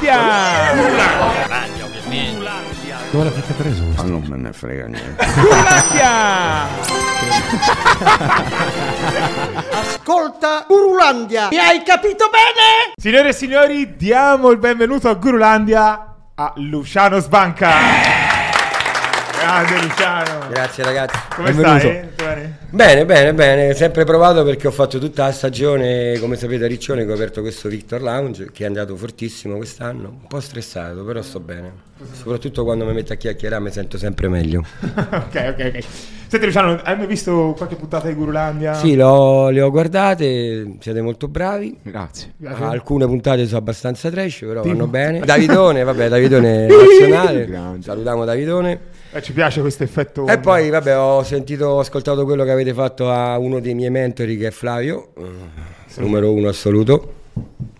Gurulandia! Gurulandia, ovviamente. Dove l'avete preso? Ma non me ne frega niente. Gurulandia! Ascolta Urulandia, mi hai capito bene? Signore e signori, diamo il benvenuto a Gurulandia a Luciano Sbanca. Grande Luciano. Grazie ragazzi. Come Benvenuto. stai? Bene? Bene, bene. Sempre provato perché ho fatto tutta la stagione, come sapete, a Riccione, che ho aperto questo Victor Lounge, che è andato fortissimo quest'anno. Un po' stressato, però sto bene. Soprattutto quando mi metto a chiacchierare mi sento sempre meglio. ok, ok, ok. Senti Luciano, hai mai visto qualche puntata di Gurulandia? Sì, l'ho- le ho guardate, siete molto bravi. Grazie. Grazie. Alcune puntate sono abbastanza trash, però Tipo? vanno bene. Davidone, vabbè, Davidone nazionale. Grande. Salutiamo Davidone. Eh, ci piace questo effetto. E poi, vabbè, ho sentito, ho ascoltato quello che avete fatto a uno dei miei mentori che è Flavio, eh, numero uno assoluto.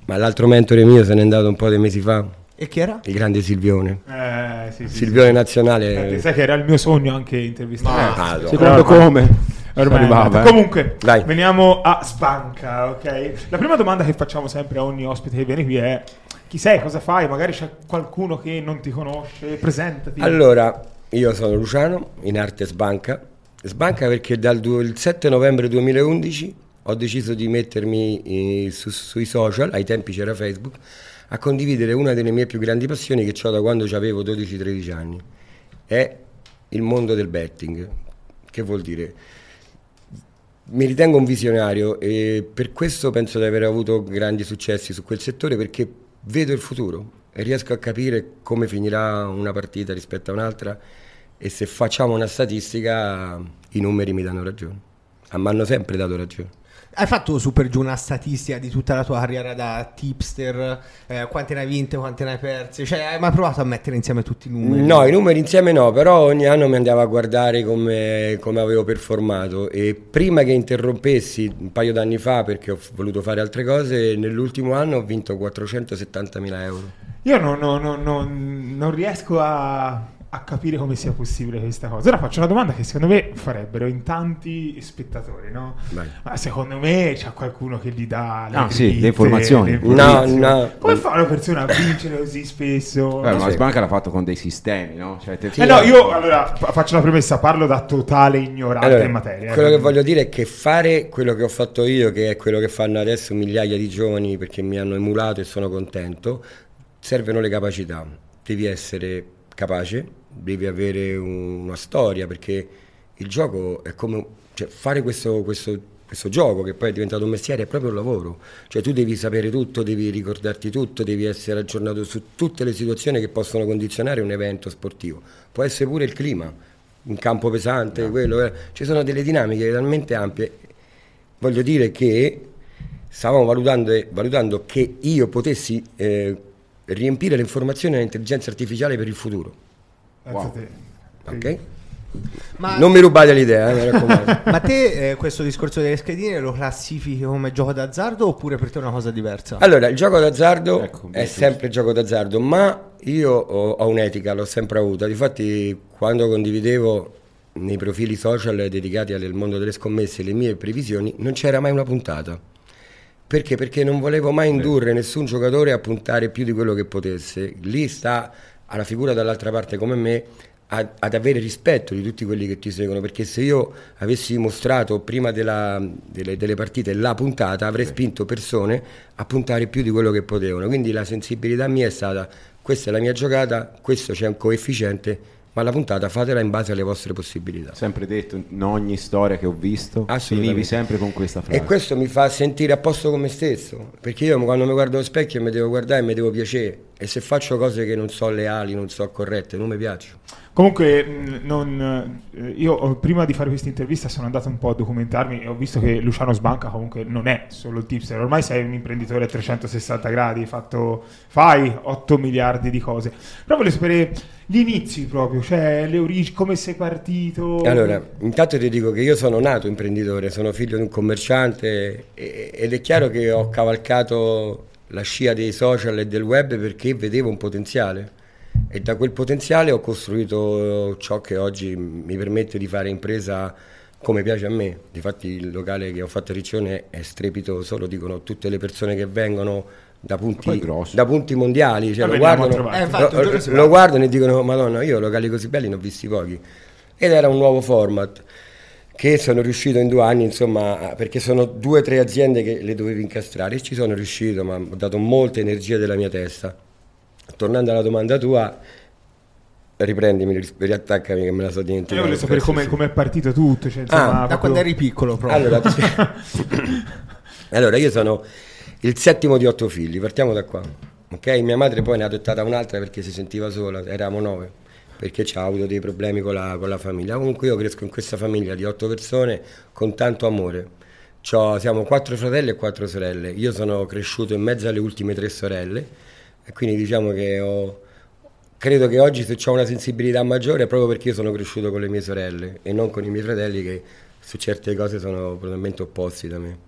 Ma l'altro mentore mio se n'è andato un po' dei mesi fa, E chi era? il grande Silvione. Eh, sì, sì, Silvione sì. nazionale. Eh, sai che era il mio sogno anche intervistare. Ah, no. Secondo Ormai- come? Ormai arrivava, eh. Comunque, Dai. veniamo a Sbanca, ok? La prima domanda che facciamo sempre a ogni ospite che viene qui è chi sei, cosa fai? Magari c'è qualcuno che non ti conosce, presentati. Allora, io sono Luciano, in arte Sbanca. Sbanca perché dal du- il 7 novembre 2011 ho deciso di mettermi eh, su- sui social, ai tempi c'era Facebook, a condividere una delle mie più grandi passioni che ho da quando avevo 12-13 anni. È il mondo del betting. Che vuol dire? Mi ritengo un visionario e per questo penso di aver avuto grandi successi su quel settore perché vedo il futuro riesco a capire come finirà una partita rispetto a un'altra e se facciamo una statistica i numeri mi danno ragione. Ah, Mi hanno sempre dato ragione. Hai fatto super giù una statistica di tutta la tua carriera da tipster, eh, quante ne hai vinte, quante ne hai perse, cioè hai mai provato a mettere insieme tutti i numeri? No, i numeri insieme no, però ogni anno mi andavo a guardare come, come avevo performato e prima che interrompessi un paio d'anni fa perché ho voluto fare altre cose, nell'ultimo anno ho vinto 470.000 euro. Io non, non- non- non- non riesco a, a capire come sia possibile questa cosa. Ora faccio una domanda che secondo me farebbero in tanti spettatori, no? Vai. Ma secondo me c'è qualcuno che gli dà le Ah, sì, le informazioni. le No, no. Come fa una persona a vincere così spesso? Beh, ma sì. Sbanca l'ha fatto con dei sistemi, no? Cioè, te- Eh no, io allora fa- faccio la premessa, parlo da totale ignorante Allora, in materia. eh, quello che quindi- voglio dire è che fare quello che ho fatto io, che è quello che fanno adesso migliaia di giovani perché mi hanno emulato e sono contento, servono le capacità. Devi essere capace, devi avere un- una storia perché il gioco è come cioè, fare questo, questo- questo gioco che poi è diventato un mestiere è proprio un lavoro. Cioè tu devi sapere tutto, devi ricordarti tutto, devi essere aggiornato su tutte le situazioni che possono condizionare un evento sportivo. Può essere pure il clima, un campo pesante, quello, eh. ci sono delle dinamiche talmente ampie. Voglio dire che stavamo valutando, valutando che io potessi eh, riempire le informazioni all'intelligenza artificiale per il futuro. Grazie a te. Ok? Ma, Non mi rubate l'idea, eh, mi raccomando. ma te eh, questo discorso delle schedine lo classifichi come gioco d'azzardo oppure per te è una cosa diversa? Allora, il gioco d'azzardo Ecco, è beh, sempre gioco d'azzardo, ma io ho, ho un'etica, l'ho sempre avuta. Difatti, quando condividevo nei profili social dedicati al mondo delle scommesse le mie previsioni, non c'era mai una puntata. Perché? Perché non volevo mai indurre nessun giocatore a puntare più di quello che potesse. Lì sta alla figura dall'altra parte come me ad avere rispetto di tutti quelli che ti seguono, perché se io avessi mostrato prima della- delle, delle partite la puntata avrei spinto persone a puntare più di quello che potevano. Quindi la sensibilità mia è stata questa è la mia giocata, questo c'è un coefficiente, ma la puntata fatela in base alle vostre possibilità. sempre detto in ogni storia che ho visto, finivi sempre con questa frase. E questo mi fa sentire a posto con me stesso, perché io quando mi guardo allo specchio mi devo guardare e mi devo piacere. E se faccio cose che non so leali, non so corrette, non mi piacciono. Comunque, non, eh, io prima di fare questa intervista sono andato un po' a documentarmi e ho visto che Luciano Sbanca comunque non è solo il tipster, ormai sei un imprenditore a 360 gradi, hai fatto, fai 8 miliardi di cose. Però voglio sapere gli inizi proprio, cioè le origini, come sei partito. Allora, intanto ti dico che io sono nato imprenditore, sono figlio di un commerciante ed è chiaro che ho cavalcato la scia dei social e del web perché vedevo un potenziale e da quel potenziale ho costruito ciò che oggi mi permette di fare impresa come piace a me. Difatti il locale che ho fatto a Riccione è strepitoso, lo dicono tutte le persone che vengono da punti, da punti mondiali, cioè Vabbè, lo, guardano. Eh, infatti, lo, lo guardano e dicono Madonna, io locali così belli ne ho visti pochi. Ed era un nuovo format che sono riuscito in due anni, insomma, perché sono due o tre aziende che le dovevo incastrare e ci sono riuscito, ma ho dato molte energie della mia testa. Tornando alla domanda tua, riprendimi, riattaccami che me la so Io dimenticata. voglio sapere come come è partito tutto. Cioè, insomma, Ah, da Da proprio- quando eri piccolo proprio. Allora, allora, io sono il settimo di otto figli, partiamo da qua. Ok? Mia madre poi ne ha adottata un'altra perché si sentiva sola, eravamo nove, perché c'ha avuto dei problemi con la, con la famiglia. Comunque io cresco in questa famiglia di otto persone con tanto amore. C'ho- siamo quattro fratelli e quattro sorelle. Io sono cresciuto in mezzo alle ultime tre sorelle e quindi diciamo che ho, credo che oggi se ho una sensibilità maggiore è proprio perché io sono cresciuto con le mie sorelle e non con i miei fratelli che su certe cose sono totalmente opposti da me.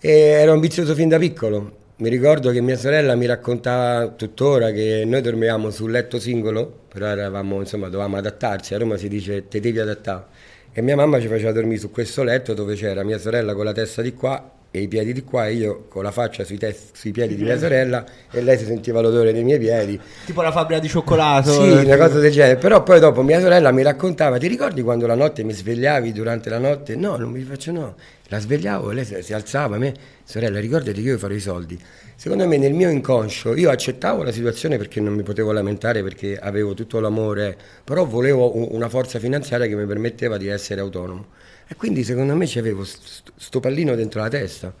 E ero ambizioso fin da piccolo. Mi ricordo che mia sorella mi raccontava tuttora che noi dormivamo sul letto singolo, però eravamo, insomma, dovevamo adattarci. A Roma si dice te devi adattare. E mia mamma ci faceva dormire su questo letto dove c'era mia sorella con la testa di qua e i piedi di qua e io con la faccia sui, tes- sui piedi di mia sorella e lei si sentiva l'odore dei miei piedi. Tipo la fabbrica di cioccolato. Sì, eh, una cosa del genere. Però poi dopo mia sorella mi raccontava, ti ricordi quando la notte mi svegliavi durante la notte? No, non mi faccio no. La svegliavo e lei si, alzava a me, sorella, ricordati che io farò i soldi. Secondo me nel mio inconscio io accettavo la situazione perché non mi potevo lamentare perché avevo tutto l'amore, però volevo un- una forza finanziaria che mi permetteva di essere autonomo. E quindi secondo me c'avevo st- sto pallino dentro la testa.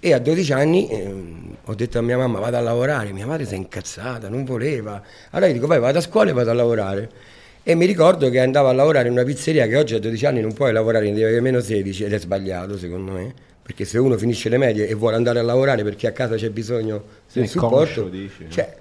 E a 12 anni ehm, ho detto a mia mamma vado a lavorare, mia madre si è incazzata, non voleva. Allora io dico vai vado a scuola e vado a lavorare. E mi ricordo che andavo a lavorare in una pizzeria che oggi a 12 anni non puoi lavorare, ne devi avere meno 16 ed è sbagliato secondo me. Perché se uno finisce le medie e vuole andare a lavorare perché a casa c'è bisogno del supporto, dici, no? cioè,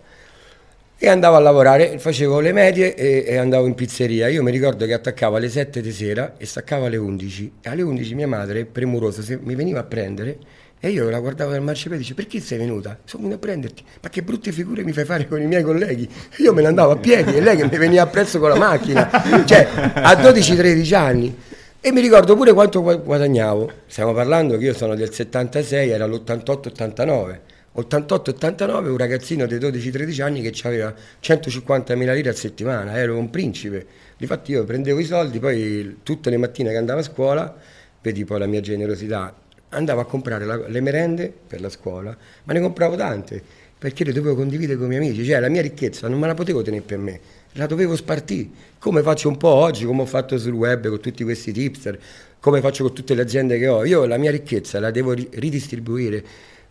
e andavo a lavorare, facevo le medie e, e andavo in pizzeria. Io mi ricordo che attaccavo alle 7 di sera e staccavo alle 11. E alle 11 mia madre, premurosa, mi veniva a prendere e io la guardavo dal marciapiede e dice perché sei venuta? Sono venuto a prenderti. Ma che brutte figure mi fai fare con i miei colleghi? Io me ne andavo a piedi e lei che mi veniva appresso con la macchina. Cioè, a 12-13 anni. E mi ricordo pure quanto gua- guadagnavo. Stiamo parlando che io sono del 76, era l'88-89. 88-89, un ragazzino dei 12-13 anni che aveva 150.000 lire a settimana, ero un principe. Difatti io prendevo i soldi, poi tutte le mattine che andavo a scuola, vedi poi la mia generosità, andavo a comprare la- le merende per la scuola, ma ne compravo tante, perché le dovevo condividere con i miei amici, cioè la mia ricchezza non me la potevo tenere per me, la dovevo spartire, come faccio un po' oggi, come ho fatto sul web con tutti questi tipster, come faccio con tutte le aziende che ho, io la mia ricchezza la devo ri- ridistribuire.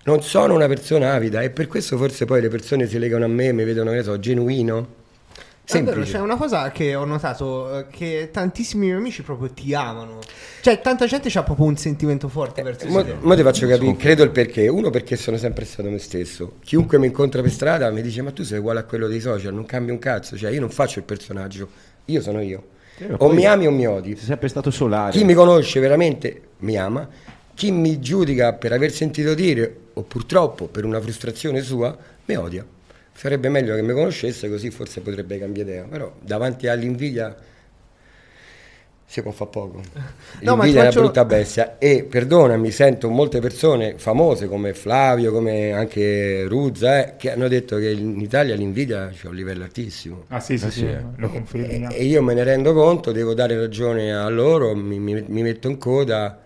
Non sono una persona avida e per questo forse poi le persone si legano a me e mi vedono, che ne so, genuino. È vero, Semplice. c'è una cosa che ho notato eh, che tantissimi miei amici proprio ti amano. Cioè, tanta gente ha proprio un sentimento forte verso Mo, di te. mo ti faccio capire, credo il perché. Uno perché sono sempre stato me stesso. Chiunque mi incontra per strada mi dice ma tu sei uguale a quello dei social, non cambi un cazzo. Cioè io non faccio il personaggio, io sono io. Ma o mi ami o mi odi. Sei sempre stato solare. Chi mi conosce veramente mi ama, chi mi giudica per aver sentito dire o purtroppo per una frustrazione sua mi odia. Sarebbe meglio che mi conoscesse così forse potrebbe cambiare idea, però davanti all'invidia si può fare poco. No, ma L'invidia è una faccio- brutta bestia e perdonami, sento molte persone famose come Flavio, come anche Ruzza, eh, che hanno detto che in Italia l'invidia c'è un livello altissimo. Ah sì, sì, Ah, sì, sì, eh. lo confermi. E io me ne rendo conto, devo dare ragione a loro, mi, mi- mi metto in coda,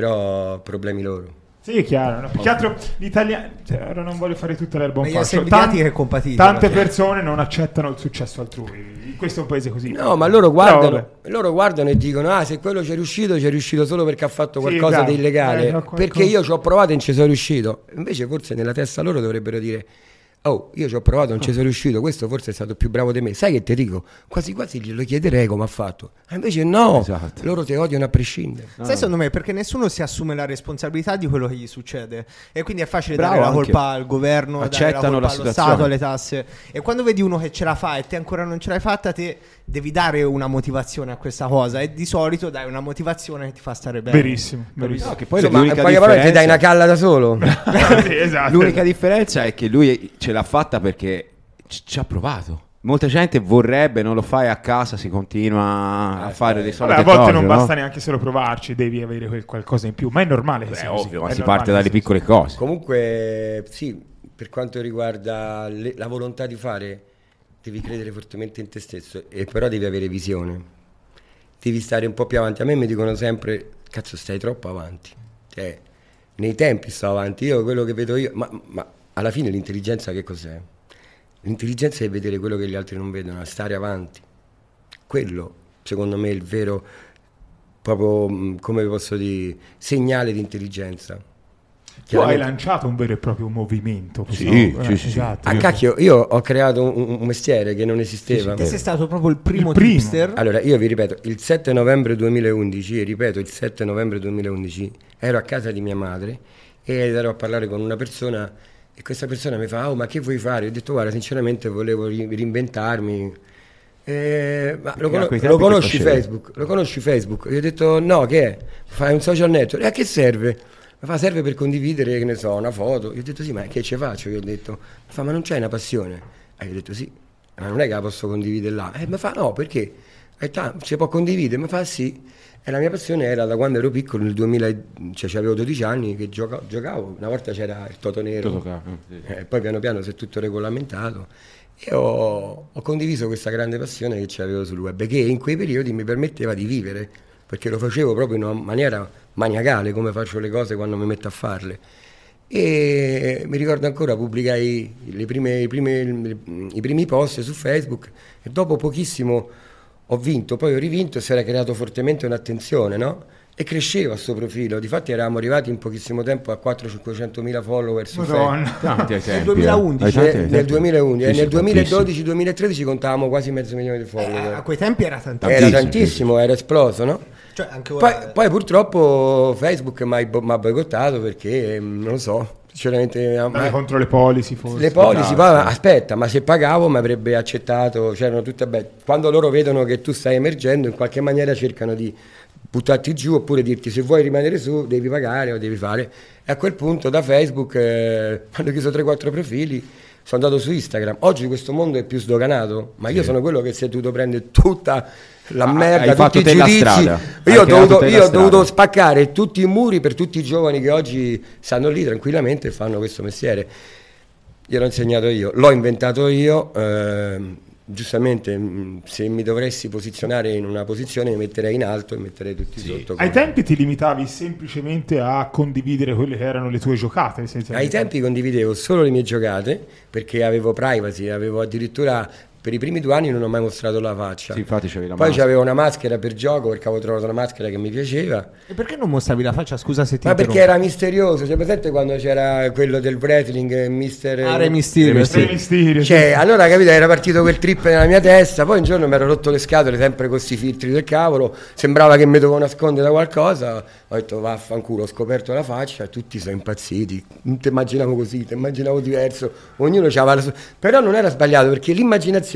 però problemi loro. Sì, è chiaro. No? Più che altro l'italiano. Cioè, ora non voglio fare tutta l'erba un fascio. essere invidiati che compatiti, Tante fine. persone non accettano il successo altrui. Questo è un paese così. No, ma loro guardano, loro guardano e dicono: Ah, se quello c'è riuscito, c'è riuscito solo perché ha fatto Sì, qualcosa bravo. di illegale. Eh, fa qualcosa- Perché io ci ho provato e non ci sono riuscito. Invece, forse nella testa loro dovrebbero dire: Oh, io ci ho provato, non ci sono riuscito. Questo forse è stato più bravo di me. Sai che ti dico? Quasi quasi glielo chiederei come ha fatto. Ma invece no, Esatto. loro ti odiano a prescindere. Sai, secondo me, perché nessuno si assume la responsabilità di quello che gli succede. E quindi è facile Bravo, dare la anche. colpa al governo, dare Accettano la colpa la. Stato, alle tasse. E quando vedi uno che ce la fa e te ancora non ce l'hai fatta, te devi dare una motivazione a questa cosa. E di solito dai una motivazione che ti fa stare bene. Verissimo, verissimo. No, che poi Insomma, in poche parole ti dai differenza- una calla da solo. Sì, esatto. L'unica differenza è che lui ce l'ha fatta perché ci ci ha provato. Molta gente vorrebbe, non lo fai a casa, si continua a Eh, fare dei Vabbè, soliti a volte cose, non no? basta neanche solo provarci, devi avere quel qualcosa in più. Ma è normale che Beh, sia così, ovvio, ma è si parte dalle piccole cose. Comunque, sì, per quanto riguarda le- la volontà di fare, devi credere fortemente in te stesso, e però devi avere visione. Devi stare un po' più avanti. A me mi dicono sempre, cazzo, stai troppo avanti. Cioè, nei tempi sto avanti. Io quello che vedo io, ma, ma alla fine l'intelligenza che cos'è? L'intelligenza è vedere quello che gli altri non vedono, stare avanti. Quello, secondo me, è il vero, proprio, mh, come posso dire, segnale di intelligenza. Tu hai lanciato un vero e proprio movimento. Sì, possiamo- sì, sì, sì. esatto. Ah, cacchio, io ho creato un, un mestiere che non esisteva. Te sei stato proprio il primo, Il primo. tipster. Allora, io vi ripeto, il 7 novembre 2011, e ripeto, il 7 novembre 2011, ero a casa di mia madre ed ero a parlare con una persona e questa persona mi fa, oh ma che vuoi fare? Io ho detto, guarda, sinceramente volevo ri- reinventarmi. Eh, ma lo, quei lo conosci? Facebook? Lo conosci Facebook? Io ho detto, no, che è? Fai un social network? E a che serve? Mi fa, serve per condividere, che ne so, una foto. Io ho detto, sì, ma che ci faccio? Io ho detto, mi fa, ma non c'è una passione? E io ho detto, sì, ma non è che la posso condividere là. E mi fa, no, perché? Ho detto, ah, si può condividere? Mi fa, sì. E la mia passione era da quando ero piccolo, nel 2000, cioè avevo 12 anni, che gioca- giocavo. Una volta c'era il Toto Nero. Toto Ca- eh, sì. Eh, poi piano piano si è tutto regolamentato e ho, ho condiviso questa grande passione che avevo sul web che in quei periodi mi permetteva di vivere perché lo facevo proprio in una maniera maniacale come faccio le cose quando mi metto a farle e mi ricordo ancora pubblicai le prime- i, prime- i primi post su Facebook e dopo pochissimo ho vinto, poi ho rivinto e si era creato fortemente un'attenzione, no? E cresceva questo profilo, difatti eravamo arrivati in pochissimo tempo a 400-500 mila follower su Facebook. Madonna. Tanti tempi, eh. 2011, Ai tanti ai Nel, tempi. nel 2011 Sì, e sì, nel tantissimi. 2012-2013 contavamo quasi mezzo milione di Eh, follower. a quei tempi era tantissimo. Era tantissimo, era esploso, no? Cioè, anche ora... Poi, poi purtroppo Facebook mi ha mi ha boicottato perché, mm, non lo so, sinceramente... a- Andare contro le policy forse. le policy, poi, aspetta, ma se pagavo mi avrebbe accettato, c'erano tutte, beh, quando loro vedono che tu stai emergendo in qualche maniera cercano di buttarti giù oppure dirti se vuoi rimanere su devi pagare o devi fare. E a quel punto da Facebook eh, hanno chiuso 3-4 profili, sono andato su Instagram. Oggi questo mondo è più sdoganato, ma io sono quello che si è dovuto prendere tutta la Ah, merda, hai tutti i giudizi. strada. Io ho dovuto, io ho dovuto spaccare tutti i muri per tutti i giovani che oggi stanno lì tranquillamente e fanno questo mestiere. Gliel'ho insegnato io, l'ho inventato io. ehm, giustamente, mh, se mi dovessi posizionare in una posizione, mi metterei in alto e metterei tutti sotto. Ai tempi ti limitavi semplicemente a condividere quelle che erano le tue giocate. Ai tempi condividevo solo le mie giocate perché avevo privacy, avevo addirittura per i primi due anni non ho mai mostrato la faccia. Sì, infatti c'avevi la Poi maschera. c'avevo una maschera per gioco perché avevo trovato una maschera che mi piaceva. E perché non mostravi la faccia? Scusa se ti Ma perché era misterioso, c'è presente quando c'era quello del wrestling, eh, Mister... Ah, Re Mysterio, sì. Mysterio, sì. Cioè, allora capito, era partito quel trip nella mia testa, poi un giorno mi ero rotto le scatole sempre con questi filtri del cavolo, sembrava che mi dovevo nascondere da qualcosa, ho detto vaffanculo, ho scoperto la faccia, tutti sono impazziti, non ti immaginavo così, ti immaginavo diverso, ognuno c'aveva la sua... Però non era sbagliato perché l'immaginazione,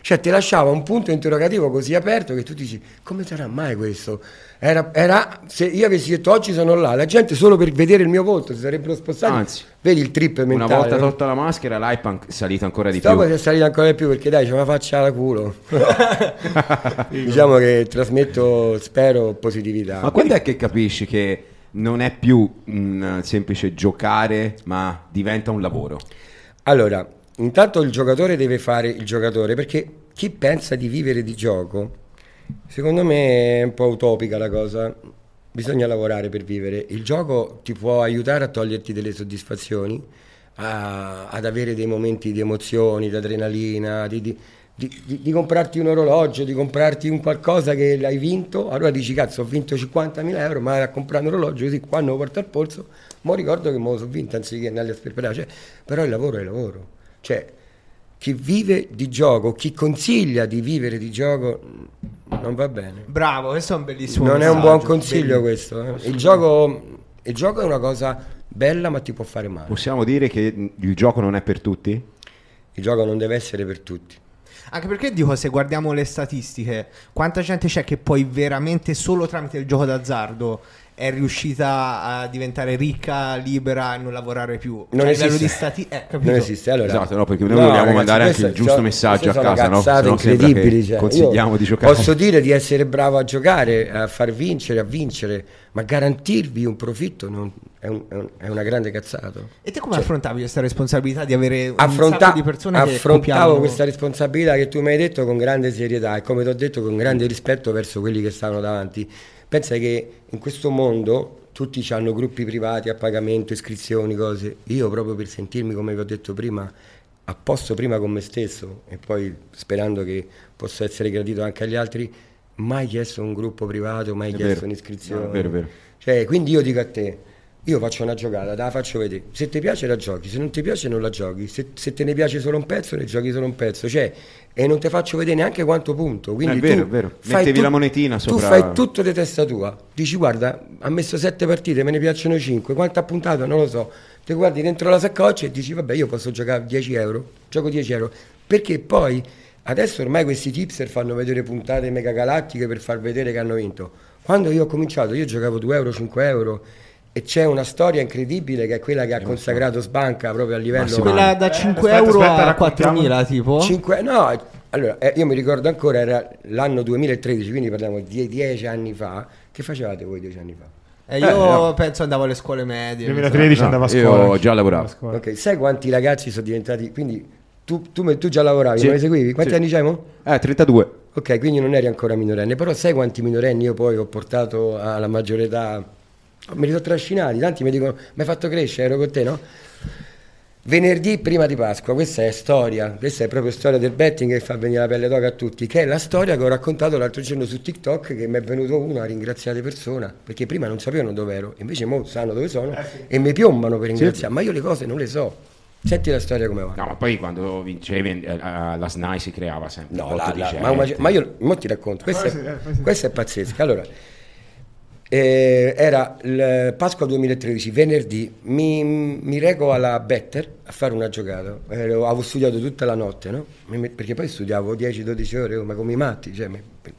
cioè ti lasciava un punto interrogativo così aperto che tu dici, come sarà mai questo? Era, era- se io avessi detto oggi sono là, la gente solo per vedere il mio volto si sarebbero spostati, Anzi, vedi il trip mentale. Una volta no? tolta la maschera, l'hype è salito ancora di Dopo più. si è salito ancora di più perché dai, c'è una faccia da culo. diciamo che trasmetto, spero, positività. Ma quando è che capisci che non è più un semplice giocare, ma diventa un lavoro? Allora, intanto il giocatore deve fare il giocatore perché chi pensa di vivere di gioco, secondo me è un po' utopica la cosa. Bisogna lavorare per vivere. Il gioco ti può aiutare a toglierti delle soddisfazioni, a- ad avere dei momenti di emozioni, di adrenalina, di, di- di- di- comprarti un orologio, di comprarti un qualcosa che l'hai vinto. Allora dici, cazzo, ho vinto 50.000 euro, ma a comprare un orologio così quando lo porto al polso, mo ricordo che me lo sono vinto anziché andare a sperperare. Cioè, però il lavoro è il lavoro. Cioè, chi vive di gioco, chi consiglia di vivere di gioco, non va bene. Bravo, questo è un bellissimo Non è un buon consiglio Bellissimo. questo. eh. Il, gioco, il gioco è una cosa bella, ma ti può fare male. Possiamo dire che il gioco non è per tutti? Il gioco non deve essere per tutti. Anche perché dico, se guardiamo le statistiche, quanta gente c'è che poi veramente solo tramite il gioco d'azzardo è riuscita a diventare ricca, libera e non lavorare più. Non Cioè, a livello esiste. di stati... eh? Non esiste. Allora, Esatto, no, perché noi vogliamo mandare anche il giusto so- messaggio a casa, no? Se no incredibili. cioè, consigliamo di giocare. Posso dire di essere bravo a giocare, a far vincere, a vincere, ma garantirvi un profitto non- è, un- è un- è una grande cazzata. E te come Cioè, affrontavi questa responsabilità di avere un Affronta- sacco di persone che affrontavo questa responsabilità che tu mi hai detto con grande serietà e come ti ho detto con grande rispetto verso quelli che stavano davanti. Pensa che in questo mondo tutti hanno gruppi privati a pagamento, iscrizioni, cose. Io proprio per sentirmi, come vi ho detto prima, a posto prima con me stesso e poi sperando che possa essere gradito anche agli altri, mai chiesto un gruppo privato, mai È chiesto vero. un'iscrizione. Vero, vero. Cioè, quindi io dico a te, io faccio una giocata, te la faccio vedere. Se ti piace la giochi, se non ti piace non la giochi. Se, se te ne piace solo un pezzo, ne giochi solo un pezzo. Cioè, e non ti faccio vedere neanche quanto punto. Quindi È vero, è vero. Mettevi tu- la monetina sopra- Tu fai tutto di testa tua. Dici, guarda, ha messo sette partite, me ne piacciono cinque. Quanto ha puntato? Non lo so. Ti guardi dentro la saccoccia e dici, vabbè, io posso giocare 10 euro. Gioco 10 euro. Perché poi, adesso ormai questi tipster fanno vedere puntate mega galattiche per far vedere che hanno vinto. Quando io ho cominciato, io giocavo 2 euro, 5 euro. E c'è una storia incredibile che è quella che ha consacrato Sbanca proprio a livello Massimo Quella da 5 aspetta, euro aspetta, a raccontiamo. 4.000 tipo? 5 no, allora eh, io mi ricordo ancora era l'anno 2013, quindi parliamo di 10 anni fa. Che facevate voi 10 anni fa? E io Eh, no. penso andavo alle scuole medie. mi sa. 2013 No, andava a io scuola. già lavoravo. andava a scuola. Ok, sai quanti ragazzi sono diventati? Quindi tu, tu, tu già lavoravi, Sì. non mi seguivi? Quanti Sì. anni c'hai mo? Eh, 32. Ok, quindi non eri ancora minorenne, però sai quanti minorenni io poi ho portato alla maggiore età? Me li sono trascinati, tanti mi dicono, mi hai fatto crescere, ero con te, no? Venerdì prima di Pasqua, questa è storia, questa è proprio storia del betting che fa venire la pelle d'oca a tutti, che è la storia che ho raccontato l'altro giorno su TikTok, che mi è venuto uno a ringraziare persona, perché prima non sapevano dove ero, invece mo sanno dove sono e mi piombano per ringraziare, ma io le cose non le so. Senti la storia come va. No, ma poi quando vincevi eh, la SNAI si creava sempre No, la- la- ma, ma io mo ti racconto, questa, sì, eh, è, poi sì. questa è pazzesca. Allora, eh, era il Pasqua 2013, venerdì, mi, mi reco alla Better a fare una giocata. Ero- avevo studiato tutta la notte, no? Perché poi studiavo 10-12 ore, ma come i matti, cioè,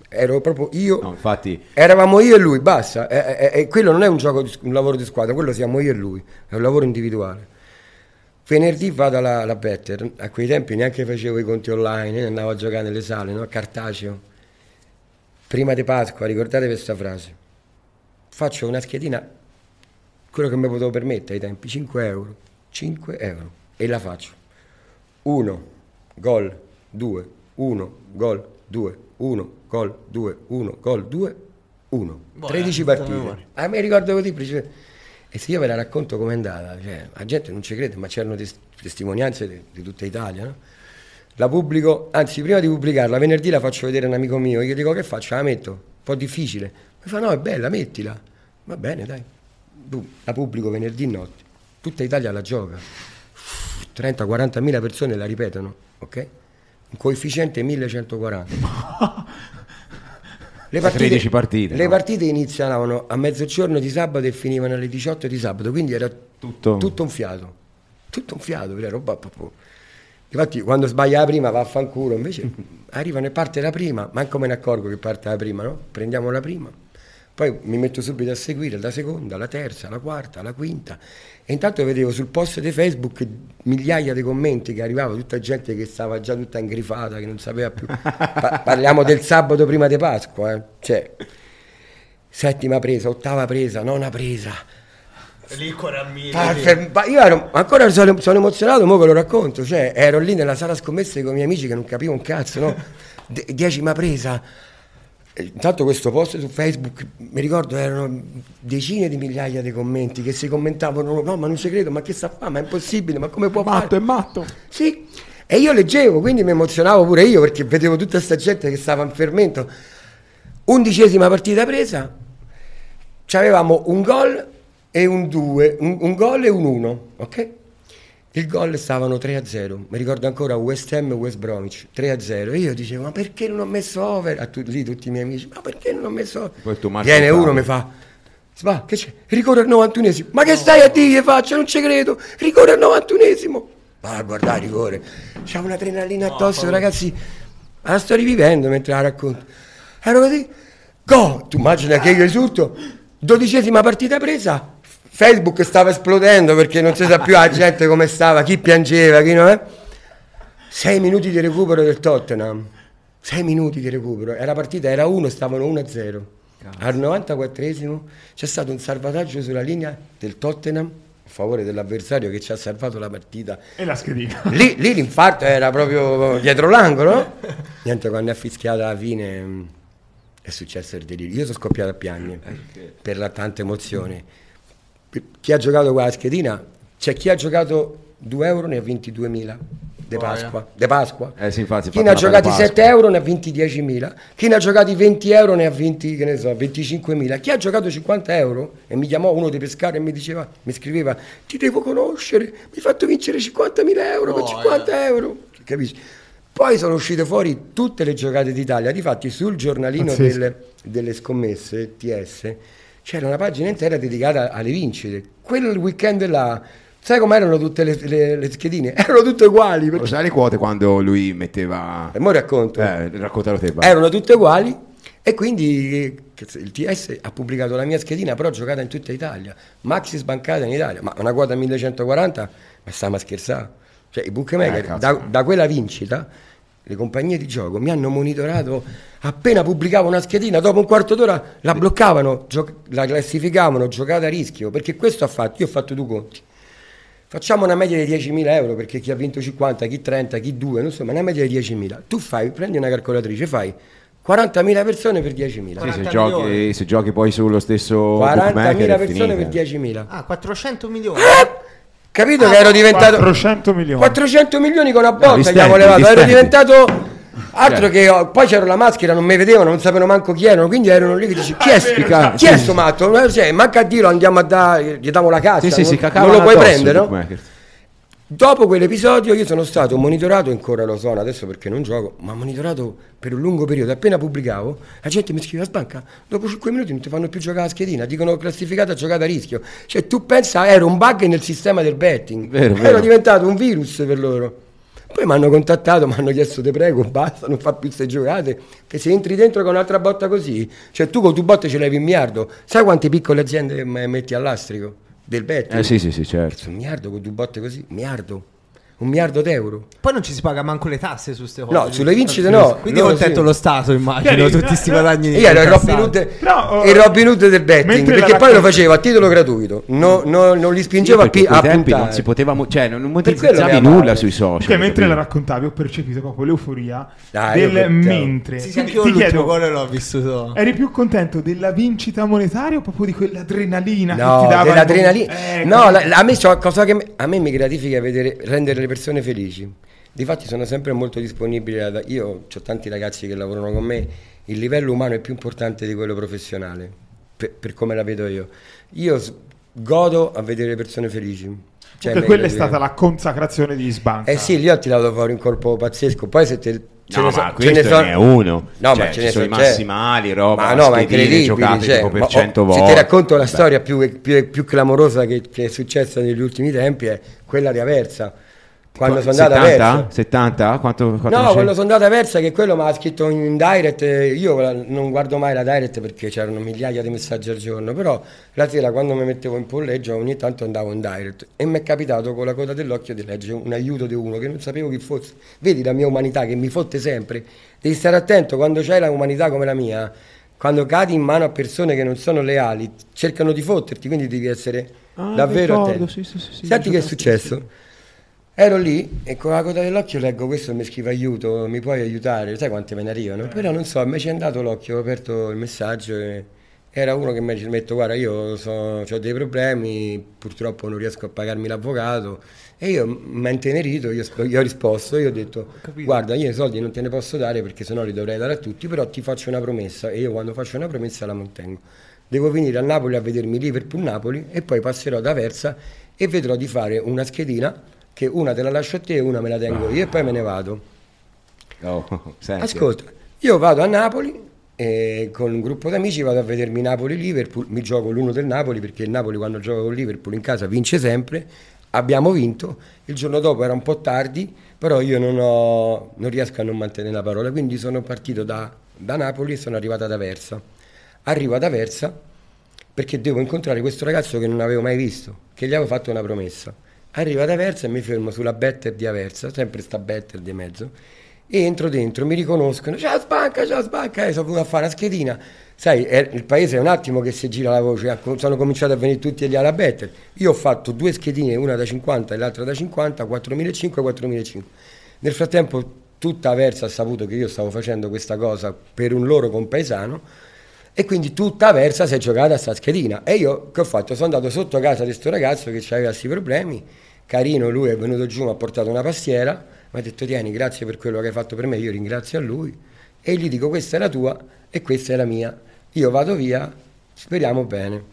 ero proprio io. No, infatti, Eravamo io e lui, basta. E, e- e quello non è un, gioco di- un lavoro di squadra, quello siamo io e lui, è un lavoro individuale. Venerdì vado alla, alla Better, a quei tempi neanche facevo i conti online, eh, andavo a giocare nelle sale, no? cartaceo. Prima di Pasqua, ricordate questa frase. Faccio una schedina, quello che mi potevo permettere ai tempi, 5 euro. 5 euro. E la faccio. 1, gol, 2, 1, gol, 2, 1, gol, 2, 1, gol, 2, 1. Boh, 13 eh, partite. Ah, mi ricordo così, preciso. E se io ve la racconto com'è andata, cioè, la gente non ci crede, ma c'erano tes- testimonianze di, di tutta Italia, no? La pubblico, anzi, prima di pubblicarla, venerdì la faccio vedere a un amico mio, io dico che faccio, la metto, un po' difficile. Mi fa, no, è bella, mettila. Va bene, dai. Boom, La pubblico venerdì notte. Tutta Italia la gioca. 30-40 mila persone la ripetono, ok? Un coefficiente 1140. Le 13 partite, Le no? partite iniziavano a mezzogiorno di sabato e finivano alle 18 di sabato, quindi era Tutto- tutto un fiato. Tutto un fiato, era roba proprio. Infatti quando sbaglia la prima va a fanculo, invece arrivano e parte la prima, manco me ne accorgo che parte la prima, no? Prendiamo la prima, poi mi metto subito a seguire la seconda, la terza, la quarta, la quinta e intanto vedevo sul post di Facebook migliaia di commenti che arrivava tutta gente che stava già tutta ingrifata, che non sapeva più. Pa- parliamo del sabato prima di Pasqua, eh? cioè settima presa, ottava presa, nona presa. Lì corammini. Ah, fer- ma io ero, ancora sono, sono emozionato, mo che lo racconto, cioè ero lì nella sala scommesse con i miei amici che non capivo un cazzo, no? De- decima presa. E Intanto questo post su Facebook, mi ricordo, erano decine di migliaia di commenti che si commentavano, no ma non ci credo, ma che sta a fare, ma è impossibile, ma come può fare? matto, è matto. Sì, e io leggevo, quindi mi emozionavo pure io perché vedevo tutta questa gente che stava in fermento. Undicesima partita presa, avevamo un gol e un 2, un, un gol e un 1, ok? Il gol stavano 3-0, mi ricordo ancora West Ham e West Bromwich, 3-0. E io dicevo, ma perché non ho messo over? A tu- lì tutti i miei amici, ma perché non ho messo over? Viene uno capo. mi fa, va, che c'è? Ricorre al 91esimo. Ma che stai a dire, faccio? Non ci credo. Ricorre al 91esimo. Va a guardare, rigore. C'ha un'adrenalina addosso, ragazzi. La sto rivivendo mentre la racconto. Ero così. Go! Tu immagina che io esulto. Dodicesima partita presa, Facebook stava esplodendo perché non si sa più la gente come stava, chi piangeva, chi non è. Sei minuti di recupero del Tottenham. Sei minuti di recupero. E la partita era 1, stavano 1-0. Al 94esimo c'è stato un salvataggio sulla linea del Tottenham a favore dell'avversario che ci ha salvato la partita. E la schedina. Lì, lì l'infarto era proprio dietro l'angolo. no? Niente, quando è fischiata alla fine mh, è successo il delirio. Io sono scoppiato a piangere per la tanta emozione. Per Chi ha giocato quella schedina, c'è chi ha giocato 2 euro ne ha vinti 2.000 de Pasqua. De Pasqua. Eh sì, infatti, chi ne ha la giocati Pasqua. 7 euro ne ha vinti 10.000. Chi ne ha giocati 20 euro ne ha vinti, che ne so, 25.000. Chi ha giocato 50 euro e mi chiamò uno dei pescari e mi diceva, mi scriveva, ti devo conoscere, mi hai fatto vincere 50.000 euro con 50 euro. Capisci? Poi sono uscite fuori tutte le giocate d'Italia. Difatti sul giornalino delle, delle scommesse TS c'era una pagina intera dedicata alle vincite. Quel weekend là, sai com'erano tutte le, le- le schedine? Erano tutte uguali. Lo Perché... sai le quote quando lui metteva... E mo racconto. Eh, raccontalo te, va. Erano tutte uguali e quindi eh, il TS ha pubblicato la mia schedina, però giocata in tutta Italia. Maxi sbancata in Italia, ma una quota 1140, ma stiamo a scherzare. Cioè i bookmaker, Eh, da, da quella vincita, le compagnie di gioco mi hanno monitorato, appena pubblicavo una schedina, dopo un quarto d'ora la bloccavano, gio- la classificavano, giocata a rischio, perché questo ha fatto, io ho fatto due conti. Facciamo una media di 10.000 euro perché chi ha vinto 50, chi 30, chi 2, non so, ma una media di 10.000. Tu fai, prendi una calcolatrice, fai 40.000 persone per 10.000. Sì, se, 40 giochi, se giochi poi sullo stesso bookmaker 40.000 è persone per 10.000. Ah, 400 milioni. Capito Ah, che ero no, diventato 400 milioni. 400 milioni con una No, botta, li gli avevo levato. Ero diventato altro che oh, poi c'era la maschera, non mi vedevano, non sapevano manco chi erano, quindi erano lì che dici chi è sto chi è sto matto? Ma, cioè, manca a dirlo, andiamo a dare, gli diamo la caccia, Sì, sì, non, si non cacavano lo puoi prendere, no? Dopo quell'episodio io sono stato monitorato, ancora lo sono adesso perché non gioco, ma monitorato per un lungo periodo. Appena pubblicavo, la gente mi scriveva sbanca, dopo 5 minuti non ti fanno più giocare a schedina, dicono classificata giocata a rischio. Cioè tu pensa, era un bug nel sistema del betting, Vero, ero vero. diventato un virus per loro. Poi mi hanno contattato, mi hanno chiesto te prego, basta, non fa più queste giocate, che se entri dentro con un'altra botta così, cioè tu con tu botte ce levi un miliardo, sai quante piccole aziende metti all'astrico del betting? Eh sì, sì, sì, certo. Un miliardo con due botte così? Un miliardo? Un miliardo d'euro? Poi non ci si paga manco le tasse su queste cose. No, sulle vincite no. Quindi loro contento sì. lo Stato, immagino, Chiari, tutti no, questi no. guadagni. Io ero il Robin. Hood, Però, oh, il Robin Hood del betting, perché poi lo facevo a titolo gratuito, no- no- non li Sì, spingevo a, tempi puntare. non si poteva, mo- cioè non monetizzavi che nulla sui social. Perché mentre la raccontavi ho percepito proprio l'euforia Dai, del mentre. Sì, sì, anche io ti chiedo, gol l'ho vissuto. eri più contento della vincita monetaria o proprio di quell'adrenalina che No, ti dava? dell'adrenalina. Eh, no, a, me, cosa che a me mi gratifica vedere rendere le persone felici. Difatti sono sempre molto disponibile. ad- io ho tanti ragazzi che lavorano con me. Il livello umano è più importante di quello professionale, per, per come la vedo io. Io godo a vedere le persone felici. Cioè, mi quella è stata la consacrazione di Sbanca. Eh sì, lì ho tirato fuori un colpo pazzesco. Poi se te. ce No, ne so- ma ce questo ne so- ne è uno. No, Cioè, ma ce ne sono so- i cioè- massimali, roba, Ma no, ma incredibili. giocate cioè, tipo per ma- oh, 100 Se volte. ti racconto la Beh. storia più, più- più clamorosa che, che è successa negli ultimi tempi è quella di Aversa. Quando sono andato a 70? Aversa. 70? Quanto, quanto No, c'è? quando sono andato a Versa che quello mi ha scritto in direct, eh, io non guardo mai la direct perché c'erano migliaia di messaggi al giorno, però la sera quando mi mettevo in polleggio ogni tanto andavo in direct e mi è capitato con la coda dell'occhio di leggere un aiuto di uno che non sapevo chi fosse. Vedi la mia umanità che mi fotte sempre, devi stare attento quando c'hai la umanità come la mia, quando cadi in mano a persone che non sono leali, cercano di fotterti, quindi devi essere Ah, davvero attento. sì, sì, sì, Senti che è successo? Ero lì e con la coda dell'occhio leggo questo mi scrive aiuto, mi puoi aiutare? Sai quante me ne arrivano? Però non so, a me ci è andato l'occhio, ho aperto il messaggio e era uno che mi ha detto guarda io ho dei problemi, purtroppo non riesco a pagarmi l'avvocato e io mi ha intenerito, io, io ho risposto, io ho detto guarda io i soldi non te ne posso dare perché sennò li dovrei dare a tutti, però ti faccio una promessa e io quando faccio una promessa la mantengo. Devo venire a Napoli a vedermi Liverpool-Napoli e poi passerò da Versa e vedrò di fare una schedina che una te la lascio a te e una me la tengo io e poi me ne vado. Oh. Ascolta, io vado a Napoli e con un gruppo di amici vado a vedermi Napoli-Liverpool, mi gioco l'uno del Napoli perché il Napoli quando gioca con Liverpool in casa vince sempre, abbiamo vinto, il giorno dopo era un po' tardi, però io non, ho- non riesco a non mantenere la parola, quindi sono partito da, da Napoli e sono arrivato ad Aversa. Arrivo ad Aversa, perché devo incontrare questo ragazzo che non avevo mai visto, che gli avevo fatto una promessa. Arrivo ad Aversa e mi fermo sulla better di Aversa, sempre sta better di mezzo, e entro dentro, mi riconoscono, ciao Sbanca, ciao Sbanca, e sono venuto a fare una schedina. Sai, è- il paese è un attimo che si gira la voce, ha- sono cominciati a venire tutti gli alla better. Io ho fatto due schedine, una da 50 e l'altra da 50, 4.500 e 4.500. Nel frattempo tutta Aversa ha saputo che io stavo facendo questa cosa per un loro compaesano e quindi tutta Aversa si è giocata a sta schedina. E io che ho fatto? Sono andato sotto casa di questo ragazzo che aveva questi problemi, carino, lui è venuto giù, mi ha portato una pastiera, mi ha detto tieni, grazie per quello che hai fatto per me, io ringrazio a lui e gli dico questa è la tua e questa è la mia. Io vado via, speriamo bene.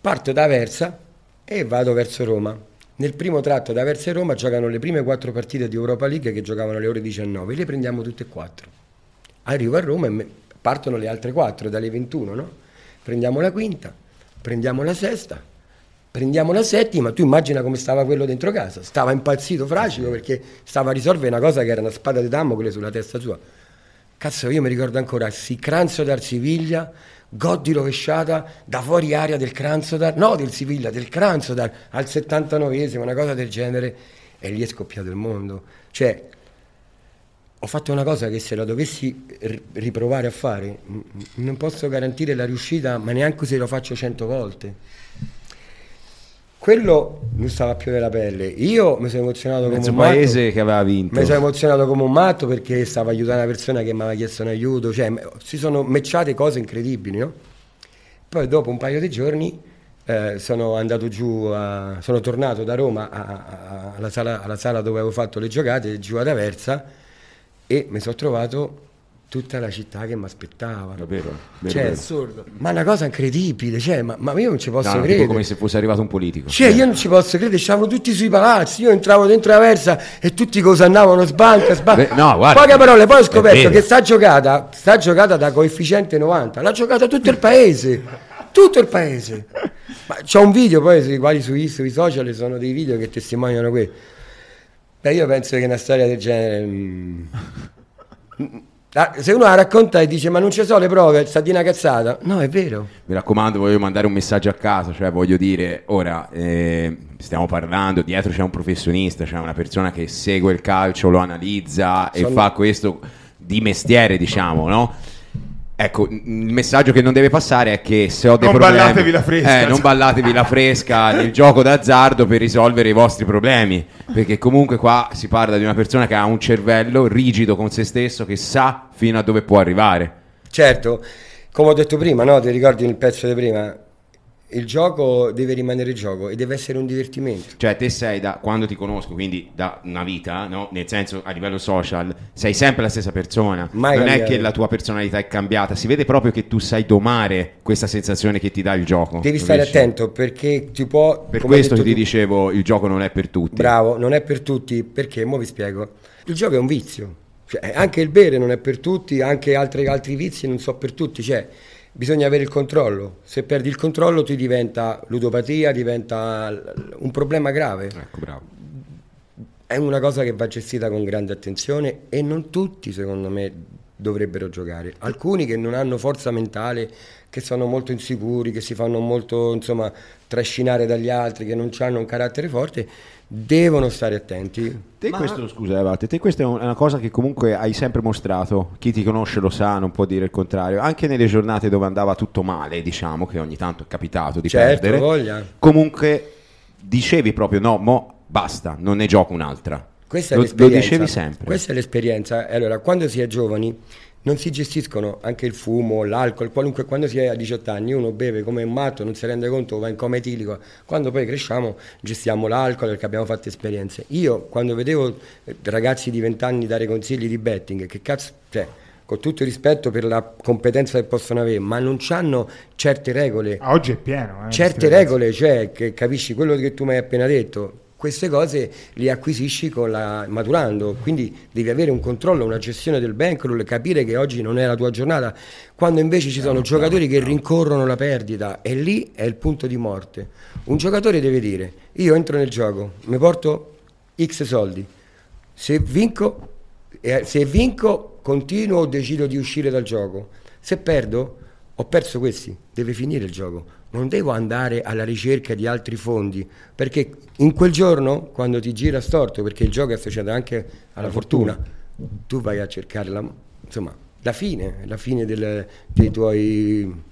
Parto da Aversa e vado verso Roma. Nel primo tratto da Aversa e Roma giocano le prime quattro partite di Europa League che giocavano alle ore 19, le prendiamo tutte e quattro. Arrivo a Roma e me- partono le altre quattro dalle 21, no? Prendiamo la quinta, prendiamo la sesta, prendiamo la settima, tu immagina come stava quello dentro casa, stava impazzito fracico perché stava a risolvere una cosa che era una spada di Damocle sulla testa sua. Cazzo, io mi ricordo ancora, si Cransodar Siviglia, gol di rovesciata da fuori aria del Cransodar, no del Siviglia, del Cransodar, al 79esimo, una cosa del genere, e lì è scoppiato il mondo. Cioè, ho fatto una cosa che se la dovessi ri- riprovare a fare, non posso garantire la riuscita, ma neanche se lo faccio cento volte. Quello non stava più nella pelle. Io mi sono emozionato come Mezzo un matto. paese che aveva vinto. Mi sono emozionato come un matto perché stavo aiutando una persona che mi aveva chiesto un aiuto, cioè si sono matchate cose incredibili, no? Poi dopo un paio di giorni eh, sono andato giù, a- sono tornato da Roma a- a- alla, sala, alla sala dove avevo fatto le giocate, giù ad Aversa, e mi sono trovato tutta la città che mi aspettava. È vero, Cioè, vero. Assurdo. ma una cosa incredibile, cioè, ma, ma io non ci posso No, credere. tipo come se fosse arrivato un politico. Cioè, io non ci posso credere, stavano tutti sui palazzi, io entravo dentro la versa e tutti cosa andavano sbanca, sbanca. No, guarda, Poche parole, poi ho è scoperto che sta giocata, sta giocata da coefficiente 90, l'ha giocata tutto il paese, tutto il paese. Ma c'è un video poi sui quali sui, sui social sono dei video che testimoniano questo. Beh, io penso che una storia del genere... mm, ah, se uno la racconta e dice ma non ci sono le prove, sta di una cazzata. No, è vero. Mi raccomando, voglio mandare un messaggio a casa, cioè voglio dire, ora eh, stiamo parlando, dietro c'è un professionista, c'è una persona che segue il calcio, lo analizza e Sono- fa questo di mestiere, diciamo, no? Ecco, il messaggio che non deve passare è che se ho dei Non problemi... ballatevi la fresca. Eh, non ballatevi la fresca nel gioco d'azzardo per risolvere i vostri problemi, perché comunque qua si parla di una persona che ha un cervello rigido con se stesso, che sa fino a dove può arrivare. Certo, come ho detto prima, no? ti ricordi nel pezzo di prima, il gioco deve rimanere gioco e deve essere un divertimento. Cioè, te sei da quando ti conosco, quindi da una vita, no? nel senso a livello social, sei sempre la stessa persona. Mai non è cambiato. che la tua personalità è cambiata, si vede proprio che tu sai domare questa sensazione che ti dà il gioco. Devi stare Capisci? attento perché ti può... Per questo che ti tu- dicevo, il gioco non è per tutti. Bravo, non è per tutti, perché, mo vi spiego, il gioco è un vizio, Cioè, anche il bere non è per tutti, anche altri, altri vizi non so per tutti, cioè bisogna avere il controllo, se perdi il controllo ti diventa ludopatia, diventa un problema grave. Ecco. È una cosa che va gestita con grande attenzione e non tutti, secondo me, dovrebbero giocare. Alcuni che non hanno forza mentale, che sono molto insicuri, che si fanno molto, insomma, trascinare dagli altri, che non hanno un carattere forte, devono stare attenti. Te questo, scusa, Evate, te questa è un- è una cosa che comunque hai sempre mostrato. Chi ti conosce lo sa, non può dire il contrario. Anche nelle giornate dove andava tutto male, diciamo che ogni tanto è capitato di Certo, perdere. voglia. Comunque dicevi proprio no, mo basta, non ne gioco un'altra. Questa è lo, lo dicevi sempre. Questa è l'esperienza. Allora, quando si è giovani non si gestiscono anche il fumo, l'alcol, qualunque quando si è a 18 anni uno beve come un matto, non si rende conto, va in coma etilico. Quando poi cresciamo gestiamo l'alcol perché abbiamo fatto esperienze. Io quando vedevo eh, ragazzi di 20 anni dare consigli di betting, che cazzo, cioè, con tutto il rispetto per la competenza che possono avere, ma non hanno certe regole oggi è pieno. eh, certe regole, cioè che capisci quello che tu mi hai appena detto, queste cose le acquisisci con la, maturando, quindi devi avere un controllo, una gestione del bankroll, capire che oggi non è la tua giornata, quando invece ci sono giocatori che rincorrono la perdita e lì è il punto di morte. Un giocatore deve dire, io entro nel gioco, mi porto X soldi, se vinco, eh, se vinco continuo o decido di uscire dal gioco, se perdo ho perso questi, deve finire il gioco. Non devo andare alla ricerca di altri fondi, perché in quel giorno, quando ti gira storto, perché il gioco è associato anche alla fortuna, tu vai a cercare la, insomma, la fine, la fine del- dei, tuoi,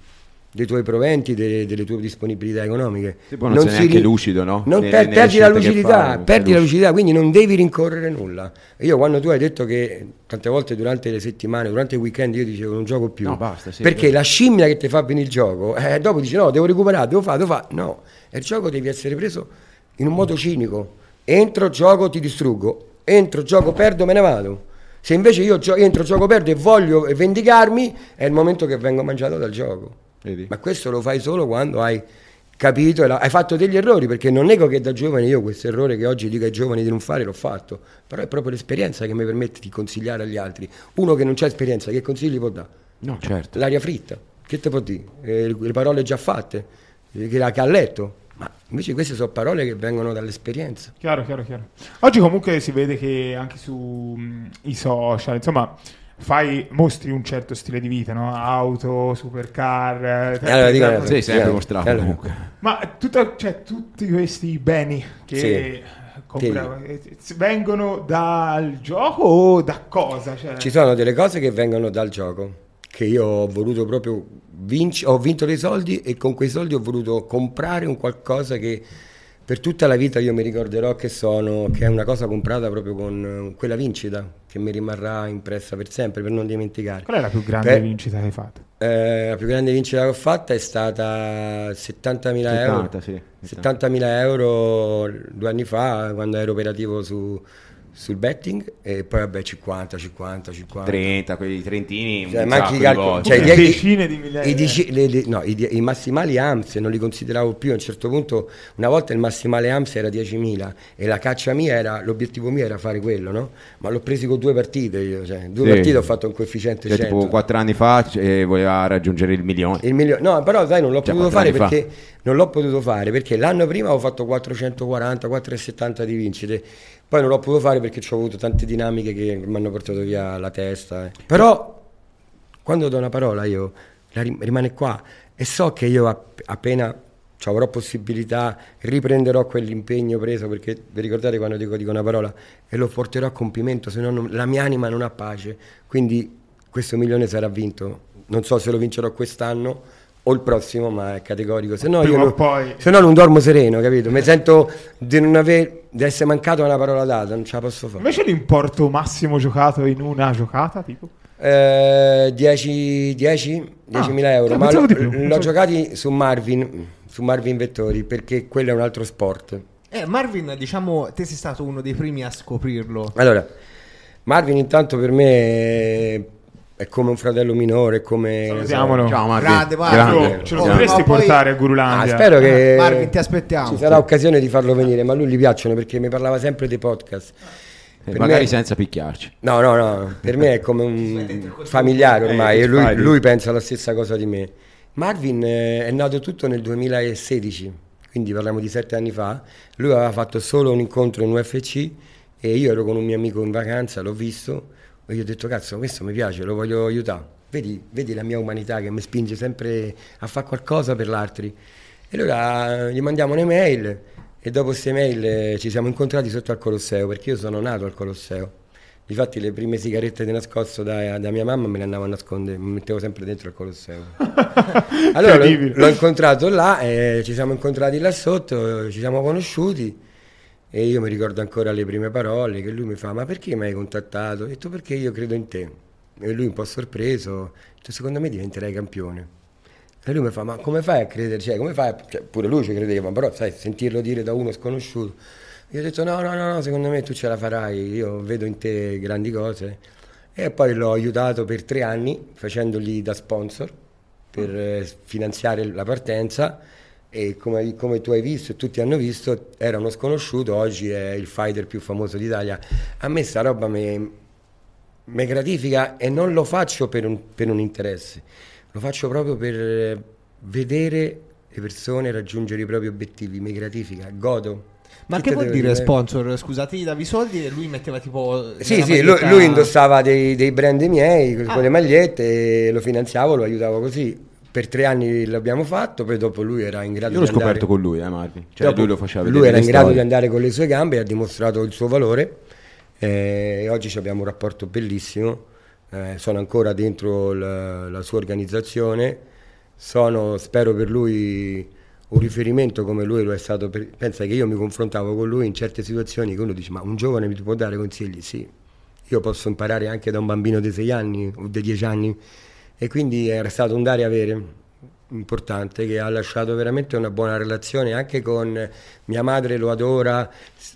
dei tuoi proventi, delle, delle tue disponibilità economiche. Sì, non sei neanche lucido, no? non per- nelle perdi la lucidità, non perdi la lucidità, quindi non devi rincorrere nulla. Io quando tu hai detto che tante volte durante le settimane, durante il weekend io dicevo non gioco più. No, basta, sì, perché vero. la scimmia che ti fa venire il gioco, eh, dopo dici no, devo recuperare, devo fare, devo fare. No, e il gioco devi essere preso in un modo cinico. Entro, gioco, ti distruggo. Entro, gioco, perdo, me ne vado. Se invece io gio- entro, gioco, perdo e voglio vendicarmi, è il momento che vengo mangiato dal gioco. Vedi? Ma questo lo fai solo quando hai capito e hai fatto degli errori, perché non nego che da giovane io questo errore che oggi dico ai giovani di non fare l'ho fatto, però è proprio l'esperienza che mi permette di consigliare agli altri. Uno che non c'ha esperienza, che consigli può dare? No, certo. L'aria fritta, che te può dire? Eh, le parole già fatte, eh, che, che ha letto. Ma invece queste sono parole che vengono dall'esperienza. Chiaro, chiaro, chiaro. Oggi comunque si vede che anche sui social, insomma, fai, mostri un certo stile di vita, no? Auto, supercar. eh, allora, dico eh. Sì, sempre mostrato allora. comunque. Ma tutta- cioè, tutti questi beni che Sì. compra- eh, vengono dal gioco o da cosa? Cioè, Ci sono delle cose che vengono dal gioco, che io ho voluto proprio vincere, ho vinto dei soldi e con quei soldi ho voluto comprare un qualcosa che per tutta la vita io mi ricorderò che sono, che è una cosa comprata proprio con eh, quella vincita, che mi rimarrà impressa per sempre, per non dimenticare. Qual è la più grande Beh, vincita che hai fatto? eh, la più grande vincita che ho fatta è stata 70.000 euro. 70, sì. 70.000 euro due anni fa quando ero operativo su- sul betting e poi vabbè 50, 50, 50. 30, quelli trentini, Cioè, sacco calcoli- volte. cioè, i decine di migliaia i, di dici- le- le- no, i i massimali AMS non li consideravo più a un certo punto una volta il massimale AMS era 10.000 e la caccia mia era l'obiettivo mio era fare quello no? ma l'ho presi con due partite io cioè, due Sì. partite ho fatto un coefficiente Cioè, 100 tipo 4 anni fa eh, voleva raggiungere il milione. il milio- no, però sai, non l'ho Cioè, potuto fare perché non l'ho potuto fare perché l'anno prima ho fatto 440, 470 di vincite. Poi non l'ho potuto fare perché ho avuto tante dinamiche che mi hanno portato via la testa. eh. Però quando do una parola io rimane qua e so che io app- appena avrò possibilità riprenderò quell'impegno preso perché vi ricordate quando dico, dico una parola e lo porterò a compimento se no la mia anima non ha pace quindi questo milione sarà vinto non so se lo vincerò quest'anno o il prossimo ma è categorico se no, Prima io non, poi. se no non dormo sereno capito mi sento di non aver di essere mancato una parola data non ce la posso fare Invece l'importo massimo giocato in una giocata, tipo? Eh, 10 10 10.000 euro, eh, ma l'ho pensavo- giocati su Marvin, su Marvin Vettori, perché quello è un altro sport. Eh, Marvin, diciamo, te sei stato uno dei primi a scoprirlo. Allora, Marvin intanto per me è, come un fratello minore, è come... Salutiamolo. Ciao Marco. Grande, Marco. Grande. Ce lo Oh, potresti poi- portare a Ah, Gurulandia? spero che Eh, Marvin, ti aspettiamo. ci sarà occasione di farlo venire, ma a lui gli piacciono perché mi parlava sempre dei podcast. Eh, Per magari me- senza picchiarci. No, no, no, per me è come un familiare ormai Eh, e lui, lui pensa la stessa cosa di me. Marvin eh, è nato tutto nel 2016, quindi parliamo di sette anni fa. Lui aveva fatto solo un incontro in UFC e io ero con un mio amico in vacanza, l'ho visto e gli ho detto cazzo questo mi piace, lo voglio aiutare. Vedi, vedi la mia umanità che mi spinge sempre a fare qualcosa per l'altri. E allora gli mandiamo un'email e dopo queste mail eh, ci siamo incontrati sotto al Colosseo perché io sono nato al Colosseo. Difatti le prime sigarette di nascosto da, da mia mamma me le andavo a nascondere, mi mettevo sempre dentro al Colosseo. allora l'ho, l'ho incontrato là, e ci siamo incontrati là sotto, eh, ci siamo conosciuti e io mi ricordo ancora le prime parole che lui mi fa, ma perché mi hai contattato? Ho detto perché io credo in te. E lui un po' sorpreso, detto secondo me diventerai campione. E lui mi fa, ma come fai a credere? Cioè, come fai? a-" cioè, pure lui ci credeva, però sai, sentirlo dire da uno sconosciuto. Io ho detto, no, no, no, no, secondo me tu ce la farai, io vedo in te grandi cose. E poi l'ho aiutato per tre anni, facendogli da sponsor, per eh, finanziare la partenza. E come, come tu hai visto e tutti hanno visto, era uno sconosciuto, oggi è il fighter più famoso d'Italia. A me sta roba mi, mi gratifica e non lo faccio per un, per un interesse, lo faccio proprio per vedere le persone raggiungere i propri obiettivi, mi gratifica, godo. Ma Che che vuol dire sponsor? Scusate, gli davi i soldi e lui metteva tipo. Sì, sì, lui, maglietta- lui indossava dei, dei brand miei con Ah. con le magliette lo finanziavo, lo aiutavo così. Per tre anni l'abbiamo fatto, poi dopo lui era in grado Io l'ho di andare... scoperto con lui, eh, Marvin. Cioè, Dopo lui lo faceva lui era in grado di andare con le sue gambe e ha dimostrato il suo valore eh, e oggi abbiamo un rapporto bellissimo eh, sono ancora dentro la, la sua organizzazione sono spero per lui un riferimento come lui lo è stato per... pensa che io mi confrontavo con lui in certe situazioni che uno dice ma un giovane mi può dare consigli? Sì. Io posso imparare anche da un bambino di 6 anni o di 10 anni e quindi era stato un dare e avere importante che ha lasciato veramente una buona relazione anche con mia madre lo adora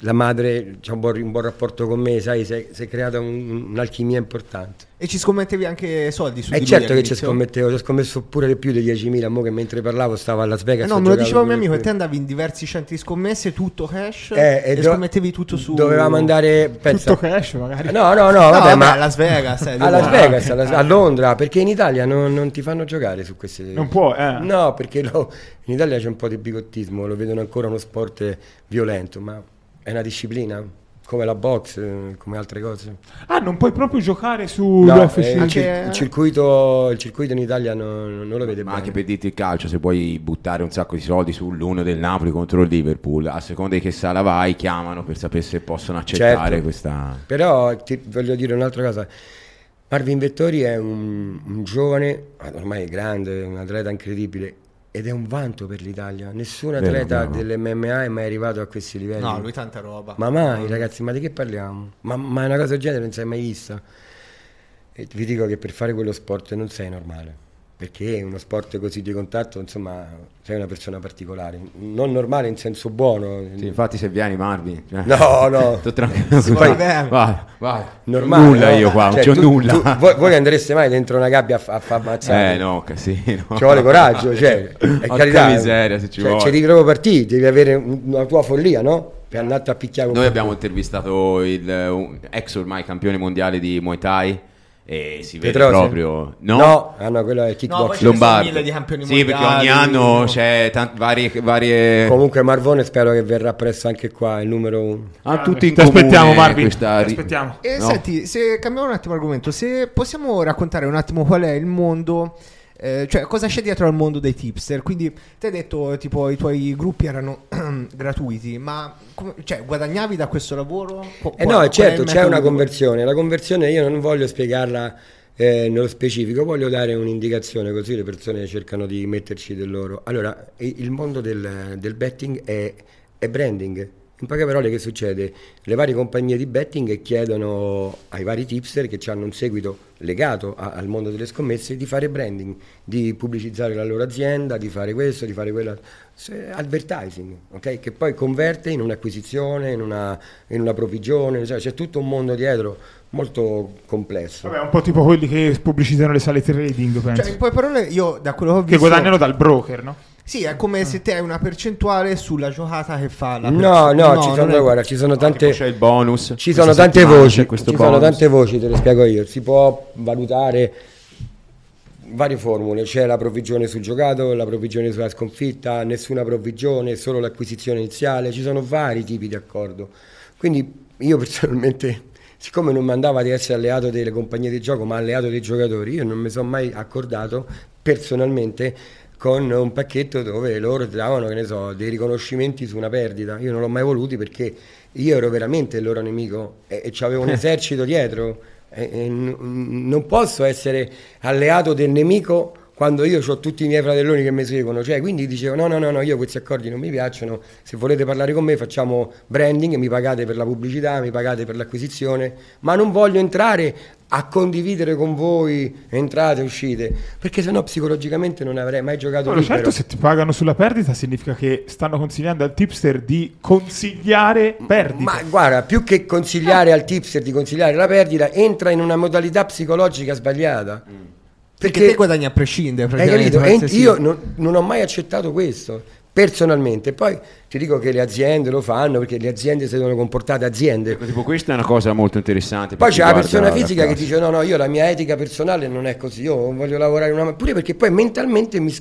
la madre ha un buon, un buon rapporto con me sai si è, si è creata un- un'alchimia importante E ci scommettevi anche soldi su e di certo lui che ci scommettevo ci ho scommesso pure di più di 10.000 mo che mentre parlavo stavo a Las Vegas Eh no, me lo diceva un mio amico, e te andavi in diversi centri di scommesse, tutto cash, Eh, e, do- scommettevi tutto su... dovevamo andare pensa, Tutto cash magari. no no no No, vabbè, vabbè, ma a Las Vegas. eh, a Las Vegas, a, Las- a Londra, perché in Italia non, non ti fanno giocare su queste... Non può, eh. No, perché lo- in Italia c'è un po' di bigottismo, lo vedono ancora uno sport violento, ma è una disciplina, come la box, eh, come altre cose. Ah, non puoi proprio giocare No, sull'UFC. eh, il, cir- il circuito, il circuito in Italia non, non lo vede Ma bene. anche per dirti il calcio, se vuoi buttare un sacco di soldi sull'uno del Napoli contro il Liverpool, a seconda di che sala vai, chiamano per sapere se possono accettare Certo. questa. Però ti voglio dire un'altra cosa. Marvin Vettori è un, un giovane, ormai è grande, un atleta incredibile ed è un vanto per l'Italia. Nessun Vero, atleta dell'MMA è mai arrivato a questi livelli. No, lui tanta roba. Ma mai, ragazzi, ma di che parliamo? Ma, ma una cosa del genere non si è mai vista. E vi dico che per fare quello sport non sei normale. Perché uno sport così di contatto, insomma, sei una persona particolare. Non normale in senso buono. Sì, infatti se vieni Marvin. cioè- No, no. Sto tranquillo. Si va bene. Vai, vai. Normale, nulla no? io qua, non Cioè, c'ho tu- nulla. tu- voi, voi andreste mai dentro una gabbia a, a far ammazzare? Eh no, casino. Ci vuole coraggio, cioè, è carità. miseria se ci cioè, vuole. ci devi proprio partire, devi avere un- una tua follia, no? Per andare a picchiare con Noi abbiamo intervistato il un- ex ormai campione mondiale di Muay Thai e si vede Petrosi? proprio... No, No, ah, no, quello è No, sono Lombardi. mille di campioni sì, perché ogni anno no? c'è tant- varie, varie... Comunque Marvone spero che verrà presto anche qua, il numero uno. Ah, tutti in Ti comune aspettiamo, Marvin. questa aspettiamo. E No. senti, se cambiamo un attimo argomento, se possiamo raccontare un attimo qual è il mondo, eh, cioè cosa c'è dietro al mondo dei tipster? Quindi ti hai detto tipo i tuoi gruppi erano gratuiti, ma come- cioè, guadagnavi da questo lavoro? Qu- Eh no, certo, c'è una conversione. La conversione io non voglio spiegarla eh, nello specifico, voglio dare un'indicazione così le persone cercano di metterci del loro. Allora, il mondo del, del betting è, è branding. In poche parole che succede? Le varie compagnie di betting chiedono ai vari tipster che hanno un seguito legato a- al mondo delle scommesse di fare branding, di pubblicizzare la loro azienda, di fare questo, di fare quello. Advertising, ok? Che poi converte in un'acquisizione, in una, in una provvigione, cioè c'è tutto un mondo dietro molto complesso. Vabbè, un po' tipo quelli che pubblicizzano le sale trading, penso. Cioè, in poche parole, io da quello che ho che visto... guadagnano dal broker, no? Sì, è come se te hai una percentuale sulla giocata che fa la No, persona. no, ci sono, è- guarda, ci sono tante... c'è il bonus. Ci sono tante voci, ci questo sono bonus. tante voci, te le spiego io. Si può valutare varie formule, c'è la provvigione sul giocato, la provvigione sulla sconfitta, nessuna provvigione, solo l'acquisizione iniziale, ci sono vari tipi di accordo. Quindi io personalmente, siccome non mi andava di essere alleato delle compagnie di gioco, ma alleato dei giocatori, io non mi sono mai accordato personalmente con un pacchetto dove loro davano, che ne so, dei riconoscimenti su una perdita. Io non l'ho mai voluti perché io ero veramente il loro nemico e, e c'avevo un esercito dietro. E- e n- non posso essere alleato del nemico quando io ho tutti i miei fratelloni che mi seguono, cioè quindi dicevo no no no no io questi accordi non mi piacciono, se volete parlare con me facciamo branding, mi pagate per la pubblicità, mi pagate per l'acquisizione, ma non voglio entrare a condividere con voi entrate, uscite, perché sennò psicologicamente non avrei mai giocato Allora, libero. certo, se ti pagano sulla perdita significa che stanno consigliando al tipster di consigliare perdite. Ma guarda, più che consigliare al tipster di consigliare la perdita, entra in una modalità psicologica sbagliata. Perché te guadagni a prescindere, Hai capito? E io non, non ho mai accettato questo personalmente. Poi ti dico che le aziende lo fanno perché le aziende si devono comportare aziende. Tipo, questa è una cosa molto interessante. Poi c'è la persona fisica che classe. dice: No, no, io la mia etica personale non è così. Io voglio lavorare una. Pure perché poi mentalmente mi,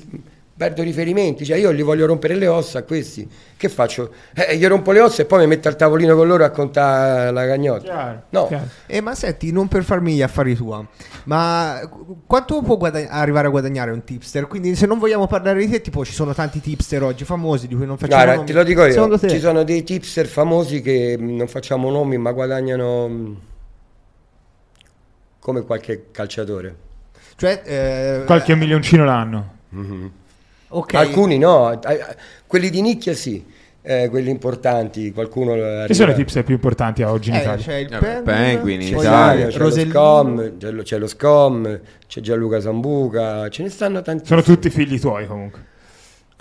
perdo riferimenti, cioè io gli voglio rompere le ossa a questi, che faccio? Eh, gli rompo le ossa e poi mi metto al tavolino con loro a contare la cagnotta. Chiaro, No, chiaro. Eh, ma senti, non per farmi gli affari tua, ma qu- quanto può guadagn- arrivare a guadagnare un tipster? Quindi se non vogliamo parlare di te, tipo ci sono tanti tipster oggi famosi di cui non facciamo Guarda, nomi. te lo dico io, Secondo te? ci sono dei tipster famosi che mh, non facciamo nomi ma guadagnano mh, come qualche calciatore. Cioè, eh, Qualche milioncino l'anno. Ok. Alcuni no, quelli di nicchia sì, eh, quelli importanti, qualcuno... Chi sono i tipster più importanti a oggi in Eh, Italia? c'è il Vabbè, Penguin, Penguin in C'è, Italia. c'è lo. Scom, c'è lo, c'è lo Scom, c'è Gianluca Sambuca, ce ne stanno tanti. Sono tutti figli tuoi comunque.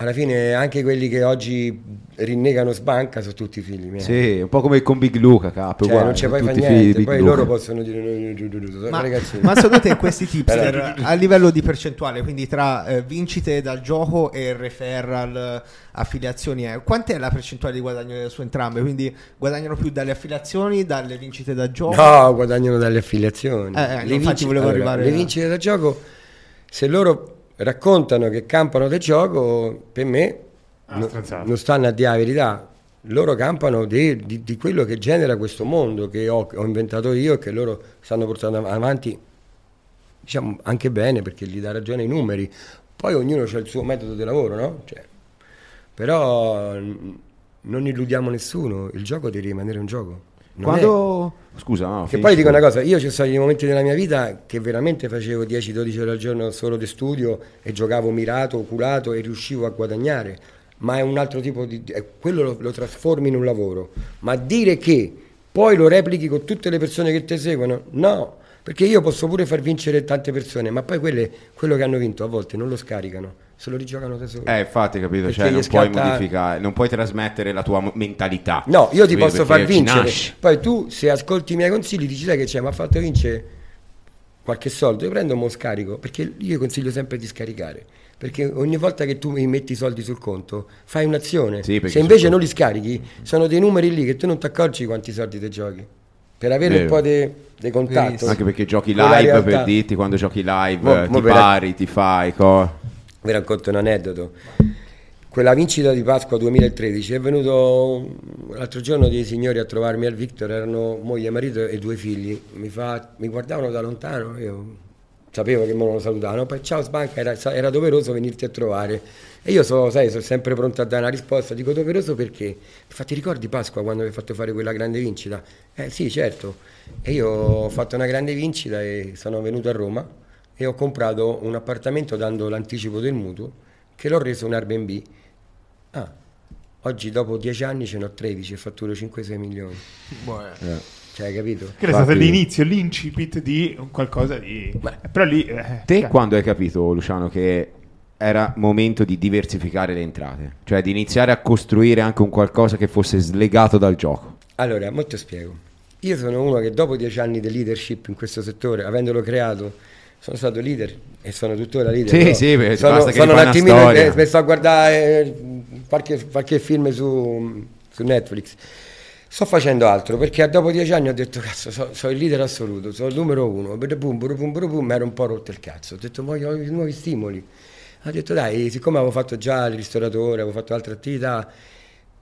Alla fine anche quelli che oggi rinnegano sbanca sono tutti figli miei. Sì, un po' come con Big Luca, capo. Cioè, uguale, non fare figli di niente, poi Luca. loro possono dire no, no, no, no, no, Ma, ragazzini. ma secondo te questi tipster a livello di percentuale, quindi tra eh, vincite dal gioco e referral, affiliazioni, eh, quant'è la percentuale di guadagno su entrambe? Quindi guadagnano più dalle affiliazioni, dalle vincite dal gioco? No, guadagnano dalle affiliazioni. Eh, eh, infatti volevo arrivare Le vincite da gioco, se loro raccontano che campano del gioco, per me Ah, no- non stanno a dire la verità. Loro campano di, di- di quello che genera questo mondo che ho, ho inventato io e che loro stanno portando av- avanti, diciamo anche bene perché gli dà ragione i numeri. Poi ognuno ha il suo metodo di lavoro, no? Cioè, però non illudiamo nessuno, il gioco deve rimanere un gioco. Non è- Quando... Scusa, no, che poi dico una cosa, io ci sono dei momenti nella mia vita che veramente facevo 10-12 ore al giorno solo di studio e giocavo mirato, oculato e riuscivo a guadagnare, ma è un altro tipo di... quello lo, lo trasformi in un lavoro, ma dire che poi lo replichi con tutte le persone che ti seguono, no, perché io posso pure far vincere tante persone, ma poi quelle, quello che hanno vinto a volte non lo scaricano, se lo rigiocano da soli. Eh, infatti, capito, cioè non puoi scatta- modificare, non puoi trasmettere la tua mentalità. No, io ti posso far vincere. nasci. Poi tu, se ascolti i miei consigli, dici: Sai che c'è, mi ha fatto vincere qualche soldo. Io prendo mo scarico perché io consiglio sempre di scaricare. Perché ogni volta che tu mi metti i soldi sul conto, fai un'azione. Sì, se invece non li scarichi, sono dei numeri lì che tu non ti accorgi quanti soldi ti giochi. Per avere un Vero. po' di contatto. Anche perché giochi live per dirti quando giochi live, Mo- eh, mo ti pari, ti fai, co- Vi racconto un aneddoto. Quella vincita di Pasqua 2013 è venuto l'altro giorno dei signori a trovarmi al Victor, erano moglie marito e due figli. Mi, fa- mi guardavano da lontano, io sapevo che me lo salutavano, poi ciao Sbanca, era, era doveroso venirti a trovare. E io so, sai, sono sempre pronto a dare una risposta, dico doveroso perché? Mi fa, ti ricordi Pasqua quando mi hai fatto fare quella grande vincita? Eh sì, certo. E io ho fatto una grande vincita e sono venuto a Roma e ho comprato un appartamento dando l'anticipo del mutuo che l'ho reso un Airbnb. Ah, oggi dopo dieci anni ce n'ho 13 e fatturo 5-6 milioni. Cioè, hai capito? Che è stato l'inizio, l'incipit di un qualcosa di... Però lì... eh, Te chiaro. quando hai capito, Luciano, che era momento di diversificare le entrate? Cioè di iniziare a costruire anche un qualcosa che fosse slegato dal gioco? Allora, molto spiego. Io sono uno che dopo dieci anni di leadership in questo settore, avendolo creato, sono stato leader e sono tuttora leader. Sì, sì, perché sono, basta che sono un attimino, sto a guardare eh, qualche, qualche film su, su Netflix. Sto facendo altro perché dopo dieci anni ho detto cazzo, sono il leader assoluto, sono il numero uno, brum, brum, brum, mi ero un po' rotto il cazzo, ho detto voglio nuovi stimoli. Ho detto dai, siccome avevo fatto già il ristoratore, avevo fatto altre attività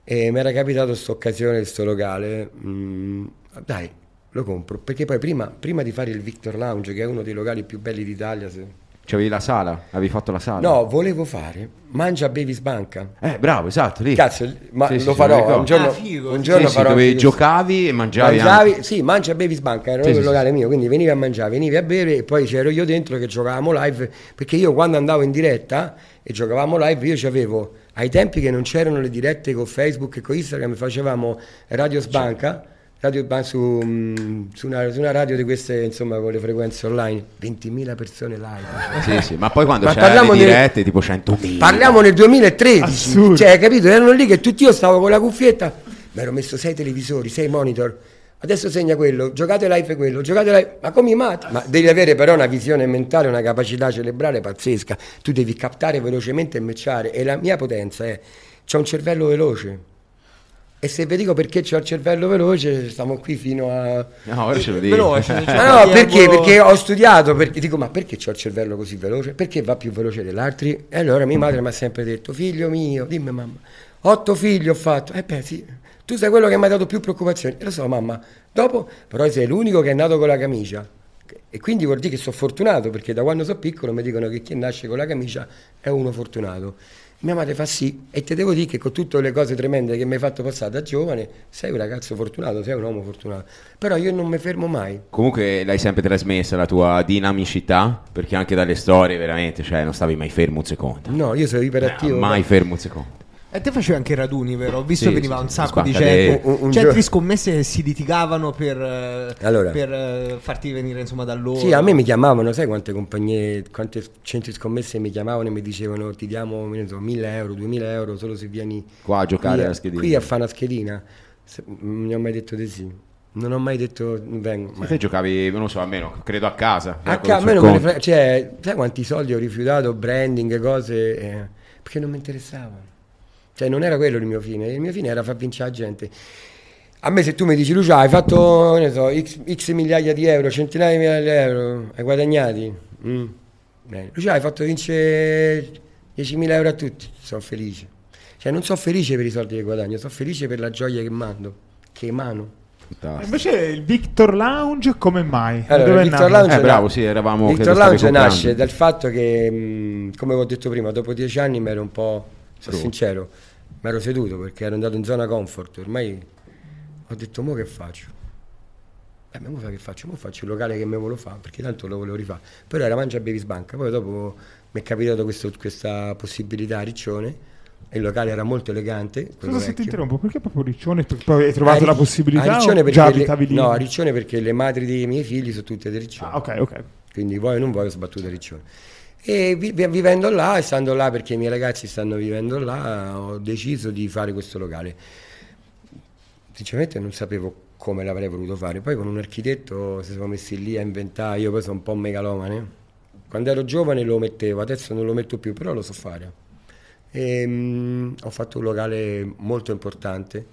e mi era capitato questa occasione, questo locale, mm, dai, lo compro, perché poi prima, prima di fare il Victor Lounge, che è uno dei locali più belli d'Italia, se- C'avevi la sala? Avevi fatto la sala? no, volevo fare Mangia Bevi Sbanca. Eh, bravo, esatto, lì. Cazzo, ma Sì, lo sì, farò, un giorno, Ah, figo. un giorno Sì, sì, farò dove giocavi e mangiavi, Mangiavi, anche. sì, mangia bevi sbanca, era Sì, proprio sì, il locale mio, quindi venivi a mangiare, venivi a bere e poi c'ero io dentro che giocavamo live, perché io quando andavo in diretta e giocavamo live io c'avevo, ai tempi che non c'erano le dirette con Facebook e con Instagram, facevamo Radio Sbanca, radio su, mm, su una, su una radio di queste, insomma, con le frequenze online, 20.000 persone live. Sì, sì, ma poi quando Ma c'erano parliamo le nel- dirette tipo 100.000. Parliamo nel 2013, Assurdo. cioè, capito? Erano lì che tutti io stavo con la cuffietta, mi ero messo sei televisori, sei monitor. Adesso segna quello, giocate live quello, giocate live, ma come i matti? Ma devi avere però una visione mentale, una capacità cerebrale pazzesca. Tu devi captare velocemente e matchare. E la mia potenza è, c'ho un cervello veloce. E se vi dico perché ho il cervello veloce, stiamo qui fino a... No, ora ce lo dico. Veloce, cioè, Ma no, perché? Perché ho studiato, perché dico, ma perché ho il cervello così veloce? Perché va più veloce degli altri? E allora mia madre mi ha sempre detto, figlio mio, dimmi mamma, otto figli ho fatto. Eh beh sì, tu sei quello che mi ha dato più preoccupazioni. E lo so mamma, dopo però sei l'unico che è nato con la camicia. E quindi vuol dire che sono fortunato, perché da quando sono piccolo mi dicono che chi nasce con la camicia è uno fortunato. Mia madre fa sì, e ti devo dire che con tutte le cose tremende che mi hai fatto passare da giovane, sei un ragazzo fortunato, sei un uomo fortunato. Però io non mi fermo mai. Comunque l'hai sempre trasmessa la tua dinamicità, perché anche dalle storie veramente, cioè non stavi mai fermo un secondo. No, io sono iperattivo. Eh, mai fermo un secondo. E te facevi anche i raduni, vero? Ho visto Sì, che veniva sì, un sacco di gente. Un- un centri gio- scommesse che si litigavano per, eh, Allora. per eh, farti venire insomma da loro. Sì, a me mi chiamavano, sai quante compagnie, quante centri scommesse mi chiamavano e mi dicevano ti diamo so, 1000 euro, 2000 euro solo se vieni Qua a giocare qui alla schedina. Qui a fare una schedina. Se- non mi ho mai detto di sì. Non ho mai detto vengo. Ma te giocavi, non lo so, almeno credo a casa. A Ecco, ca- a sul me non me ne conto. frega- cioè, sai quanti soldi ho rifiutato, branding, cose, eh, perché non mi interessava. Cioè, non era quello il mio fine, il mio fine era far vincere la gente. A me se tu mi dici, Lucia, hai fatto, so, x, x migliaia di euro, centinaia di migliaia di euro, hai guadagnati? Mm. Bene. Lucia, hai fatto vincere 10.000 euro a tutti, sono felice. Cioè, non sono felice per i soldi che guadagno, sono felice per la gioia che mando, che emano. Fantastico. Invece il Victor Lounge come mai? Allora, dove Victor nato? Lounge, Eh, bravo, sì, eravamo- Victor Lounge nasce dal fatto che, mh, come vi ho detto prima, dopo dieci anni mi ero un po', sono sincero, mi ero seduto perché ero andato in zona comfort, ormai ho detto, mo che faccio? Eh, ma mo fa che faccio? Mo faccio il locale che mi volevo fare, perché tanto lo volevo rifare. Però era Mangia Bevi Sbanca, poi dopo mi è capitato questo- questa possibilità a Riccione, il locale era molto elegante. Scusa se ti interrompo, perché proprio Riccione? Perché poi hai trovato A Ri- la possibilità a Riccione già abitavi lì? No, a Riccione perché le madri dei miei figli sono tutte di Riccione. Ah, ok, ok. Quindi vuoi o non vuoi ho sbattuto a Riccione. E vi- vi- vivendo là e stando là perché i miei ragazzi stanno vivendo là, ho deciso di fare questo locale. Sinceramente non sapevo come l'avrei voluto fare. Poi con un architetto si sono messi lì a inventare, io poi sono un po' megalomane. Quando ero giovane lo mettevo, adesso non lo metto più, però lo so fare. E, mm, ho fatto un locale molto importante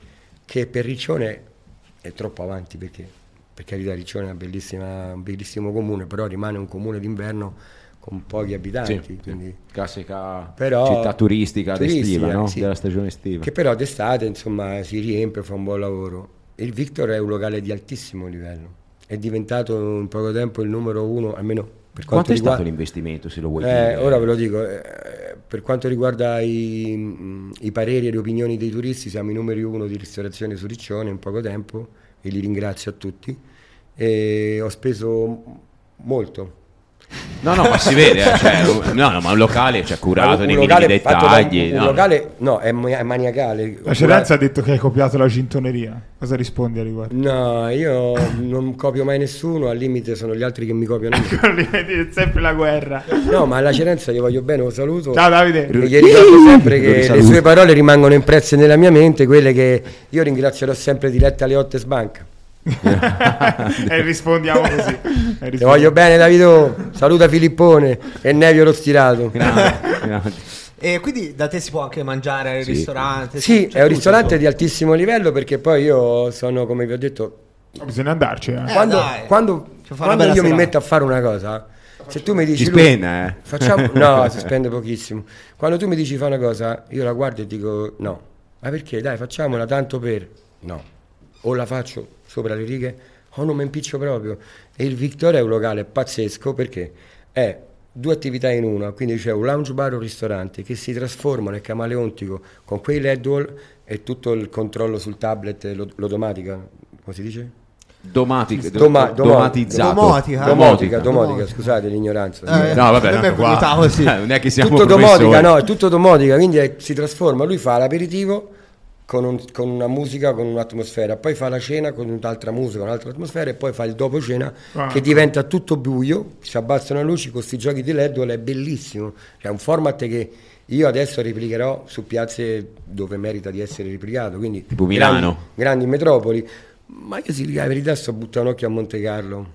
che per Riccione è troppo avanti perché per carità Riccione è un bellissimo comune, però rimane un comune d'inverno con pochi abitanti. sì. quindi- classica Però- città turistica turistica, estiva, no? sì. della stagione estiva. Che però d'estate insomma si riempie, fa un buon lavoro. Il Victor è un locale di altissimo livello, è diventato in poco tempo il numero uno, almeno per Quanto quanto è riguarda... stato l'investimento, se lo vuoi Eh, dire? ora ve lo dico, eh, per quanto riguarda i, mh, i pareri e le opinioni dei turisti, siamo i numeri uno di ristorazione su Riccione in poco tempo e li ringrazio a tutti. E ho speso molto. No, no, ma si vede, eh, cioè, no, no, ma un locale cioè, curato Un nei locale minimi fatto da- dettagli. un no, locale, no, è, è maniacale. La Cerenza ha detto che hai copiato la gintoneria. Cosa rispondi a riguardo? No, io non copio mai nessuno, al limite sono gli altri che mi copiano. È sempre la guerra. No, ma alla Cerenza gli voglio bene, lo saluto. Ciao Davide. E gli ricordo sempre che le sue parole rimangono impresse nella mia mente, quelle che io ringrazierò sempre diretta Leotte Sbanca. e rispondiamo così. E Ti voglio bene Davido, saluta Filippone e Nevio lo stirato. Grande, grande. E quindi da te si può anche mangiare al Sì. ristorante? Sì, c'è è un ristorante di altissimo livello perché poi io sono, come vi ho detto, Bisogna andarci. Eh. Eh, quando, dai. quando- quando io mi serata. metto a fare una cosa, se tu mi dici... Ci "Lu, spende, eh? Facciamo... No, si spende pochissimo. Quando tu mi dici fa una cosa, io la guardo e dico no. Ma perché? Dai, facciamola tanto per... No. O la faccio sopra le righe o non mi impiccio proprio. E il Victoria è un locale pazzesco perché è due attività in una, quindi c'è un lounge bar o un ristorante che si trasformano, è camaleontico, con quei LED wall e tutto il controllo sul tablet, l'automatica, come si dice? Domatic, Doma- do- domo- domatizzato. domotica. Domotica, domotica, Domotica. scusate l'ignoranza. Eh, No, vabbè, tanto qua- così. Non è che siamo tutto domotica, no, è tutto domotica, quindi è- si trasforma, lui fa l'aperitivo con, un- con una musica, con un'atmosfera, poi fa la cena con un'altra musica, un'altra atmosfera e poi fa il dopo cena Ah. che diventa tutto buio, si abbassano le luci con questi giochi di LED, è bellissimo, è un format che io adesso replicherò su piazze dove merita di essere replicato, quindi Tipo Milano. grandi, grandi metropoli, ma io si dica la verità sto buttando un occhio a Monte Carlo.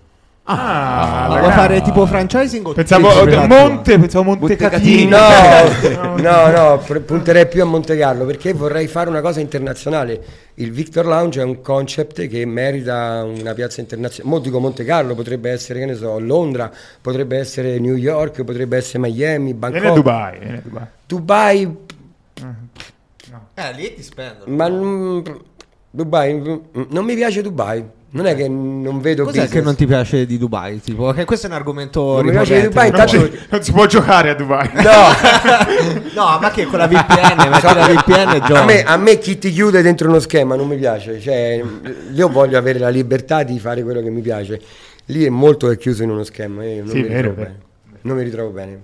Ah, la vuoi fare tipo franchising o Pensavo oh, Monte, pensavo Monte Montecatini. Catino. No, no, no, pr- punterei più a Monte Carlo perché vorrei fare una cosa internazionale. Il Victor Lounge è un concept che merita una piazza internazionale. Mo dico Monte Carlo, potrebbe essere, che ne so, Londra, potrebbe essere New York, potrebbe essere Miami, Bangkok. Viene Dubai. viene Dubai. Dubai, Eh, lì ti spendono. ma mm, Dubai, mm, non mi piace Dubai. Non è che non vedo Cos'è business. che non ti piace di Dubai? Tipo, che questo è un argomento Non mi piace di. Dubai, Non, intanto ci- non si può giocare a Dubai. No, No, ma che con la VPN, metti la VPN e a me, a me chi ti chiude dentro uno schema non mi piace. Cioè, io voglio avere la libertà di fare quello che mi piace. Lì è molto chiuso in uno schema. e non, Sì, mi vero, ritrovo vero. bene. non mi ritrovo bene.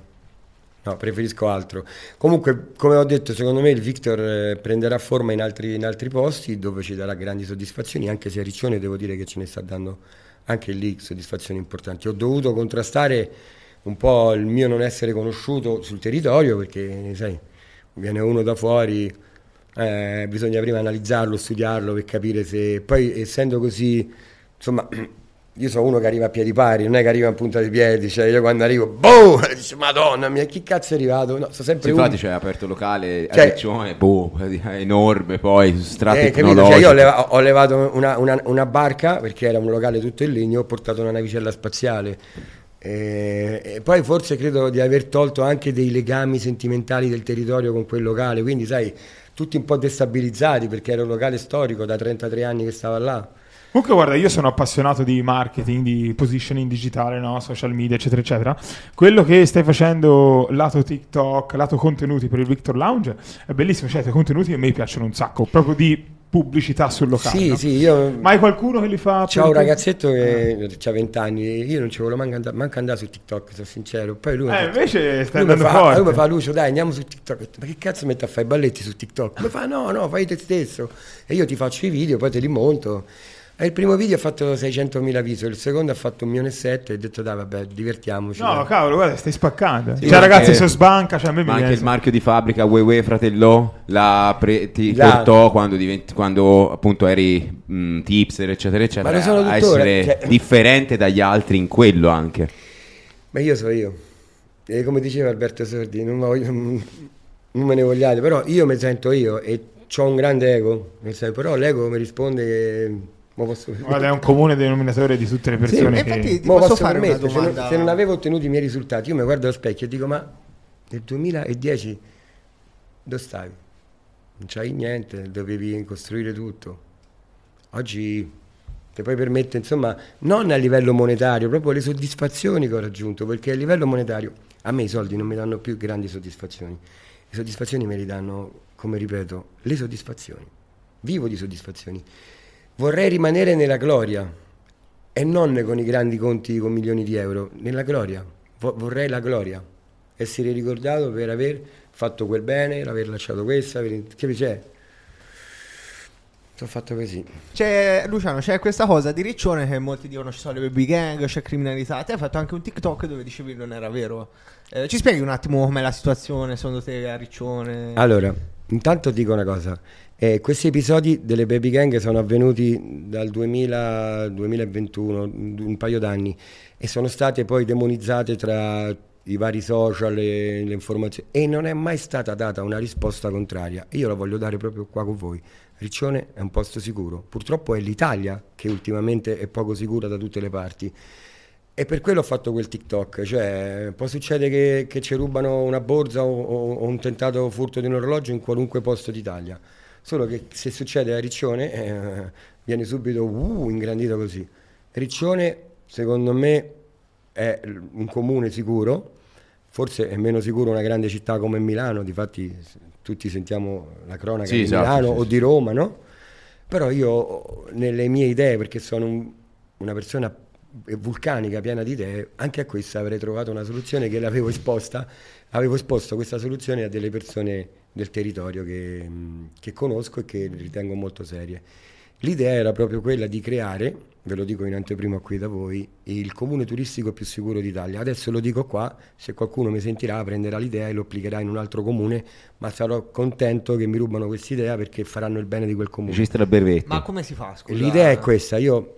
No, preferisco altro. Comunque, come ho detto, secondo me il Victor eh, prenderà forma in altri, in altri posti dove ci darà grandi soddisfazioni, anche se a Riccione devo dire che ce ne sta dando anche lì soddisfazioni importanti. Ho dovuto contrastare un po' il mio non essere conosciuto sul territorio perché, sai, viene uno da fuori, eh, bisogna prima analizzarlo, studiarlo per capire se... Poi essendo così, insomma, io sono uno che arriva a piedi pari, non è che arriva in punta di piedi, cioè io quando arrivo, boh, dice, madonna mia, chi cazzo è arrivato? No, sto sempre Infatti uno. c'è aperto locale Cioè- Riccione, boh, enorme poi, su strade Eh? Cioè, io ho, leva- ho levato una, una- una barca perché era un locale tutto in legno, ho portato una navicella spaziale. E, e poi forse credo di aver tolto anche dei legami sentimentali del territorio con quel locale, quindi sai, tutti un po' destabilizzati perché era un locale storico da 33 anni che stava là. Comunque, guarda, io sono appassionato di marketing, di positioning digitale, no? social media, eccetera, eccetera. Quello che stai facendo lato TikTok, lato contenuti per il Victor Lounge è bellissimo. Cioè, i contenuti a me piacciono un sacco, proprio di pubblicità sul locale. Sì, no? sì, io... Ma hai qualcuno che li fa? Per- un ragazzetto che ha 20 anni, io non ci volevo manco andare, manco andare su TikTok, sono sincero. Poi lui Eh, invece stai lui andando fa, forte. lui mi fa Lucio dai andiamo su TikTok ma che cazzo metti a fare i balletti su TikTok mi fa no no fai te stesso e io ti faccio i video poi te li monto e il primo video ha fatto 600.000 visual il secondo ha fatto 1 milione e 7 e ho detto dai vabbè divertiamoci No, dai. cavolo, guarda, stai spaccando. Sì, cioè, ragazzi, se sbanca, cioè a me mi Ma anche viene- il marchio di fabbrica Wewe Fratello la pre- ti La- portò quando, diventi- quando appunto eri mh, tipster eccetera eccetera Ma lo sono a tuttora, essere cioè- differente dagli altri in quello anche ma io so io e come diceva Alberto Sordi non, voglio- non me ne vogliate però io mi sento io e ho un grande ego però l'ego mi risponde che Guarda, è un comune denominatore di tutte le persone e che... infatti- Ti posso posso fare una permettere, se non, domanda? se non avevo ottenuto i miei risultati, io mi guardo allo specchio e dico: Ma nel 2010 dove stavi? Non c'hai niente, dovevi costruire tutto. Oggi ti puoi permettere, insomma, non a livello monetario, proprio le soddisfazioni che ho raggiunto, perché a livello monetario a me i soldi non mi danno più grandi soddisfazioni. Le soddisfazioni me le danno, come ripeto, le soddisfazioni. Vivo di soddisfazioni. Vorrei rimanere nella gloria e non con i grandi conti con milioni di euro, nella gloria. Vo- vorrei la gloria, essere ricordato per aver fatto quel bene, aver lasciato questo, aver... che c'è? Ho fatto così. C'è, Luciano, c'è questa cosa di Riccione che molti dicono ci sono le baby gang, c'è criminalità. Te hai fatto anche un TikTok dove dicevi non era vero. Eh, ci spieghi un attimo com'è la situazione secondo te a Riccione? Allora, intanto dico una cosa. Eh, questi episodi delle baby gang sono avvenuti dal 2000 2021, un paio d'anni, e sono state poi demonizzate tra i vari social e le informazioni e non è mai stata data una risposta contraria. Io la voglio dare proprio qua con voi. Riccione è un posto sicuro. Purtroppo è l'Italia che ultimamente è poco sicura da tutte le parti. E per quello ho fatto quel TikTok, cioè può succedere che, che ci rubano una borsa o, o- o un tentato furto di un orologio in qualunque posto d'Italia. Solo che se succede a Riccione eh, viene subito uh, ingrandito così. Riccione, secondo me, è un comune sicuro, forse è meno sicuro una grande città come Milano, difatti tutti sentiamo la cronaca Sì, di esatto, Milano sì, o sì. di Roma, no? Però io nelle mie idee, perché sono un- una persona vulcanica, piena di idee, anche a questa avrei trovato una soluzione che l'avevo esposta, avevo esposto questa soluzione a delle persone del territorio che, che conosco e che ritengo molto serie. L'idea era proprio quella di creare, ve lo dico in anteprima qui da voi, il comune turistico più sicuro d'Italia. Adesso lo dico qua, se qualcuno mi sentirà prenderà l'idea e lo applicherà in un altro comune, ma sarò contento che mi rubano questa idea perché faranno il bene di quel comune. Registra il berretto. Ma come si fa? Scusa? L'idea è questa, io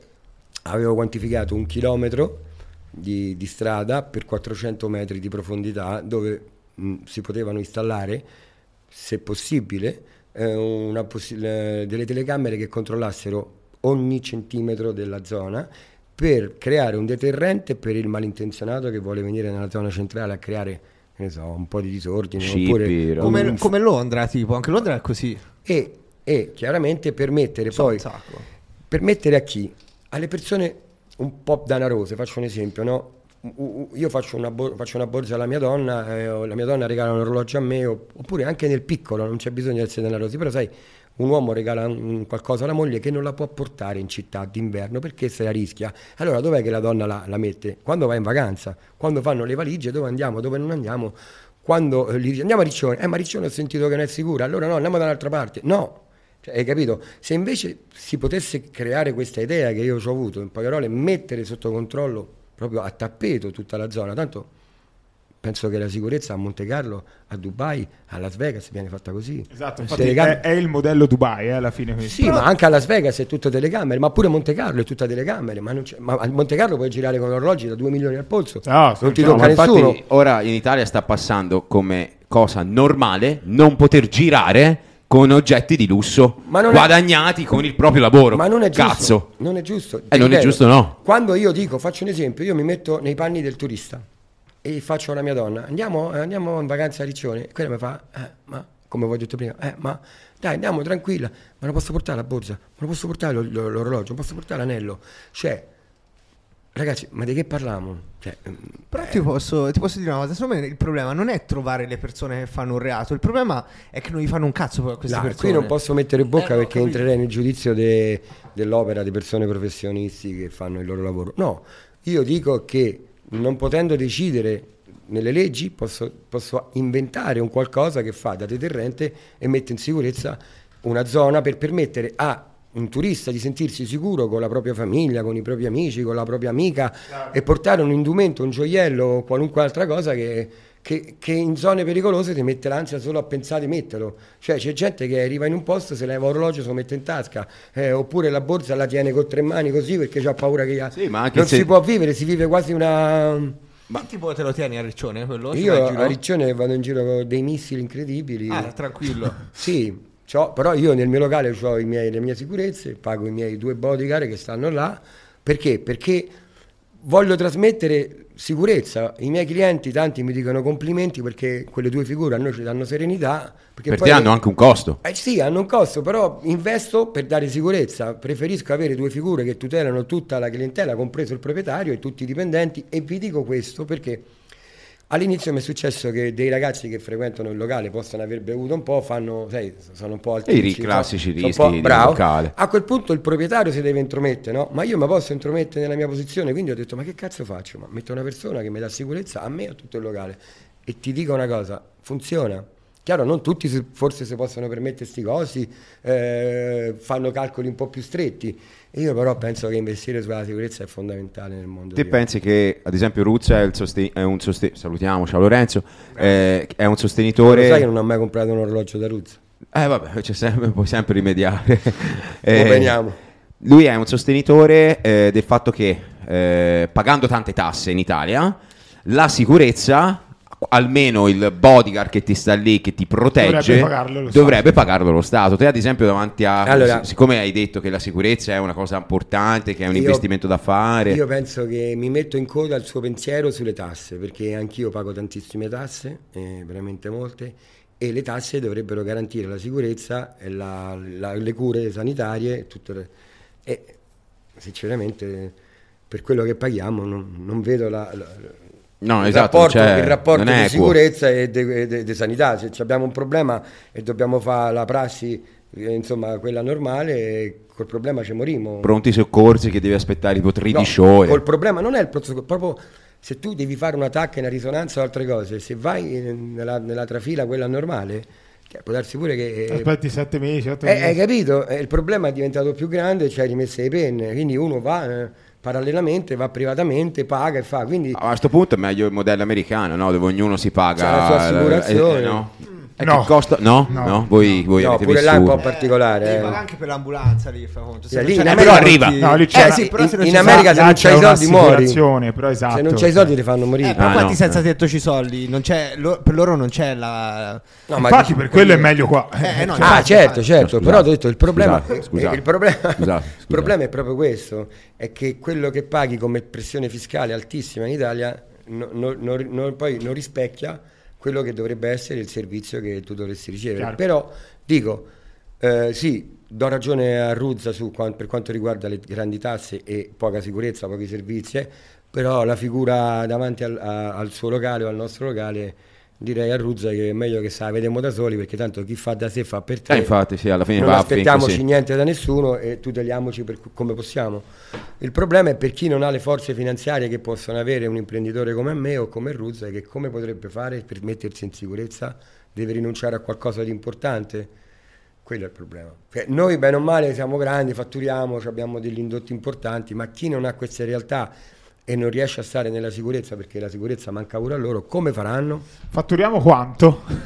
avevo quantificato un chilometro di, di strada per 400 metri di profondità dove mh, si potevano installare, se possibile, eh, una possi- le- delle telecamere che controllassero ogni centimetro della zona per creare un deterrente per il malintenzionato che vuole venire nella zona centrale a creare che ne so, un po' di disordine roba. Come, un- come Londra, tipo, anche Londra è così. e, e chiaramente permettere So poi un sacco. permettere a chi? Alle persone un po' danarose, faccio un esempio, no? Io faccio una, bo- faccio una borsa alla mia donna, eh, la mia donna regala un orologio a me, oppure anche nel piccolo, non c'è bisogno di essere danarosi, però sai, un uomo regala un- qualcosa alla moglie che non la può portare in città d'inverno perché se la rischia. Allora dov'è che la donna la, la mette? Quando va in vacanza, quando fanno le valigie, dove andiamo, dove non andiamo, quando eh, gli dice andiamo a Riccione, eh ma Riccione ho sentito che non è sicura, allora no, andiamo da un'altra parte. No, cioè, hai capito? Se invece si potesse creare questa idea che io ho avuto, in poche parole, mettere sotto controllo proprio a tappeto tutta la zona, tanto penso che la sicurezza a Monte Carlo, a Dubai, a Las Vegas viene fatta così. Esatto, Le infatti telecamere- è, è il modello Dubai eh, alla fine. sì, ma anche a Las Vegas è tutto telecamere, ma pure Monte Carlo è tutta telecamere, ma, non c'è- ma a Monte Carlo puoi girare con orologi da 2 milioni al polso, No, non ti no, tocca ma infatti nessuno. ora in Italia sta passando come cosa normale non poter girare con oggetti di lusso non è- guadagnati con il proprio lavoro. Ma non è giusto. Cazzo. Non è giusto. Eh, non è giusto, no. Quando io dico, faccio un esempio, io mi metto nei panni del turista e faccio alla mia donna, andiamo, eh, andiamo in vacanza a Riccione. E quella mi fa, eh, ma come vi ho detto prima, eh, ma dai, andiamo tranquilla, ma non posso portare la borsa, ma non posso portare lo- lo- l'orologio, non posso portare l'anello. Cioè, ragazzi, ma di che parliamo? Cioè, mm, Però ti, posso, ti posso dire una cosa, secondo me il problema non è trovare le persone che fanno un reato, il problema è che non gli fanno un cazzo a queste Dai, persone. qui non posso mettere bocca Eh, no, perché capito. entrerei nel giudizio de- dell'opera di persone professionisti che fanno il loro lavoro. No, io dico che non potendo decidere nelle leggi posso, posso inventare un qualcosa che fa da deterrente e mette in sicurezza una zona per permettere a un turista di sentirsi sicuro con la propria famiglia, con i propri amici, con la propria amica e portare un indumento, un gioiello o qualunque altra cosa che, che- che in zone pericolose ti mette l'ansia solo a pensare di metterlo. Cioè c'è gente che arriva in un posto, se leva orologio, se lo mette in tasca, eh, oppure la borsa la tiene con tre mani così perché ha paura che Sì, non se- si può vivere, si vive quasi una... Ma tipo te lo tieni a Riccione quello? Io a Riccione vado in giro con dei missili incredibili. Ah, tranquillo. Sì, c'ho- però io nel mio locale ho le mie sicurezze, pago i miei due bodyguard che stanno là. Perché? Perché voglio trasmettere sicurezza. I miei clienti tanti mi dicono complimenti perché quelle due figure a noi ci danno serenità. Perché Per poi- te hanno anche un costo. eh sì, hanno un costo, però investo per dare sicurezza. Preferisco avere due figure che tutelano tutta la clientela, compreso il proprietario e tutti i dipendenti. E vi dico questo perché all'inizio mi è successo che dei ragazzi che frequentano il locale possano aver bevuto un po', fanno, sai, sono un po' E i classici rischi bravo. locale. A quel punto il proprietario si deve intromettere, no? Ma io mi posso intromettere nella mia posizione, quindi ho detto, ma che cazzo faccio? Ma metto una persona che mi dà sicurezza a me e a tutto il locale. E ti dico una cosa, funziona. Chiaro, non tutti si- forse si possono permettere questi costi, eh, fanno calcoli un po' più stretti. Io però penso che investire sulla sicurezza è fondamentale nel mondo. Te pensi che, ad esempio, Ruzza è, il sosten- è un sostenitore, salutiamo, ciao Lorenzo, eh, è un sostenitore... Lo sai che non ho mai comprato un orologio da Ruzza? Eh vabbè, c'è sempre, puoi sempre rimediare. Come veniamo? Lui è un sostenitore eh, del fatto che eh, pagando tante tasse in Italia, la sicurezza, almeno il bodyguard che ti sta lì, che ti protegge, Dovrebbe pagarlo lo dovrebbe pagarlo lo Stato. Te ad esempio davanti a... Allora- sic- siccome hai detto che la sicurezza è una cosa importante, che è un Io- investimento da fare... Io penso che mi metto in coda al suo pensiero sulle tasse, perché anch'io pago tantissime tasse, eh, veramente molte, e le tasse dovrebbero garantire la sicurezza, e la- la- le cure sanitarie, tutte le- e sinceramente per quello che paghiamo non, non vedo la- la- No, il esatto, rapporto, cioè, il rapporto di equo. sicurezza e di sanità. Se ci abbiamo un problema e dobbiamo fare la prassi, eh, insomma, quella normale, col problema ci morimo. Pronti soccorsi che devi aspettare tipo 13 No, ore. Col problema non è il pronto proprio se tu devi fare un tacca, una risonanza o altre cose, se vai eh, nella, nella trafila quella normale, può darsi pure che... eh, Aspetti sette mesi, otto eh, hai mesi. capito? Il problema è diventato più grande, cioè rimesse le penne, quindi uno va eh, parallelamente, va privatamente, paga e fa, quindi... A questo punto è meglio il modello americano, no? dove ognuno si paga C'ha la sua eh, assicurazione. eh, no? Eh, No. costa? No, no, No. Voi, voi No, avete pure là è un po' particolare. Eh. pagare anche per l'ambulanza lì, fa conto. Eh, non lì in America meta, arriva. ti- No, lì Eh, c'è- sì, però se non in ci America se non c'hai i soldi muori. però esatto. Se non c'hai i soldi ti fanno morire. Eh, però Ah, quanti no. senza tetto ci soldi? Non c'è, lo- per loro non c'è la... No, ma Infatti per quello è meglio qua. Eh, no, Ah, infatti, certo, infatti. certo, però ho detto il problema, scusate, eh, il problema, Scusate, il problema è proprio questo, è che quello che paghi come pressione fiscale altissima in Italia non rispecchia quello che dovrebbe essere il servizio che tu dovresti ricevere. Chiaro. Però dico, eh, sì, do ragione a Ruzza su per quanto riguarda le grandi tasse e poca sicurezza, pochi servizi, eh, però la figura davanti al, a- al suo locale o al nostro locale direi a Ruzza che è meglio che se la vediamo da soli perché tanto chi fa da sé fa per te Eh, infatti, sì, alla fine non va aspettiamoci così. niente da nessuno e tuteliamoci per come possiamo. Il problema è per chi non ha le forze finanziarie che possono avere un imprenditore come me o come Ruzza, che come potrebbe fare per mettersi in sicurezza? Deve rinunciare a qualcosa di importante? Quello è il problema. Cioè, noi bene o male siamo grandi, fatturiamo, abbiamo degli indotti importanti, ma chi non ha queste realtà e non riesce a stare nella sicurezza perché la sicurezza manca pure a loro, come faranno? Fatturiamo quanto?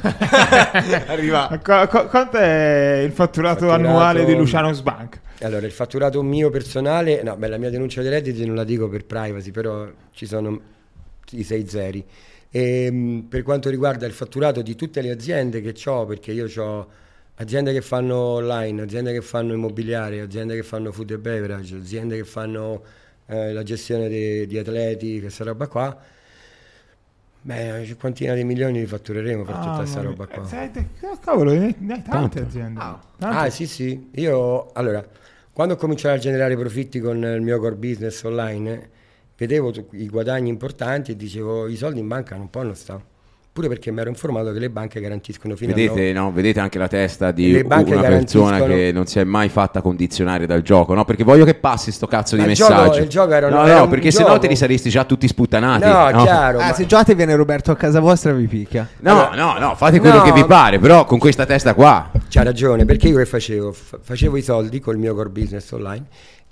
Arriva. Qu- qu- quanto è il fatturato, Fatturato- annuale di Luciano's Bank? Allora, il fatturato mio personale, no, beh, la mia denuncia dei redditi non la dico per privacy, però ci sono i sei zeri. E, mh, per quanto riguarda il fatturato di tutte le aziende che ho, perché io ho aziende che fanno online, aziende che fanno immobiliare, aziende che fanno food e beverage, aziende che fanno eh, la gestione de- di atleti, questa roba qua, beh, una cinquantina di milioni li fattureremo per tutta questa roba qua. Eh, te- cavolo, ne, ne hai tante Tante. aziende. Ah. Tante. Ah, sì, sì. Io, allora, quando ho cominciato a generare profitti con il mio core business online, vedevo i guadagni importanti e dicevo, i soldi in banca non possono stare. Pure perché mi ero informato che le banche garantiscono fino a... Vedete, no? Vedete anche la testa di Le una persona che non si è mai fatta condizionare dal gioco, no? Perché voglio che passi sto cazzo di Ma il gioco- messaggio. il gioco era no, era no, un perché gioco. sennò te li saresti già tutti sputtanati. No, chiaro. Ah, ma- se giocate viene Roberto a casa vostra vi picchia. No, no, no, fate quello No. che vi pare, però con questa testa qua. C'ha ragione, perché io che facevo? Fa- facevo i soldi col mio core business online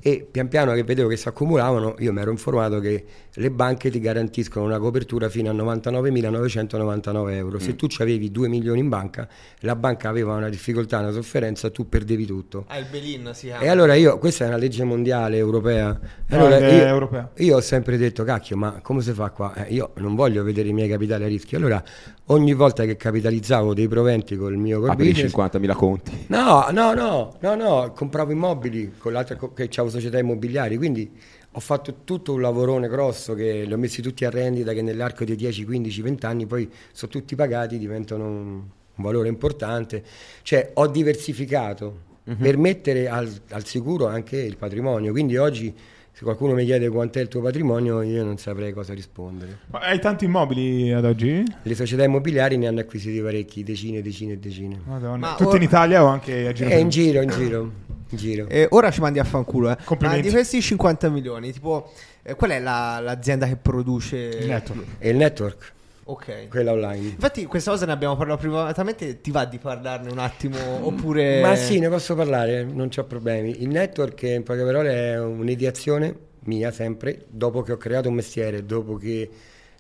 e pian piano che vedevo che si accumulavano, io mi ero informato che le banche ti garantiscono una copertura fino a 99.999 euro. Mm. Se tu ci avevi 2 milioni in banca, la banca aveva una difficoltà, una sofferenza, tu perdevi tutto. Ah, il Belin si chiama. E allora io, questa è una legge mondiale europea. No, allora io, europea. io ho sempre detto, cacchio, ma come si fa qua? Eh, io non voglio vedere i miei capitali a rischio. Allora, ogni volta che capitalizzavo dei proventi col mio core Apri business, 50.000 conti. No, no, no, no, no, compravo immobili con l'altra co- che avevo società immobiliari, quindi ho fatto tutto un lavorone grosso che li ho messi tutti a rendita che nell'arco di 10, 15, 20 anni poi sono tutti pagati, diventano un, un valore importante. Cioè ho diversificato per mettere al, al sicuro anche il patrimonio, quindi oggi se qualcuno mi chiede quant'è il tuo patrimonio io non saprei cosa rispondere. Ma hai tanti immobili ad oggi? Le società immobiliari ne hanno acquisiti parecchi, decine, decine e decine. Madonna. Ma Tutti ora- in Italia o anche a giro? È per- in giro, in giro, in giro. E ora ci mandi a fanculo, eh. Ma Complimenti. di questi 50 milioni, tipo, eh, qual è la- l'azienda che produce Il network. E il network, Ok. quella online. Infatti, questa cosa ne abbiamo parlato privatamente. Ti va di parlarne un attimo? Oppure. Ma sì, ne posso parlare, non c'ho problemi. Il network, in poche parole, è un'ideazione mia sempre, dopo che ho creato un mestiere, dopo che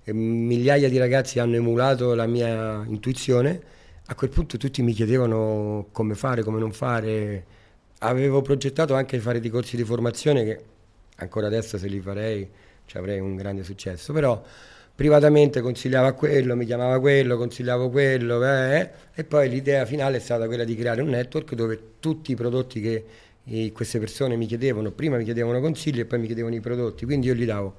eh, migliaia di ragazzi hanno emulato la mia intuizione, a quel punto tutti mi chiedevano come fare, come non fare. Avevo progettato anche di fare dei corsi di formazione che ancora adesso se li farei ci avrei un grande successo, però privatamente consigliava quello, mi chiamava quello, consigliavo quello, eh, e poi l'idea finale è stata quella di creare un network dove tutti i prodotti che eh, queste persone mi chiedevano, prima mi chiedevano consigli e poi mi chiedevano i prodotti, quindi io gli davo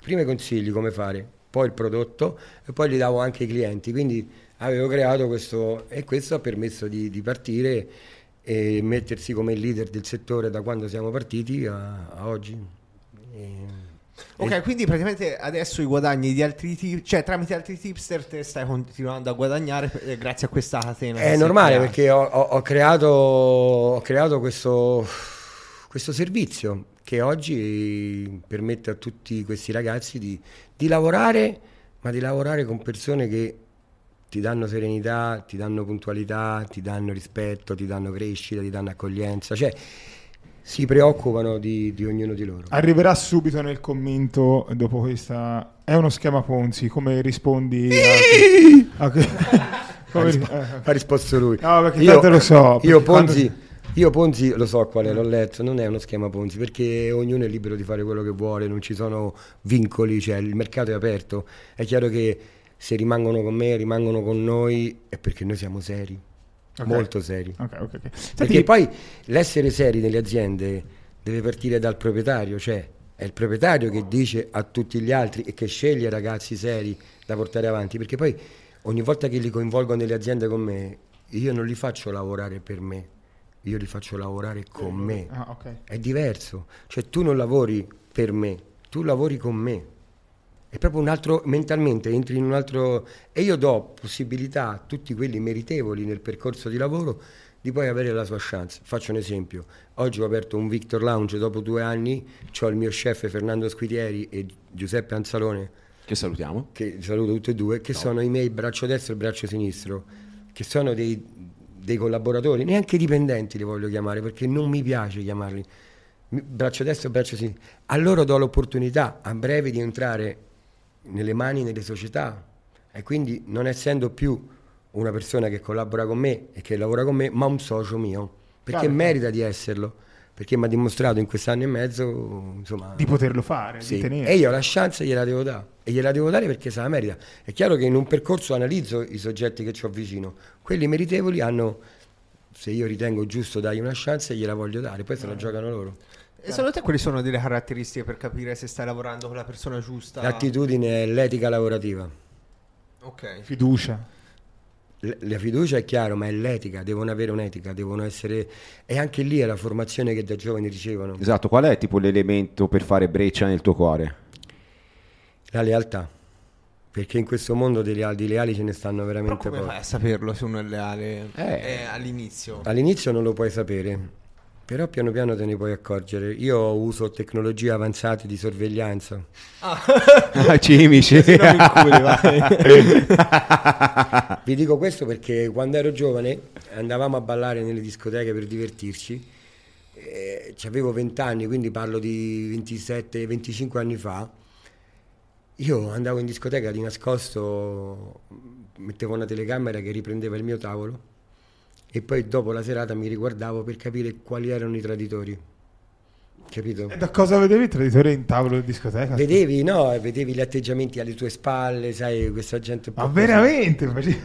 prima i consigli come fare, poi il prodotto e poi gli davo anche i clienti, quindi avevo creato questo e questo ha permesso di, di partire e mettersi come leader del settore da quando siamo partiti a, a oggi. E- Ok, e- quindi praticamente adesso i guadagni di altri tip, cioè tramite altri tipster te stai continuando a guadagnare eh, grazie a questa catena. È normale creata. perché ho, ho- ho creato, ho creato questo, questo servizio che oggi permette a tutti questi ragazzi di, di lavorare, ma di lavorare con persone che ti danno serenità, ti danno puntualità, ti danno rispetto, ti danno crescita, ti danno accoglienza, cioè si preoccupano di, di ognuno di loro. Arriverà subito nel commento dopo questa. È uno schema Ponzi. Come rispondi a. a- Come- ha, rispo- eh, ha risposto lui. No, perché tanto lo so, Io perché quando- Ponzi, io Ponzi lo so qual è, l'ho letto, non è uno schema Ponzi, perché ognuno è libero di fare quello che vuole, non ci sono vincoli, cioè il mercato è aperto. È chiaro che se rimangono con me, rimangono con noi, è perché noi siamo seri, Ok. molto seri. Ok, ok, ok. Senti, Perché poi l'essere seri nelle aziende deve partire dal proprietario, cioè è il proprietario che dice a tutti gli altri e che sceglie ragazzi seri da portare avanti, perché poi ogni volta che li coinvolgo nelle aziende con me, io non li faccio lavorare per me, io li faccio lavorare con me. Ah, ok. È diverso, cioè tu non lavori per me, tu lavori con me. È proprio un altro, mentalmente entri in un altro... E io do possibilità a tutti quelli meritevoli nel percorso di lavoro di poi avere la sua chance. Faccio un esempio. Oggi ho aperto un Victor Lounge dopo due anni, ho il mio chef Fernando Squitieri e Giuseppe Anzalone, Che salutiamo. che saluto tutti e due, che sono i miei braccio destro e braccio sinistro, che sono dei, dei collaboratori, neanche dipendenti li voglio chiamare, perché non mi piace chiamarli braccio destro e braccio sinistro. A loro do l'opportunità a breve di entrare nelle mani nelle società e quindi non essendo più una persona che collabora con me e che lavora con me, ma un socio mio, perché Chiaro, merita di esserlo, perché mi ha dimostrato in quest'anno e mezzo, insomma, Di poterlo fare, sì. di tenere. E io la chance gliela devo dare. E gliela devo dare perché se la merita. È chiaro che in un percorso analizzo i soggetti che ho vicino. Quelli meritevoli hanno, se io ritengo giusto dargli una chance, gliela voglio dare. Poi se la giocano loro. E secondo te quali sono delle caratteristiche per capire se stai lavorando con la persona giusta? L'attitudine è l'etica lavorativa. Ok. Fiducia. L- La fiducia è chiaro, ma è l'etica, devono avere un'etica, devono essere... E anche lì è la formazione che da giovani ricevono. Esatto, qual è tipo l'elemento per fare breccia nel tuo cuore? La lealtà. Perché in questo mondo di leali, di leali ce ne stanno Però veramente come pochi. fai a saperlo se uno è leale Eh. eh, all'inizio? All'inizio non lo puoi sapere, però piano piano te ne puoi accorgere. Io uso tecnologie avanzate di sorveglianza. Cimici. Non mi inculi, vai. Vi dico questo perché quando ero giovane andavamo a ballare nelle discoteche per divertirci. Eh, avevo 20 anni, quindi parlo di 27-25 anni fa. Io andavo in discoteca di nascosto, mettevo una telecamera che riprendeva il mio tavolo e poi dopo la serata mi riguardavo per capire quali erano i traditori. Capito? E da cosa vedevi il traditore in tavolo di discoteca? Vedevi, no, vedevi gli atteggiamenti alle tue spalle, sai, questa gente Ma così, veramente? Facevi-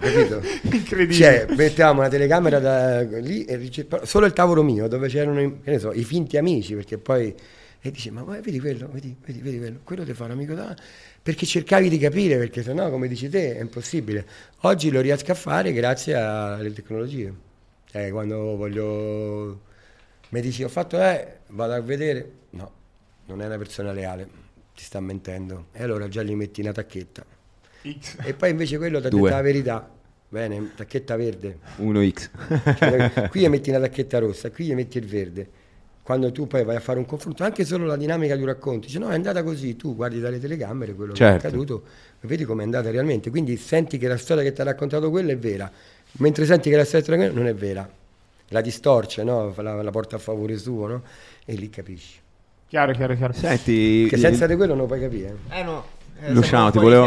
capito? Incredibile. Cioè, mettevamo una telecamera da, lì e solo il tavolo mio, dove c'erano i, che ne so, i finti amici, perché poi e dice, ma guarda, vedi quello, vedi, vedi, vedi quello, quello ti fa un amico da... Perché cercavi di capire, perché sennò, come dici te, è impossibile. Oggi lo riesco a fare grazie alle tecnologie. Eh, quando voglio... Mi dici, ho fatto, eh, vado a vedere. No, non è una persona leale, ti sta mentendo. E allora già gli metti una tacchetta. X. E poi invece quello ti ha detto la verità. Bene, tacchetta verde. 1x. Cioè, qui gli metti una tacchetta rossa, qui gli metti il verde. Quando tu poi vai a fare un confronto, anche solo la dinamica di un racconto, dice no, è andata così, tu guardi dalle telecamere quello Certo. che è accaduto e vedi com'è andata realmente. Quindi senti che la storia che ti ha raccontato quello è vera, mentre senti che la storia che ti ha raccontato non è vera. La distorce, no? La, la porta a favore suo, no? E lì capisci. Chiaro, chiaro, chiaro. Senti, Che senza di quello non puoi capire. Eh no. Eh, Luciano, ti volevo-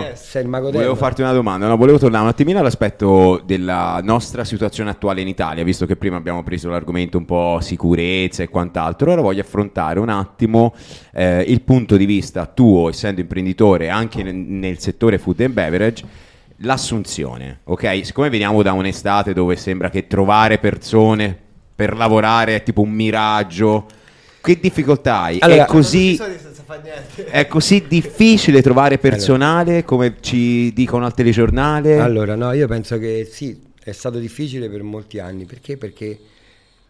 Volevo farti una domanda, no, volevo tornare un attimino all'aspetto della nostra situazione attuale in Italia, visto che prima abbiamo preso l'argomento un po' sicurezza e quant'altro, ora voglio affrontare un attimo eh, il punto di vista tuo, essendo imprenditore anche nel, nel settore food and beverage, l'assunzione, ok? Siccome veniamo da un'estate dove sembra che trovare persone per lavorare è tipo un miraggio, che difficoltà hai? Allora- è così... Fare niente. È così difficile trovare personale come ci dicono al telegiornale? Allora, no, io penso che sì, è stato difficile per molti anni. Perché? Perché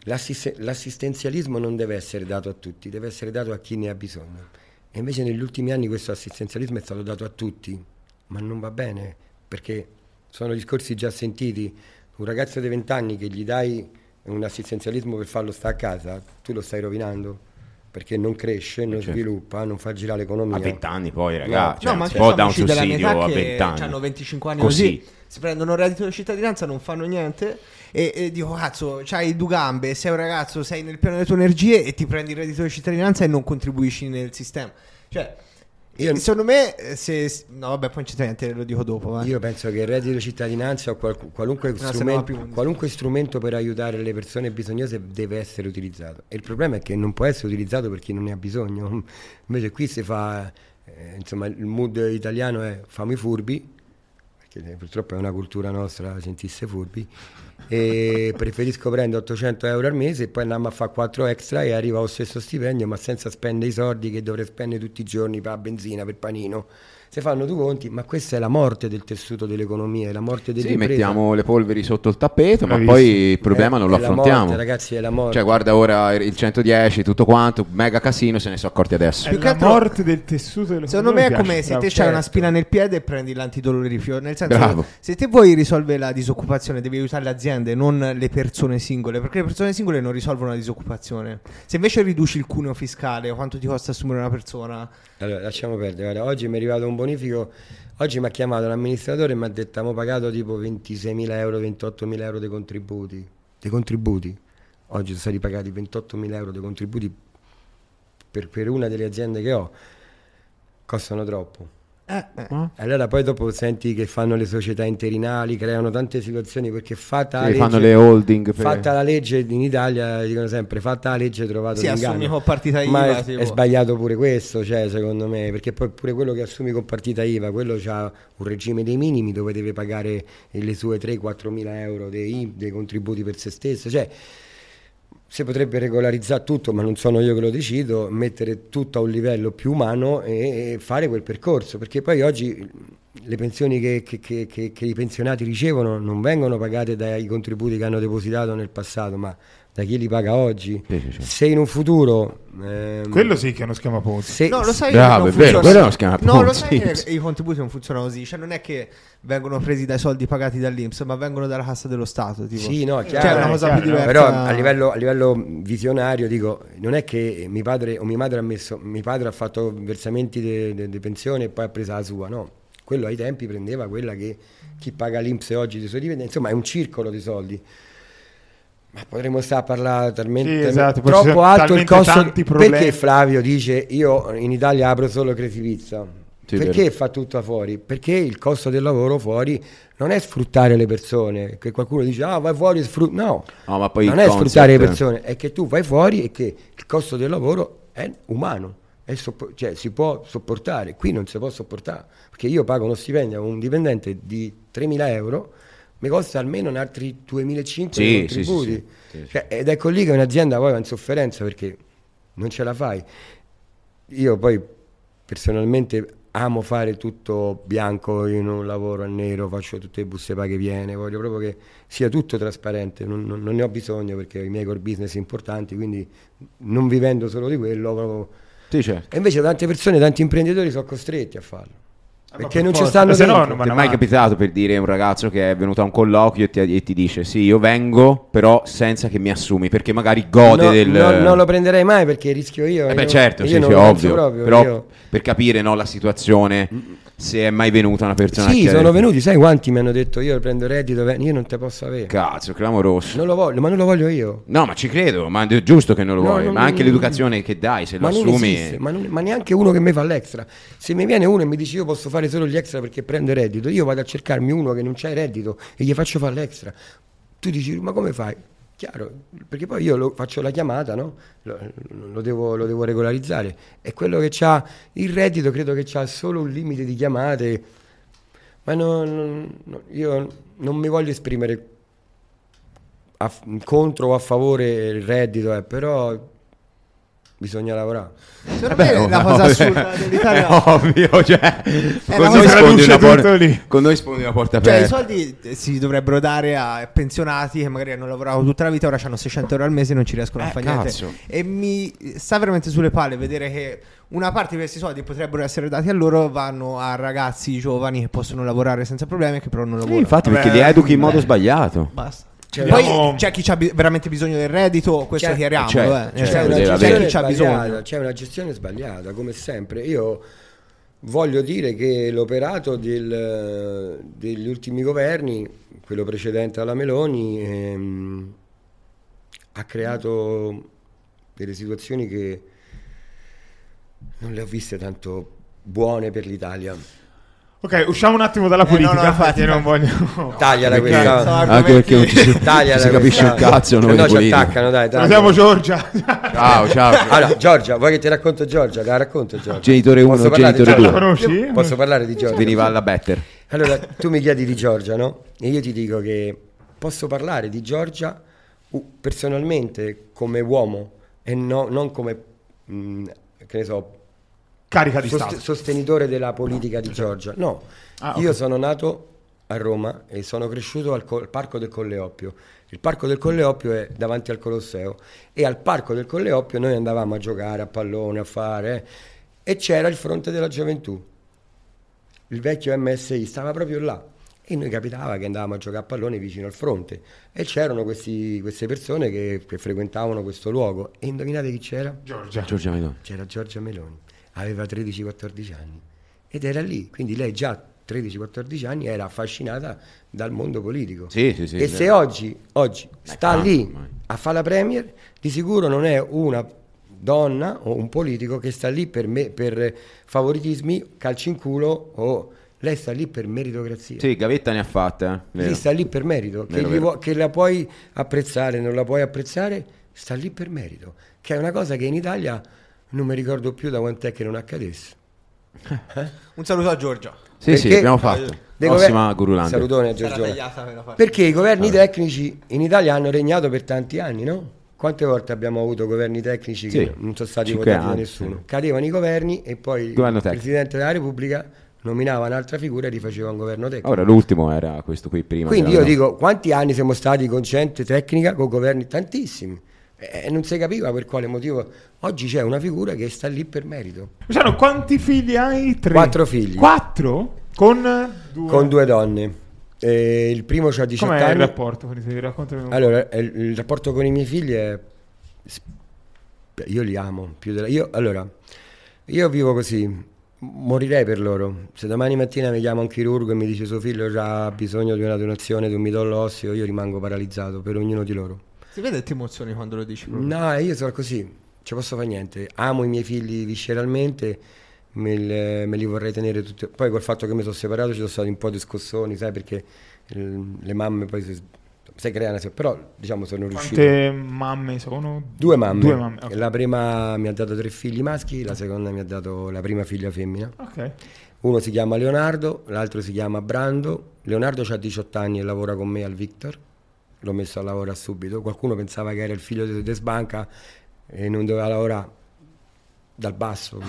l'assist- l'assistenzialismo non deve essere dato a tutti, deve essere dato a chi ne ha bisogno. E invece negli ultimi anni questo assistenzialismo è stato dato a tutti, ma non va bene, perché sono discorsi già sentiti. Un ragazzo di 20 anni che gli dai un assistenzialismo per farlo stare a casa, tu lo stai rovinando, perché non cresce, non Certo. svilupa, non fa girare l'economia. A 20 anni poi, ragazzi, No, cioè, ma si anche può dare un sussidio a che 20 anni. hanno 25 anni Così. così. si prendono il reddito di cittadinanza, non fanno niente e, e dico cazzo, c'hai due gambe, sei un ragazzo, sei nel piano delle tue energie e ti prendi il reddito di cittadinanza e non contribuisci nel sistema. Cioè, Io- Secondo me, eh, se... No, vabbè, poi non c'è niente, lo dico dopo. vai. Io penso che il reddito di cittadinanza o qual- qualunque, strumento, più. qualunque strumento per aiutare le persone bisognose deve essere utilizzato. E il problema è che non può essere utilizzato per chi non ne ha bisogno. Invece qui si fa, eh, insomma, il mood italiano è famo i furbi, perché purtroppo è una cultura nostra sentisse furbi, e preferisco prendere 800 euro al mese e poi andiamo a fare 4 extra e arriva allo stesso stipendio, ma senza spendere i soldi che dovrei spendere tutti i giorni per benzina, per panino. Si fanno due conti, ma questa è la morte del tessuto dell'economia, è la morte Sì, dell'impresa. mettiamo le polveri sotto il tappeto, ma poi il problema È- non lo è la affrontiamo. morte, ragazzi, è la morte. Cioè, guarda ora il 110, tutto quanto, mega casino, se ne sono accorti adesso. È Più che la altro- morte del tessuto dell'economia. Secondo me è come se Bravo. te c'hai una certo. spina nel piede e prendi l'antidolorifico. Nel senso, Bravo. se te vuoi risolvere la disoccupazione, devi aiutare le aziende, non le persone singole, perché le persone singole non risolvono la disoccupazione. Se invece riduci il cuneo fiscale, quanto ti costa assumere una persona? Allora, lasciamo perdere. Guarda, oggi mi è arrivato un bonifico. Oggi mi ha chiamato l'amministratore e mi ha detto: Abbiamo pagato tipo 26.000 euro, 28.000 euro dei contributi. Dei contributi. Oggi sono stati pagati 28.000 euro dei contributi per, per una delle aziende che ho. Costano troppo. Eh, eh. Allora poi dopo senti che fanno le società interinali, creano tante situazioni perché fatta la Sì, legge, fanno le holding per- fatta la legge in Italia dicono sempre fatta la legge trovato Sì, l'inganno. con partita Ma IVA, è, tipo. è sbagliato pure questo, cioè, secondo me, perché poi pure quello che assumi con partita IVA, quello ha un regime dei minimi dove deve pagare le sue 3-4 mila euro dei, dei contributi per se stesso, cioè si potrebbe regolarizzare tutto, ma non sono io che lo decido, mettere tutto a un livello più umano e, e fare quel percorso, perché poi oggi le pensioni che, che- che- che- i pensionati ricevono non vengono pagate dai contributi che hanno depositato nel passato, ma da chi li paga oggi. Sì, sì, sì. Se in un futuro... ehm, Quello sì che è uno schema Ponzi. se- No, lo sai Bravo, che non è vero, quello è uno schema No, lo Ponzi. sai che i contributi non funzionano così. Cioè, non è che vengono presi dai soldi pagati dall'Inps, ma vengono dalla cassa dello Stato. Tipo. Sì, no, Cioè, chiaro. è una cosa chiaro, più no? diversa. Però a livello, a livello visionario dico, non è che mio padre o mia madre ha messo, mio padre ha fatto versamenti di pensione e poi ha preso la sua, no. Quello ai tempi prendeva quella che chi paga l'Inps oggi dei suoi dividendi, insomma è un circolo di soldi. Ma potremmo stare a parlare talmente Sì, esatto, troppo alto il costo. Perché Flavio dice io in Italia apro solo Crazy Pizza? Sì, perché vero. fa tutto fuori? Perché il costo del lavoro fuori non è sfruttare le persone, che qualcuno dice ah vai fuori e sfrutta. No, No, ma poi non è concept- sfruttare le persone, è che tu vai fuori e che il costo del lavoro è umano, è soppo- cioè si può sopportare, qui non si può sopportare, perché io pago uno stipendio a un dipendente di 3.000 euro, mi costa almeno un altri 2.500 Sì, contributi, sì, sì. Cioè, ed ecco lì che un'azienda poi va in sofferenza perché non ce la fai. Io poi personalmente amo fare tutto bianco, io non lavoro a nero, faccio tutte le buste paghe piene, voglio proprio che sia tutto trasparente, non, non- non ne ho bisogno perché ho i miei core business importanti, quindi non vivendo solo di quello, proprio... Sì, certo. E invece tante persone, tanti imprenditori sono costretti a farlo. Eh, ma Perché per non ci stanno se no dentro. non Ti è mai capitato per dire un ragazzo che è venuto a un colloquio e ti, e ti dice sì, io vengo, però senza che mi assumi, perché magari gode No, del... no, non lo prenderei mai perché rischio io. Eh beh io- certo, io sì, sì, ovvio, proprio, però io- per capire no, la situazione, se è mai venuta una persona Sì, che... sono venuti, sai quanti mi hanno detto io prendo reddito, io non te posso avere. Cazzo, clamoroso. Non lo voglio, ma non lo voglio io. No, ma ci credo, ma è giusto che non lo No, vuoi, non- ma anche non- l'educazione che dai, se lo Ma assumi... esiste, ma, non- ma neanche uno che mi fa l'extra. Se mi viene uno e mi dice io posso fare solo gli extra perché prendo il reddito, io vado a cercarmi uno che non c'ha reddito e gli faccio fare l'extra. Tu dici, ma come fai? Chiaro, perché poi io lo- faccio la chiamata, no? lo, lo devo, lo devo regolarizzare. E quello che ha il reddito credo che ha solo un limite di chiamate. Ma no- no, io non mi voglio esprimere a- contro o a favore il reddito, eh, però bisogna lavorare. Secondo me la cosa assurda dell'Italia... È ovvio, cioè, con, una noi luce una por- tutto lì. con noi sfondi una porta Cioè, i aperta. soldi eh, si dovrebbero dare a pensionati che magari hanno lavorato tutta la vita, ora hanno 600 euro al mese e non ci riescono a Eh, fare niente. cazzo. E mi sta veramente sulle palle vedere che una parte di questi soldi potrebbero essere dati a loro, vanno a ragazzi giovani che possono lavorare senza problemi e che però non Sì, lavorano. infatti, Vabbè, perché li educhi in modo eh. sbagliato. Basta. Cioè, Poi abbiamo- c'è chi ha veramente bisogno del reddito, questo C'è- chiariamolo, certo, eh. Nel certo, c'è avere. chi ha sbagliata, bisogno. c'è una gestione sbagliata, come sempre. Io voglio dire che l'operato del- degli ultimi governi, quello precedente alla Meloni, ehm, ha creato delle situazioni che non le ho viste tanto buone per l'Italia. Ok, usciamo un attimo dalla Eh, politica, no, no, infatti, non voglio... Tagliala Perché- questa. Anche perché non ci si, Tagliala si capisce un cazzo noi no ci politica. attaccano, dai, dai. Salutiamo Giorgia. Ciao, ciao. Allora, Giorgia, vuoi che ti racconto Giorgia? La racconto Giorgia. Genitore Posso 1, parlare di genitore La Giorgia? 2. conosci? Posso parlare di Giorgia? Veniva alla better. Allora, tu mi chiedi di Giorgia, no? E io ti dico che posso parlare di Giorgia personalmente come uomo e no- non come, mh, che ne so, Carica di sost- Stato. sostenitore della politica di Giorgia. No, Ah, io ok. sono nato a Roma e sono cresciuto al, co- al Parco del Colleoppio. Il Parco del Colleoppio è davanti al Colosseo e al Parco del Colleoppio noi andavamo a giocare a pallone, a fare eh, e c'era il Fronte della Gioventù. Il vecchio MSI stava proprio là e noi capitava che andavamo a giocare a pallone vicino al fronte e c'erano questi- queste persone che, che frequentavano questo luogo e indovinate chi c'era? Giorgia. Giorgia Meloni. c'era Giorgia Meloni, aveva 13-14 anni ed era lì, quindi lei già a 13-14 anni era affascinata dal mondo politico. Sì, sì, sì, e se oggi, oggi sta tanto lì ormai. a fare la Premier, di sicuro non è una donna o un politico che sta lì per, me, per favoritismi, calci in culo o lei sta lì per meritocrazia. Sì, Gavetta ne ha fatte. Eh? Lì vero. sta lì per merito, che, Vero, vero. vuo- che la puoi apprezzare, non la puoi apprezzare, sta lì per merito, che è una cosa che in Italia non mi ricordo più da quant'è che non accadesse. Un saluto a Giorgia. Sì, sì, Perché- abbiamo fatto. Prossima gover-. Salutone a parte. Perché i governi tecnici in Italia hanno regnato per tanti anni, no? Quante volte abbiamo avuto governi tecnici Sì, che non sono stati cinque votati da anni, nessuno? sì. Cadevano i governi e poi Governo il tecnico. Presidente della Repubblica nominava un'altra figura e rifaceva un governo tecnico. Ora l'ultimo era questo qui prima. Quindi io dico, quanti anni siamo stati con gente tecnica, con governi tantissimi? E non si capiva per quale motivo. Oggi c'è una figura che sta lì per merito. Luciano, quanti figli hai? Tre. Quattro figli. Quattro? Con due. Con due donne. E il primo ha 18 Com'è il anni. rapporto con i tuoi? Raccontami un po'. Allora, eh, il il rapporto con i miei figli è... Io li amo più della... Io, allora, io vivo così, morirei per loro. Se domani mattina mi chiama un chirurgo e mi dice suo figlio ha bisogno di una donazione di un midollo osseo, io rimango paralizzato per ognuno di loro. Si vede che ti emozioni quando lo dici. proprio. No, io sono così, non ci posso fare niente. Amo i miei figli visceralmente, me, le- me li vorrei tenere tutti. Poi col fatto che mi sono separato ci sono stati un po' di scossoni, sai, perché eh, le mamme poi si, si creano, però diciamo sono riuscito. Quante mamme sono? Due mamme. Due mamme. ok. La prima mi ha dato tre figli maschi, la seconda mi ha dato la prima figlia femmina. Ok. Uno si chiama Leonardo, l'altro si chiama Brando. Leonardo ha 18 anni e lavora con me al Victor. L'ho messo a lavorare subito. Qualcuno pensava che era il figlio di De Sbanca e non doveva lavorare dal basso.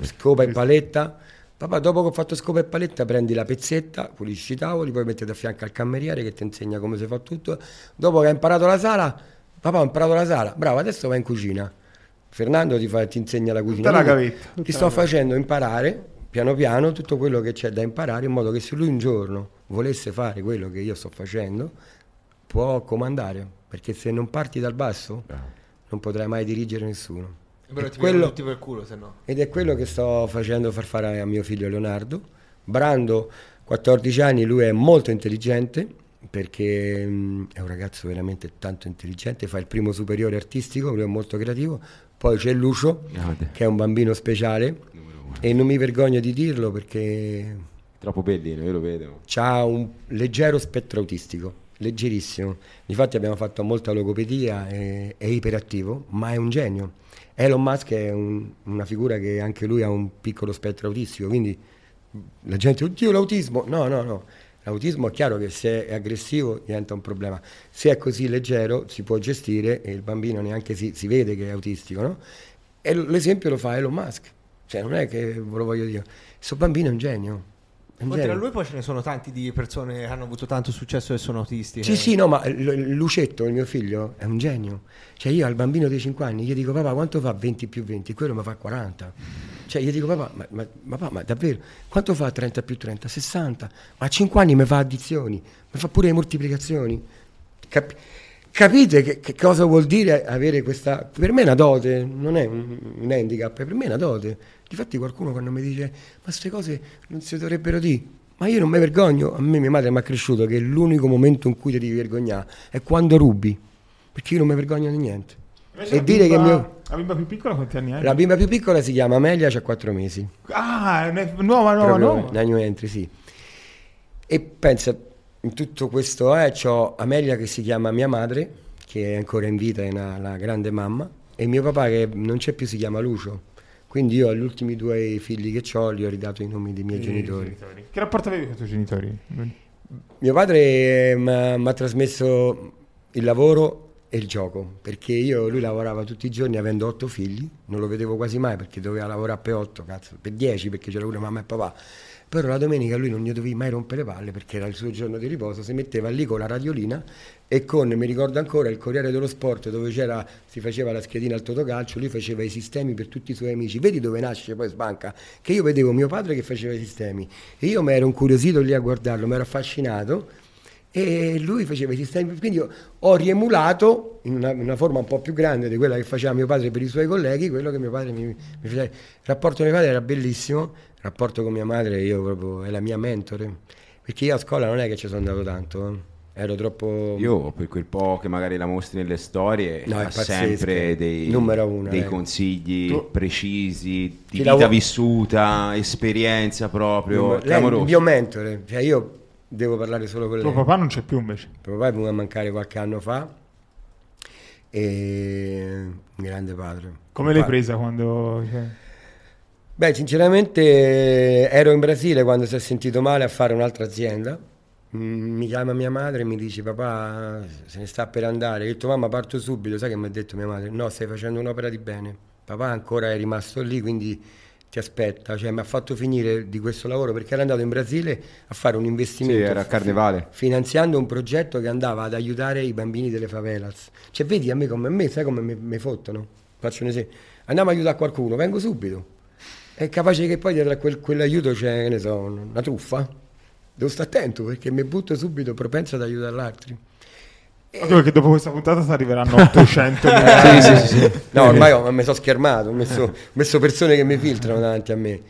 Scopa e paletta. Papà, dopo che ho fatto scopa e paletta, prendi la pezzetta, pulisci i tavoli, poi mettete a fianco al cameriere che ti insegna come si fa tutto. Dopo che hai imparato la sala, papà, ho imparato la sala, bravo, adesso vai in cucina. Fernando ti, fa- ti insegna la cucina. la Quindi gavetta, tutta Ti la sto facendo imparare piano piano tutto quello che c'è da imparare, in modo che se lui un giorno volesse fare quello che io sto facendo, può comandare. Perché se non parti dal basso, non potrai mai dirigere nessuno. Però ti quello- tutti per culo, se no. ed è quello che sto facendo far fare a mio figlio Leonardo. Brando, 14 anni, lui è molto intelligente perché mm, è un ragazzo veramente tanto intelligente, fa il primo superiore artistico, lui è molto creativo. Poi c'è Lucio, che è un bambino speciale e non mi vergogno di dirlo perché Troppo bellino, io lo vedo. ha un leggero spettro autistico, leggerissimo. Infatti abbiamo fatto molta logopedia, è, è iperattivo, ma è un genio. Elon Musk è un- una figura che anche lui ha un piccolo spettro autistico, quindi la gente, oddio l'autismo, no, no, no. L'autismo è chiaro che se è aggressivo diventa un problema. Se è così leggero si può gestire e il bambino neanche si, si vede che è autistico, no? E l'esempio lo fa Elon Musk. Cioè non è che ve lo voglio dire. Questo bambino è un genio. Oltre a lui poi ce ne sono tanti di persone che hanno avuto tanto successo e sono autisti. Sì, eh. sì, no, ma Lucetto, il mio figlio, è un genio. Cioè io al bambino di 5 anni gli dico papà quanto fa 20 più 20? Quello mi fa 40. Cioè gli dico papà, ma, ma, ma papà, ma davvero, quanto fa 30 più 30? 60. Ma a 5 anni mi fa addizioni, mi fa pure le moltiplicazioni. Cap- capite che, che cosa vuol dire avere questa... Per me è una dote, non è un, un handicap, per me è una dote. Difatti qualcuno quando mi dice ma queste cose non si dovrebbero dire... Ma io non mi vergogno, a me mia madre mi ha cresciuto che l'unico momento in cui ti devi vergognare è quando rubi, perché io non mi vergogno di niente. Invece E dire che bimba- mio- La bimba più piccola quanti anni hai? La bimba più piccola si chiama Amelia, ha 4 mesi. Ah, nuova, nuova, Proprio nuova. new entry, sì. E pensa, in tutto questo eh, ho Amelia che si chiama mia madre, che è ancora in vita, è una, la grande mamma, e mio papà che non c'è più si chiama Lucio. Quindi io agli ultimi due figli che ho gli ho ridato i nomi dei miei I genitori. Che rapporto avevi con i tuoi genitori? Mio padre mi ha trasmesso il lavoro e il gioco, perché io, lui lavorava tutti i giorni avendo otto figli, non lo vedevo quasi mai perché doveva lavorare per otto, cazzo, per dieci perché c'era pure mamma e papà. Però la domenica lui non gli dovevi mai rompere le palle perché era il suo giorno di riposo, si metteva lì con la radiolina e con, mi ricordo ancora, il Corriere dello Sport dove si faceva la schedina al Totocalcio, lui faceva i sistemi per tutti i suoi amici. Vedi dove nasce poi Sbanca? Che io vedevo mio padre che faceva i sistemi e io mi ero incuriosito lì a guardarlo, mi ero affascinato e lui faceva i sistemi, quindi ho riemulato in una, in una forma un po' più grande di quella che faceva mio padre per i suoi colleghi, quello che mio padre mi, mi faceva. Il rapporto con mio padre era bellissimo, rapporto con mia madre io proprio è la mia mentore, perché io a scuola non è che ci sono andato tanto, eh. ero troppo... Io per quel po' che magari la mostri nelle storie, No, è ha sempre dei, uno, dei eh. consigli Tu- precisi, di Chi vita lavo- vissuta, esperienza proprio, Lei è il mio mentore, cioè io devo parlare solo con lei. Tuo papà non c'è più invece. Mio papà è venuto a mancare qualche anno fa e un grande padre. Come l'hai Pa- presa quando... cioè, Beh, sinceramente ero in Brasile quando si è sentito male a fare un'altra azienda. Mm, Mi chiama mia madre e mi dice papà se ne sta per andare. Io ho detto mamma parto subito, sai che mi ha detto mia madre? No, stai facendo un'opera di bene. Papà ancora è rimasto lì, quindi ti aspetta. Cioè mi ha fatto finire di questo lavoro perché era andato in Brasile a fare un Sì, investimento. era a Carnevale. finanziando un progetto che andava ad aiutare i bambini delle favelas. Cioè, vedi a me come a me, sai come mi, mi fottono? Faccio un esempio. Andiamo a aiutare qualcuno, vengo subito. È capace che poi dietro a quel, quell'aiuto c'è, che ne so, una truffa. Devo stare attento perché mi butto subito propenso ad aiutare gli altri. Anche perché dopo questa puntata ti arriveranno 800 Sì, sì, sì, sì. No, ormai ho- mi sono schermato, ho messo, ho messo persone che mi filtrano davanti a me.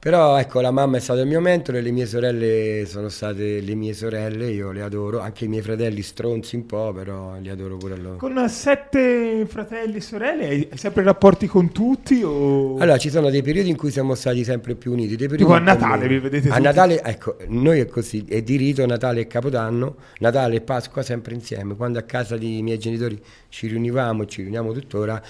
Però ecco, la mamma è stato il mio mentore, le mie sorelle sono state le mie sorelle, io le adoro, anche i miei fratelli stronzi un po', però li adoro pure loro. Con sette fratelli e sorelle hai sempre rapporti con tutti o... Allora, ci sono dei periodi in cui siamo stati sempre più uniti. Dei Tipo a Natale vi vedete A tutti? Natale, ecco, noi è così, è di rito Natale e Capodanno, Natale e Pasqua sempre insieme. Quando a casa dei miei genitori ci riunivamo e ci riuniamo tuttora,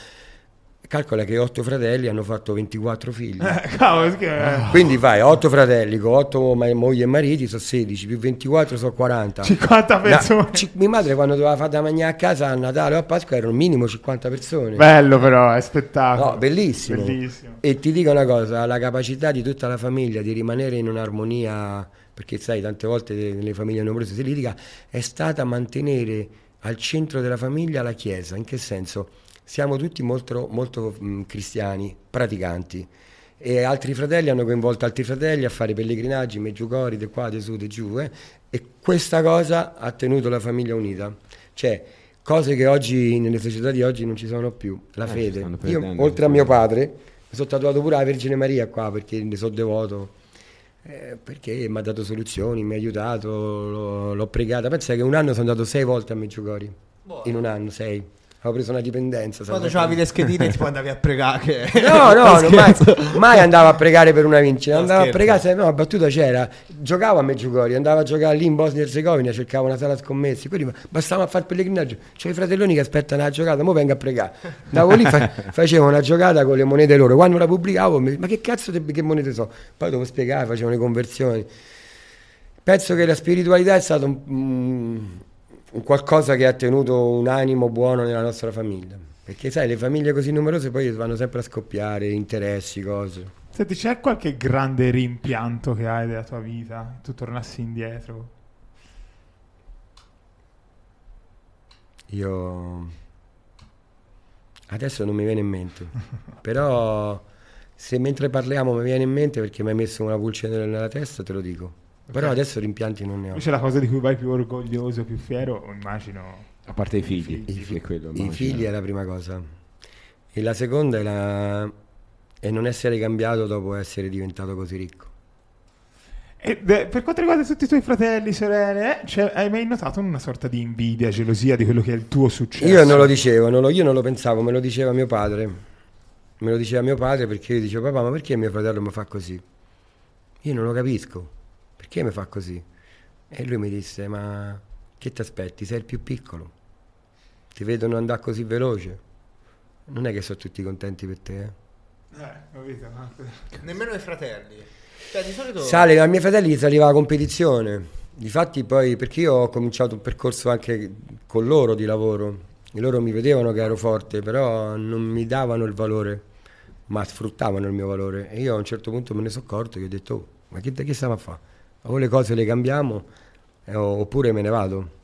calcola che otto fratelli hanno fatto 24 figli. Eh, Ah. Quindi fai otto fratelli con otto ma- mogli e mariti, sono 16, più 24 sono 40. 50 Na- persone. ci- mia madre quando doveva fare da mangiare a casa a Natale o a Pasqua erano minimo 50 persone. Bello però, è spettacolo. No, bellissimo. Bellissimo. E ti dico una cosa, la capacità di tutta la famiglia di rimanere in un'armonia, perché sai, tante volte nelle famiglie numerose si litiga, è stata mantenere al centro della famiglia la Chiesa. In che senso? Siamo tutti molto, molto mh, cristiani, praticanti. E altri fratelli hanno coinvolto altri fratelli a fare pellegrinaggi, meggiugori, di qua, di su, di giù. eh. E questa cosa ha tenuto la famiglia unita. Cioè, cose che oggi, nelle società di oggi, non ci sono più. La Eh, fede. Io, oltre a mio padre, mi sono tatuato pure la Vergine Maria qua perché ne sono devoto. Eh, perché mi ha dato soluzioni, mi ha aiutato, l'ho, l'ho pregata. Pensa che un anno sono andato sei volte a Meggiugori. In un anno, sei. Avevo preso una dipendenza. Quando c'avevi le schedine tipo andavi a pregare. Che... No, no, mai, mai andavo a pregare per una vincita. No, Andavo a scherzo. pregare, se no, la battuta c'era. Giocavo a Meggiugori, andavo a giocare lì in Bosnia e Herzegovina, cercavo una sala scommessi. Quelli bastava fare il pellegrinaggio. C'ho i fratelloni che aspettano la giocata, mo vengo a pregare. Andavo lì, fa- facevo una giocata con le monete loro. Quando la pubblicavo, mi- ma che cazzo di che monete so? Poi dovevo spiegare, facevo le conversioni. Penso che la spiritualità è stato un, un qualcosa che ha tenuto un animo buono nella nostra famiglia. Perché sai, le famiglie così numerose poi vanno sempre a scoppiare, interessi, cose. Senti, c'è qualche grande rimpianto che hai della tua vita? Tu tornassi indietro? Io adesso non mi viene in mente, però se mentre parliamo mi viene in mente perché mi hai messo una pulce nella, nella testa, te lo dico. Però Ok. adesso rimpianti non ne ho. Invece la cosa di cui vai più orgoglioso, più fiero, immagino... A parte i figli, I è quello, I figli è la prima cosa. E la seconda è, la- è non essere cambiato dopo essere diventato così ricco. E de- per quanto riguarda tutti i tuoi fratelli, sorelle, eh, cioè, hai mai notato una sorta di invidia, gelosia di quello che è il tuo successo? Io non lo dicevo, non lo- io non lo pensavo, me lo diceva mio padre. Me lo diceva mio padre perché io dicevo, papà, ma perché mio fratello mi fa così? Io non lo capisco, perché mi fa così? E lui mi disse, ma che ti aspetti? Sei il più piccolo, ti vedono andare così veloce. Non è che sono tutti contenti per te. eh. Eh, capito? ma- Nemmeno i fratelli. Cioè, di solito... Sale, a miei fratelli gli saliva la competizione. Difatti poi, perché io ho cominciato un percorso anche con loro di lavoro. E loro mi vedevano che ero forte, però non mi davano il valore, ma sfruttavano il mio valore. E io a un certo punto me ne sono accorto che ho detto, "Oh, ma che, che stiamo a fare? O le cose le cambiamo, eh, oppure me ne vado.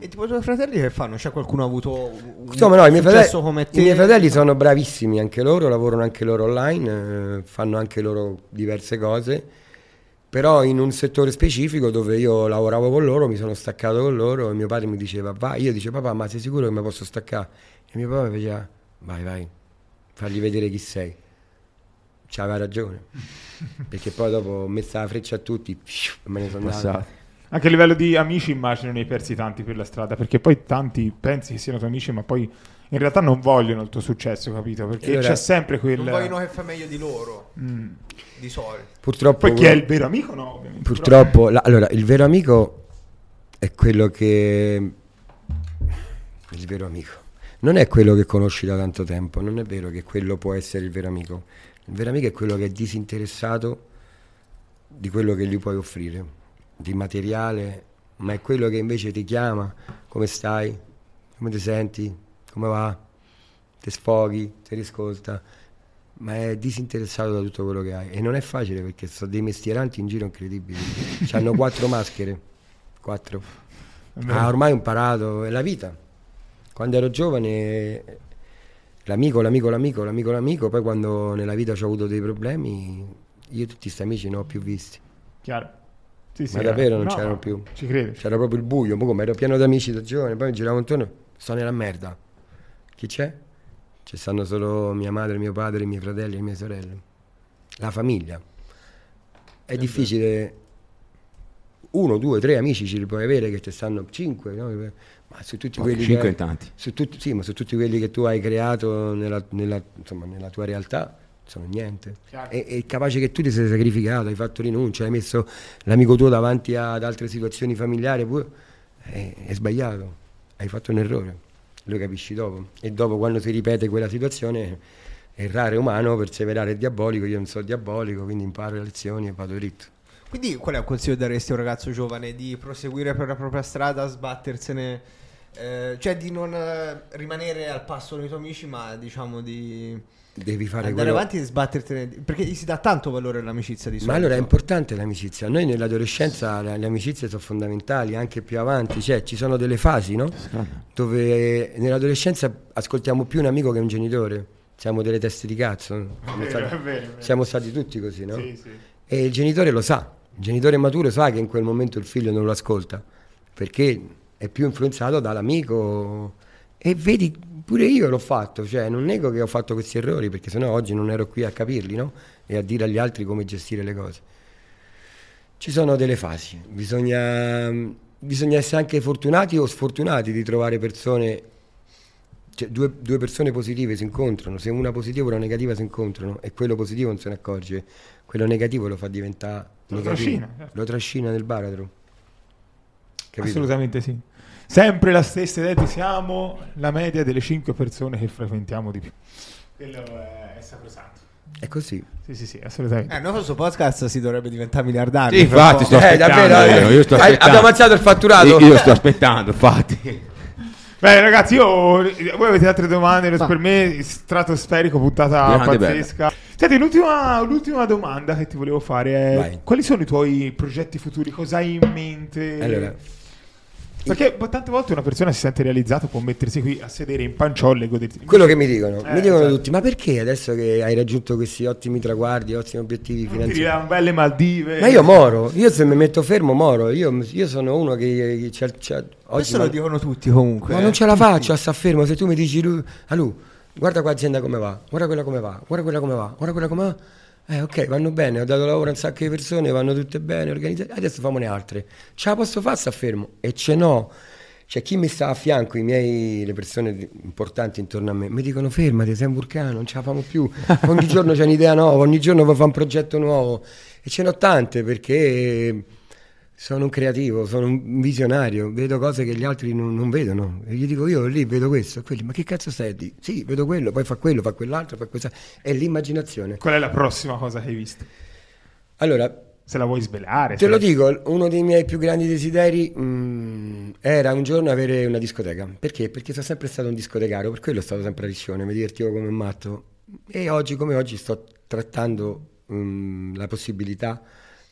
E tipo i tuoi fratelli che fanno? C'è qualcuno ha avuto un Insomma, no, i miei, fratelli, come te? i miei fratelli sono bravissimi anche loro, lavorano anche loro online, eh, fanno anche loro diverse cose, però in un settore specifico dove io lavoravo con loro, mi sono staccato con loro e mio padre mi diceva vai, io dicevo papà ma sei sicuro che mi posso staccare? E mio papà mi diceva vai vai, fagli vedere chi sei. C'aveva ragione, perché poi dopo ho messo la freccia a tutti e me ne sono andato. Anche a livello di amici immagino ne hai persi tanti per la strada, perché poi tanti pensi che siano tuoi amici, ma poi in realtà non vogliono il tuo successo, capito? Perché allora- c'è sempre quel... Non vogliono che fa meglio di loro, Mm. di solito. Purtroppo Poi chi è il vero amico? No, ovviamente. Purtroppo, la- allora, il vero amico è quello che... Il vero amico. Non è quello che conosci da tanto tempo, non è vero che quello può essere il vero amico. Il vero amico è quello che è disinteressato di quello che gli puoi offrire, di materiale, ma è quello che invece ti chiama, come stai, come ti senti, come va, ti sfoghi, ti riscolta, ma è disinteressato da tutto quello che hai. E non è facile perché sono dei mestieranti in giro incredibili. Hanno quattro maschere, quattro. Ah, ormai imparato, è la vita. Quando ero giovane, l'amico, l'amico, l'amico, l'amico, l'amico, poi quando nella vita ho avuto dei problemi, io tutti questi amici non ho più visti. Chiaro. Sì, sì, Ma eh. davvero non No, c'erano più. Ci credo. C'era proprio il buio, ma come ero pieno di amici da giovane, poi mi giravo intorno, sto nella merda. Chi c'è? Ci stanno solo mia madre, mio padre, i miei fratelli e le mie sorelle. La famiglia. È difficile. Uno, due, tre amici ce li puoi avere che ti stanno cinque, no? ma su tutti quelli Cinque che, in tanti. su tutti, sì, ma su tutti quelli che tu hai creato nella, nella- insomma, nella tua realtà sono niente. E, e capace che tu ti sei sacrificato, hai fatto rinuncia, hai messo l'amico tuo davanti ad altre situazioni familiari, pure, è, è sbagliato, hai fatto un errore, lo capisci dopo. E dopo quando si ripete quella situazione, errare è umano, perseverare è diabolico, io non so diabolico, quindi imparo le lezioni e vado dritto. Quindi qual è un consiglio che daresti a un ragazzo giovane? Di proseguire per la propria strada, sbattersene, eh, cioè di non eh, rimanere al passo con i tuoi amici, ma diciamo di Devi fare andare quello... avanti e sbattertene, perché gli si dà tanto valore all'amicizia di Ma solito. allora è importante l'amicizia. Noi nell'adolescenza le, le amicizie sono fondamentali, anche più avanti, cioè ci sono delle fasi, no? Dove nell'adolescenza ascoltiamo più un amico che un genitore. Siamo delle teste di cazzo. Siamo, vero, stati, è vero, è vero. siamo stati tutti così, no? Sì, sì. E il genitore lo sa. Il genitore maturo sa che in quel momento il figlio non lo ascolta perché è più influenzato dall'amico. E vedi, pure io l'ho fatto, cioè non nego che ho fatto questi errori perché sennò oggi non ero qui a capirli, no? E a dire agli altri come gestire le cose. Ci sono delle fasi, bisogna, bisogna essere anche fortunati o sfortunati di trovare persone, cioè due, due persone positive si incontrano, se una positiva e una negativa si incontrano e quello positivo non se ne accorge, quello negativo lo fa diventare Lo trascina, certo. lo trascina nel baratro. Capito? Assolutamente sì. Sempre la stessa idea, siamo la media delle 5 persone che frequentiamo di più. Quello è, sacrosanto. È così. Sì, sì, sì, assolutamente. Eh, noi questo podcast si dovrebbe diventare miliardari. Sì, infatti, sto Eh, aspettando. davvero, eh. io sto aspettando. abbiamo alzato il fatturato. Io, io sto aspettando, infatti. Beh, ragazzi, io voi avete altre domande? Per me, stratosferico, puntata Grande, pazzesca. Senti, l'ultima, l'ultima domanda che ti volevo fare è: Vai. quali sono i tuoi progetti futuri? Cosa hai in mente? Allora, Perché tante volte una persona si sente realizzata, può mettersi qui a sedere in panciolle e godersi. quello che mi dicono, Eh, mi dicono esatto. tutti, ma perché adesso che hai raggiunto questi ottimi traguardi, ottimi obiettivi Ti finanziari? dirà belle Maldive. Ma io moro, io se mi metto fermo moro, io, io sono uno che, che c'ha- c'ha- oggi Questo ma- lo dicono tutti comunque. ma eh. non ce la faccio a sta fermo, se tu mi dici lui, a lui, guarda qua azienda come va, guarda quella come va, guarda quella come va, guarda quella come va, Eh, ok, vanno bene, ho dato lavoro a un sacco di persone, vanno tutte bene, organizzate, adesso famone altre. Ce la posso fare, sta fermo. E ce n'ho. Cioè, chi mi sta a fianco, miei, le persone importanti intorno a me, mi dicono fermati, sei un vulcano, non ce la famo più. Ogni giorno c'è un'idea nuova, ogni giorno vuoi fare un progetto nuovo. E ce n'ho tante perché sono un creativo, sono un visionario, vedo cose che gli altri non, non vedono. E gli dico io lì vedo questo, quelli, ma che cazzo stai a dire? Sì, vedo quello, poi fa quello, fa quell'altro, fa questa. È l'immaginazione. Qual è la prossima cosa che hai visto? Allora, Se la vuoi svelare? te lo la- dico, uno dei miei più grandi desideri mm, era un giorno avere una discoteca. Perché? Perché sono sempre stato un discotecario, per quello è stato sempre a Riccione, mi divertivo come un matto. E oggi come oggi sto trattando mm, la possibilità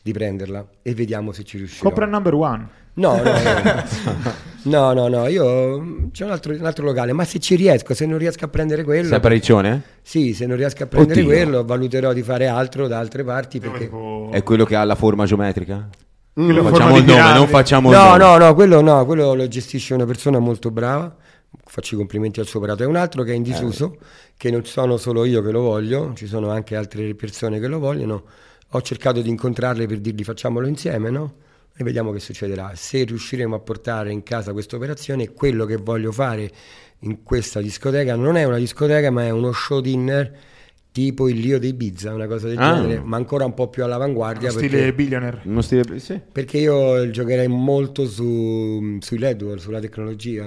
di prenderla e vediamo se ci riuscirò. Copra number one. No, no, no, no, no, no, io mm, c'è un altro, un altro locale, ma se ci riesco, se non riesco a prendere quello, Sempre a Riccione? sì, se non riesco a prendere Oddio. quello, valuterò di fare altro da altre parti perché... È quello che ha la forma geometrica? Quello Non facciamo il nome, non facciamo il No, nome. no, no, quello no, quello lo gestisce una persona molto brava. Faccio i complimenti al suo operato. È un altro che è in disuso, che non sono solo io che lo voglio, ci sono anche altre persone che lo vogliono. Ho cercato di incontrarle per dirgli facciamolo insieme, no? E vediamo che succederà. Se riusciremo a portare in casa questa operazione, quello che voglio fare in questa discoteca non è una discoteca, ma è uno show dinner tipo il Lio di Ibiza, una cosa del Ah. genere, ma ancora un po' più all'avanguardia. Stile perché- billionaire. Uno stile... Sì. perché io giocherei molto su, sui LED, sulla tecnologia.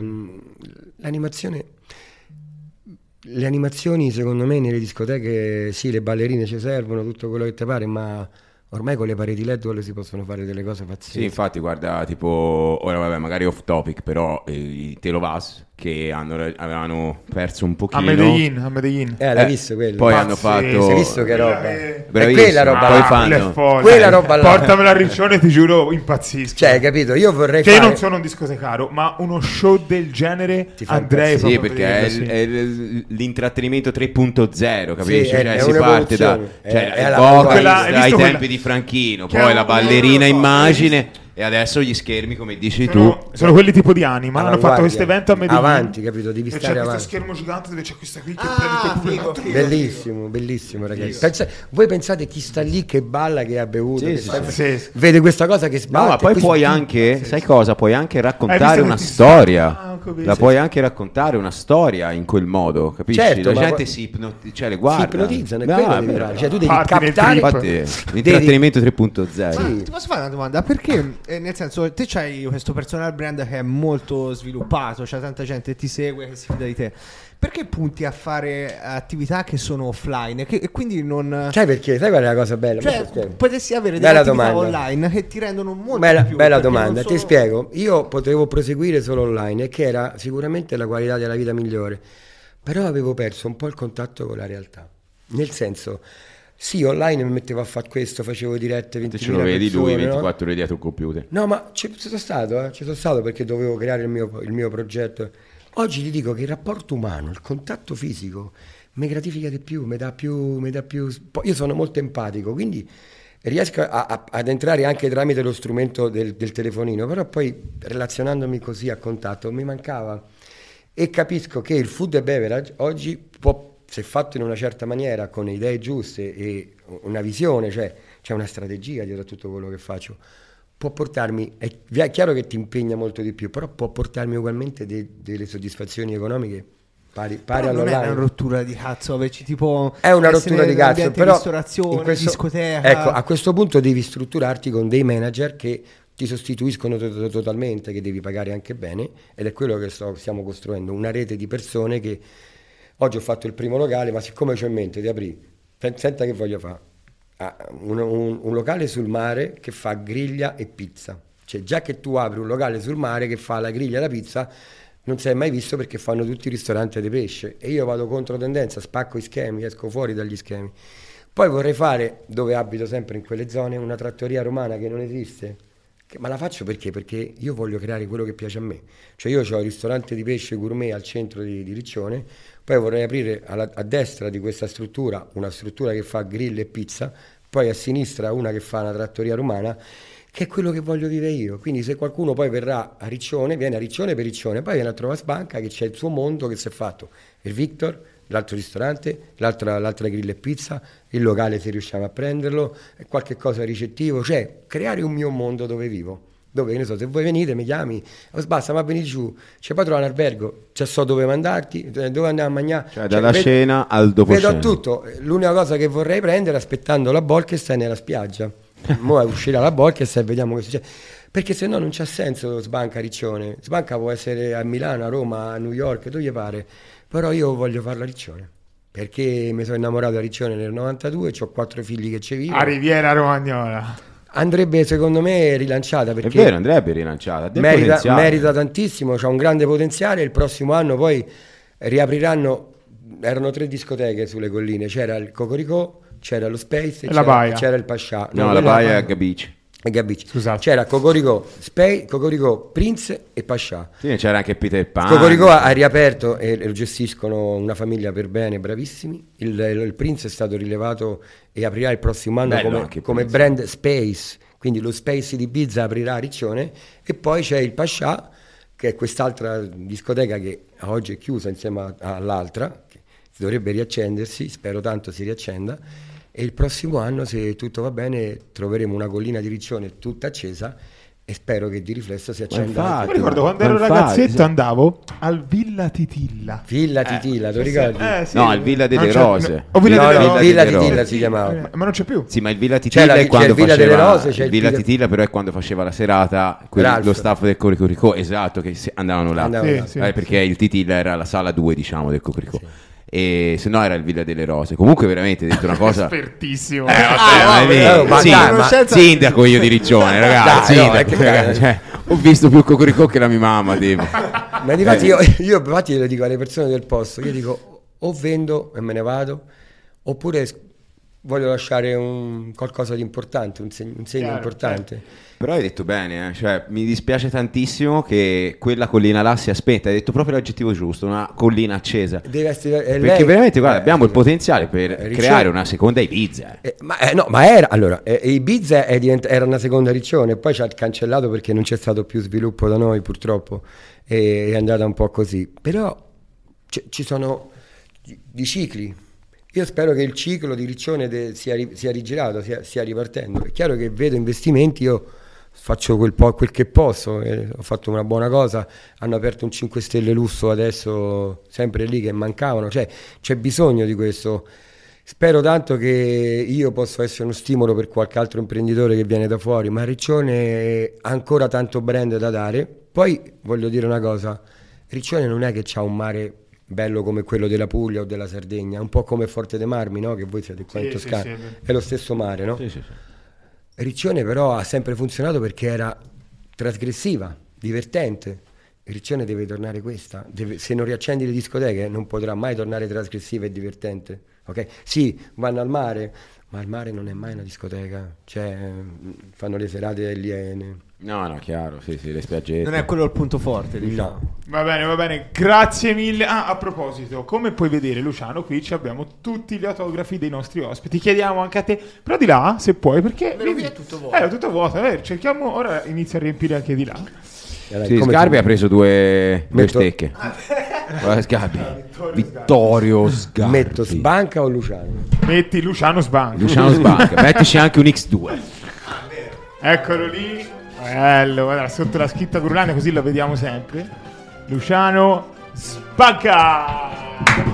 L'animazione. Le animazioni, secondo me, nelle discoteche, sì, le ballerine ci servono, tutto quello che ti pare, ma ormai con le pareti LED si possono fare delle cose pazzesche. Sì, infatti, guarda, tipo, ora vabbè, magari off topic, però eh, i Telovas che hanno, avevano perso un A pochino. Medellin, a Medellin. Eh, l'hai Eh, visto quello? Poi hanno Pazzesco. fatto... Hai visto che roba? Quella È Bravissimo. quella roba Poi là. Ah, fanno- quella roba là. Portamela a Riccione, ti giuro, impazzisco. Cioè, hai capito? Io vorrei che fare... non sono un discotecaro, ma uno show del genere andrei. Sì, a perché è, sì. è l- l'intrattenimento 3.0, capisci? Sì, è- cioè, è si parte da cioè, È- è la vanguardia. Quella- hai tempi quella- di Franchino, Che poi la ballerina immagine e adesso gli schermi, come dici tu. Sono, sono quelli tipo di anima. Hanno fatto questo evento a Medellin. Avanti, capito? Devi E c'è stare questo avanti. schermo gigante dove c'è questa qui che Ah, figo, figo. Bellissimo, bellissimo ragazzi. Pensa- voi pensate chi sta lì che balla, che ha bevuto, Sì, che sì, sta- sì. Vede questa cosa che No, sbatte. ma poi puoi anche, sai cosa? Puoi anche Hai raccontare una storia. Ho capito. La puoi anche raccontare una storia in quel modo, capisci? Certo, la gente si ipnoti- cioè le si guarda. ipnotizzano, è No, quello devi fare. Cioè, tu devi Parti captare. Infatti, l'intrattenimento 3.0. Sì. Ma ti posso fare una domanda? Perché, eh, nel senso, te c'hai questo personal brand che è molto sviluppato, c'è tanta gente che ti segue, che si fida di te. Perché punti a fare attività che sono offline e, che- e quindi non... Sai perché? Sai qual è la cosa bella? Cioè, potresti avere delle Bella attività domanda. online che ti rendono molto Bella, di più. bella domanda, non ti sono- spiego. Io potevo proseguire solo online, e che era sicuramente la qualità della vita migliore, però avevo perso un po' il contatto con la realtà. Nel senso, sì, online mi mettevo a fare questo, facevo dirette 20 Te ce lo vedi lui persone, no? 24 ore dietro il computer. No, ma ci ci sono stato, eh, ci sono stato perché dovevo creare il mio, il mio progetto. Oggi ti dico che il rapporto umano, il contatto fisico, mi gratifica di più, mi dà più, mi dà più... Io sono molto empatico, quindi riesco a- a- ad entrare anche tramite lo strumento del, del telefonino, però poi relazionandomi così a contatto mi mancava. E capisco che il food e beverage oggi può, se fatto in una certa maniera, con idee giuste e una visione, cioè c'è una strategia dietro a tutto quello che faccio, può portarmi, è, chiaro che ti impegna molto di più, però può portarmi ugualmente de- delle soddisfazioni economiche pari, pari Però non è all'online. una rottura di cazzo, averci tipo... È una rottura di cazzo, però ristorazione, questo- discoteca... Ecco, a questo punto devi strutturarti con dei manager che ti sostituiscono to- to- totalmente, che devi pagare anche bene ed è quello che sto- stiamo costruendo, una rete di persone che oggi ho fatto il primo locale, ma siccome ho in mente di aprire, senta che voglio fare, un, un- un locale sul mare che fa griglia e pizza. Cioè già che tu apri un locale sul mare che fa la griglia e la pizza, non è mai visto perché fanno tutti i ristoranti di pesce e io vado contro tendenza, spacco i schemi, esco fuori dagli schemi. Poi vorrei fare, dove abito sempre in quelle zone, una trattoria romana che non esiste. Che- Ma la faccio perché? Perché io voglio creare quello che piace a me. Cioè io ho il ristorante di pesce gourmet al centro di, di Riccione, poi vorrei aprire alla- a destra di questa struttura una struttura che fa grill e pizza, poi a sinistra una che fa una trattoria romana, che è quello che voglio vivere io. Quindi se qualcuno poi verrà a Riccione, viene a Riccione per Riccione, poi viene a trovare Sbanca che c'è il suo mondo che si è fatto. Il Victor, l'altro ristorante, l'altra, l'altra grill e pizza, il locale se riusciamo a prenderlo, qualche cosa ricettivo, cioè creare un mio mondo dove vivo. Dove, che ne so, se voi venite, mi chiami, oh, basta, ma venite giù, c'è poi trovare un albergo, c'è so dove mandarti, dove andare a mangiare. Cioè, dalla ved- cena al dopo Vedo tutto, l'unica cosa che vorrei prendere aspettando la Bolkestein nella spiaggia. Mo uscirà la Bolkestein e vediamo che succede. Perché se no non c'ha senso Sbanca Riccione. Sbanca può essere a Milano, a Roma, a New York, dove gli pare. Però io voglio farla Riccione. Perché mi sono innamorato a Riccione nel 92, ho quattro figli che ci vivono. A Riviera Romagnola. Andrebbe secondo me rilanciata È perché vero, andrebbe rilanciata. ha merita, merita tantissimo, c'ha un grande potenziale. Il prossimo anno poi riapriranno. Erano tre discoteche sulle colline: c'era il Cocoricò, c'era lo Space e E la c'era, c'era il Pascià. No, la quella- Baia è Gabici. E Gabici. Scusate. C'era Cocoricò, Space, Cocoricò, Prince e Pascià. Sì, c'era anche Peter Pan. Cocoricò ha ha riaperto e lo gestiscono una famiglia per bene, bravissimi. Il, il Prince è stato rilevato e aprirà il prossimo anno Bello come, il come brand Space, quindi lo Space di Ibiza aprirà a Riccione e poi c'è il Pascià che è quest'altra discoteca che oggi è chiusa insieme all'altra, che dovrebbe riaccendersi, spero tanto si riaccenda. E il prossimo anno, se tutto va bene, troveremo una collina di Riccione tutta accesa e spero che di riflesso si accenda infatti, anche Mi ricordo quando ero infatti, ragazzetto sì. andavo al Villa Titilla. Villa Titilla, te lo ricordi? Eh, sì. No, il Villa delle Rose. no, o Villa No, delle no, Rose. Villa delle Titilla si chiamava. Eh, Ma non c'è più. Sì, ma il Villa C'è Titilla la- è c'è quando il Villa faceva delle Rose, c'è il il Villa Villa- Titilla però è quando faceva la serata Ralph. lo staff del Cocoricò, esatto, che andavano là. Andavano Sì, là. sì. Eh, perché il Titilla era la sala 2, diciamo, del Cocoricò. E se no era il Villa delle Rose. Comunque veramente hai detto una cosa Espertissimo. Eh, vabbè, Ah, vero. ma Sì, dai, ma- sindaco io di Riccione, ragazzi. Dai, no, sindaco, che- ragazzi, cioè, ho visto più Cocoricò che la mia mamma, tipo. Ma infatti io, io infatti le dico alle persone del posto, io dico o vendo e me ne vado, oppure voglio lasciare un, qualcosa di importante, un segno, un segno Chiaro, importante. Però hai detto bene, eh, cioè, mi dispiace tantissimo che quella collina là sia spenta. Hai detto proprio l'aggettivo giusto, una collina accesa. Deve essere, e Perché lei- veramente, guarda, eh, abbiamo il potenziale per Riccione- creare una seconda Ibiza. eh. Eh, ma, eh, no, ma era allora eh, Ibiza è divent- era una seconda Riccione, poi ci ha cancellato perché non c'è stato più sviluppo da noi, purtroppo, e è andata un po' così. Però c- ci sono di cicli. Io spero che il ciclo di Riccione sia, sia rigirato, sia, stia ripartendo. È chiaro che vedo investimenti, io faccio quel, po- quel che posso, eh, ho fatto una buona cosa, hanno aperto un 5 Stelle lusso adesso, sempre lì che mancavano, cioè c'è bisogno di questo. Spero tanto che io possa essere uno stimolo per qualche altro imprenditore che viene da fuori, ma Riccione ha ancora tanto brand da dare. Poi voglio dire una cosa, Riccione non è che ha un mare bello come quello della Puglia o della Sardegna, un po' come Forte dei Marmi, no? che voi siete qua in Sì, sì, Toscana, sì, è è lo stesso mare, no? Riccione però ha sempre funzionato perché era trasgressiva, divertente. Riccione deve tornare questa. Deve- se non riaccendi le discoteche non potrà mai tornare trasgressiva e divertente. ok? Sì, vanno al mare, ma il mare non è mai una discoteca. Cioè, mh, fanno le serate aliene. No, no, chiaro, sì, sì, le spiaggette. Non è quello il punto forte, diciamo. No. Va bene, va bene, grazie mille. Ah, a proposito, come puoi vedere, Luciano, qui ci abbiamo tutti gli autografi dei nostri ospiti. Chiediamo anche a te, però di là, se puoi, perché Vero, qui è tutto vuoto. Eh, è tutto vuoto. eh, cerchiamo ora inizia a riempire anche di là. Allora, Sì, come Sgarbi ha preso due, due Metto- stecche. Guarda, Sgarbi. Vittorio Sgarbi. Metto Sbanca o Luciano? Metti Luciano Sbanco. Luciano Sbanca. Mettici anche un X2. Eccolo lì. Bello, guarda, sotto la scritta Grulane così lo vediamo sempre. Luciano Spacca.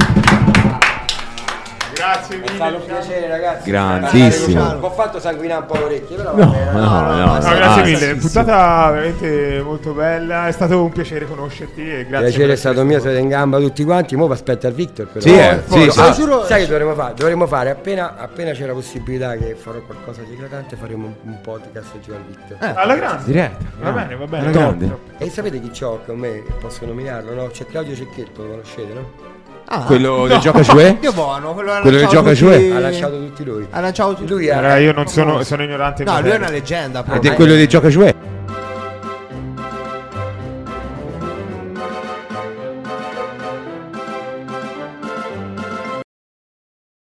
Grazie mille. Luciano. ragazzi. Grandissimo. Ho fatto sanguinare un po' le orecchie, però No, va bene. no, no. No, grazie Ah, mille, puntata veramente molto bella, è stato un piacere conoscerti e Il grazie. piacere è stato mio, siete in gamba tutti quanti, mo vi aspetta il Victor però. Sì, eh, sì, sì. Ah, giuro- sai che dovremmo fare? Dovremmo fare appena, appena c'è la possibilità che farò qualcosa di eclatante, faremo un, un podcast giù al Victor. Eh. Alla grande. Diretta. Va bene, va bene. E sapete chi c'ho con me? Posso nominarlo, no? C'è Claudio Cecchetto, lo conoscete, no? Ah, Quello del gioca Jouet? Io buono, quello, ha Quello che lanciato gioca tutti- Jouet? Ha lasciato tutti lui. Ha lanciato tutti. Lui Allora, io non sono, sono ignorante. No, lui è una leggenda. Ed è quello del gioca Jouet?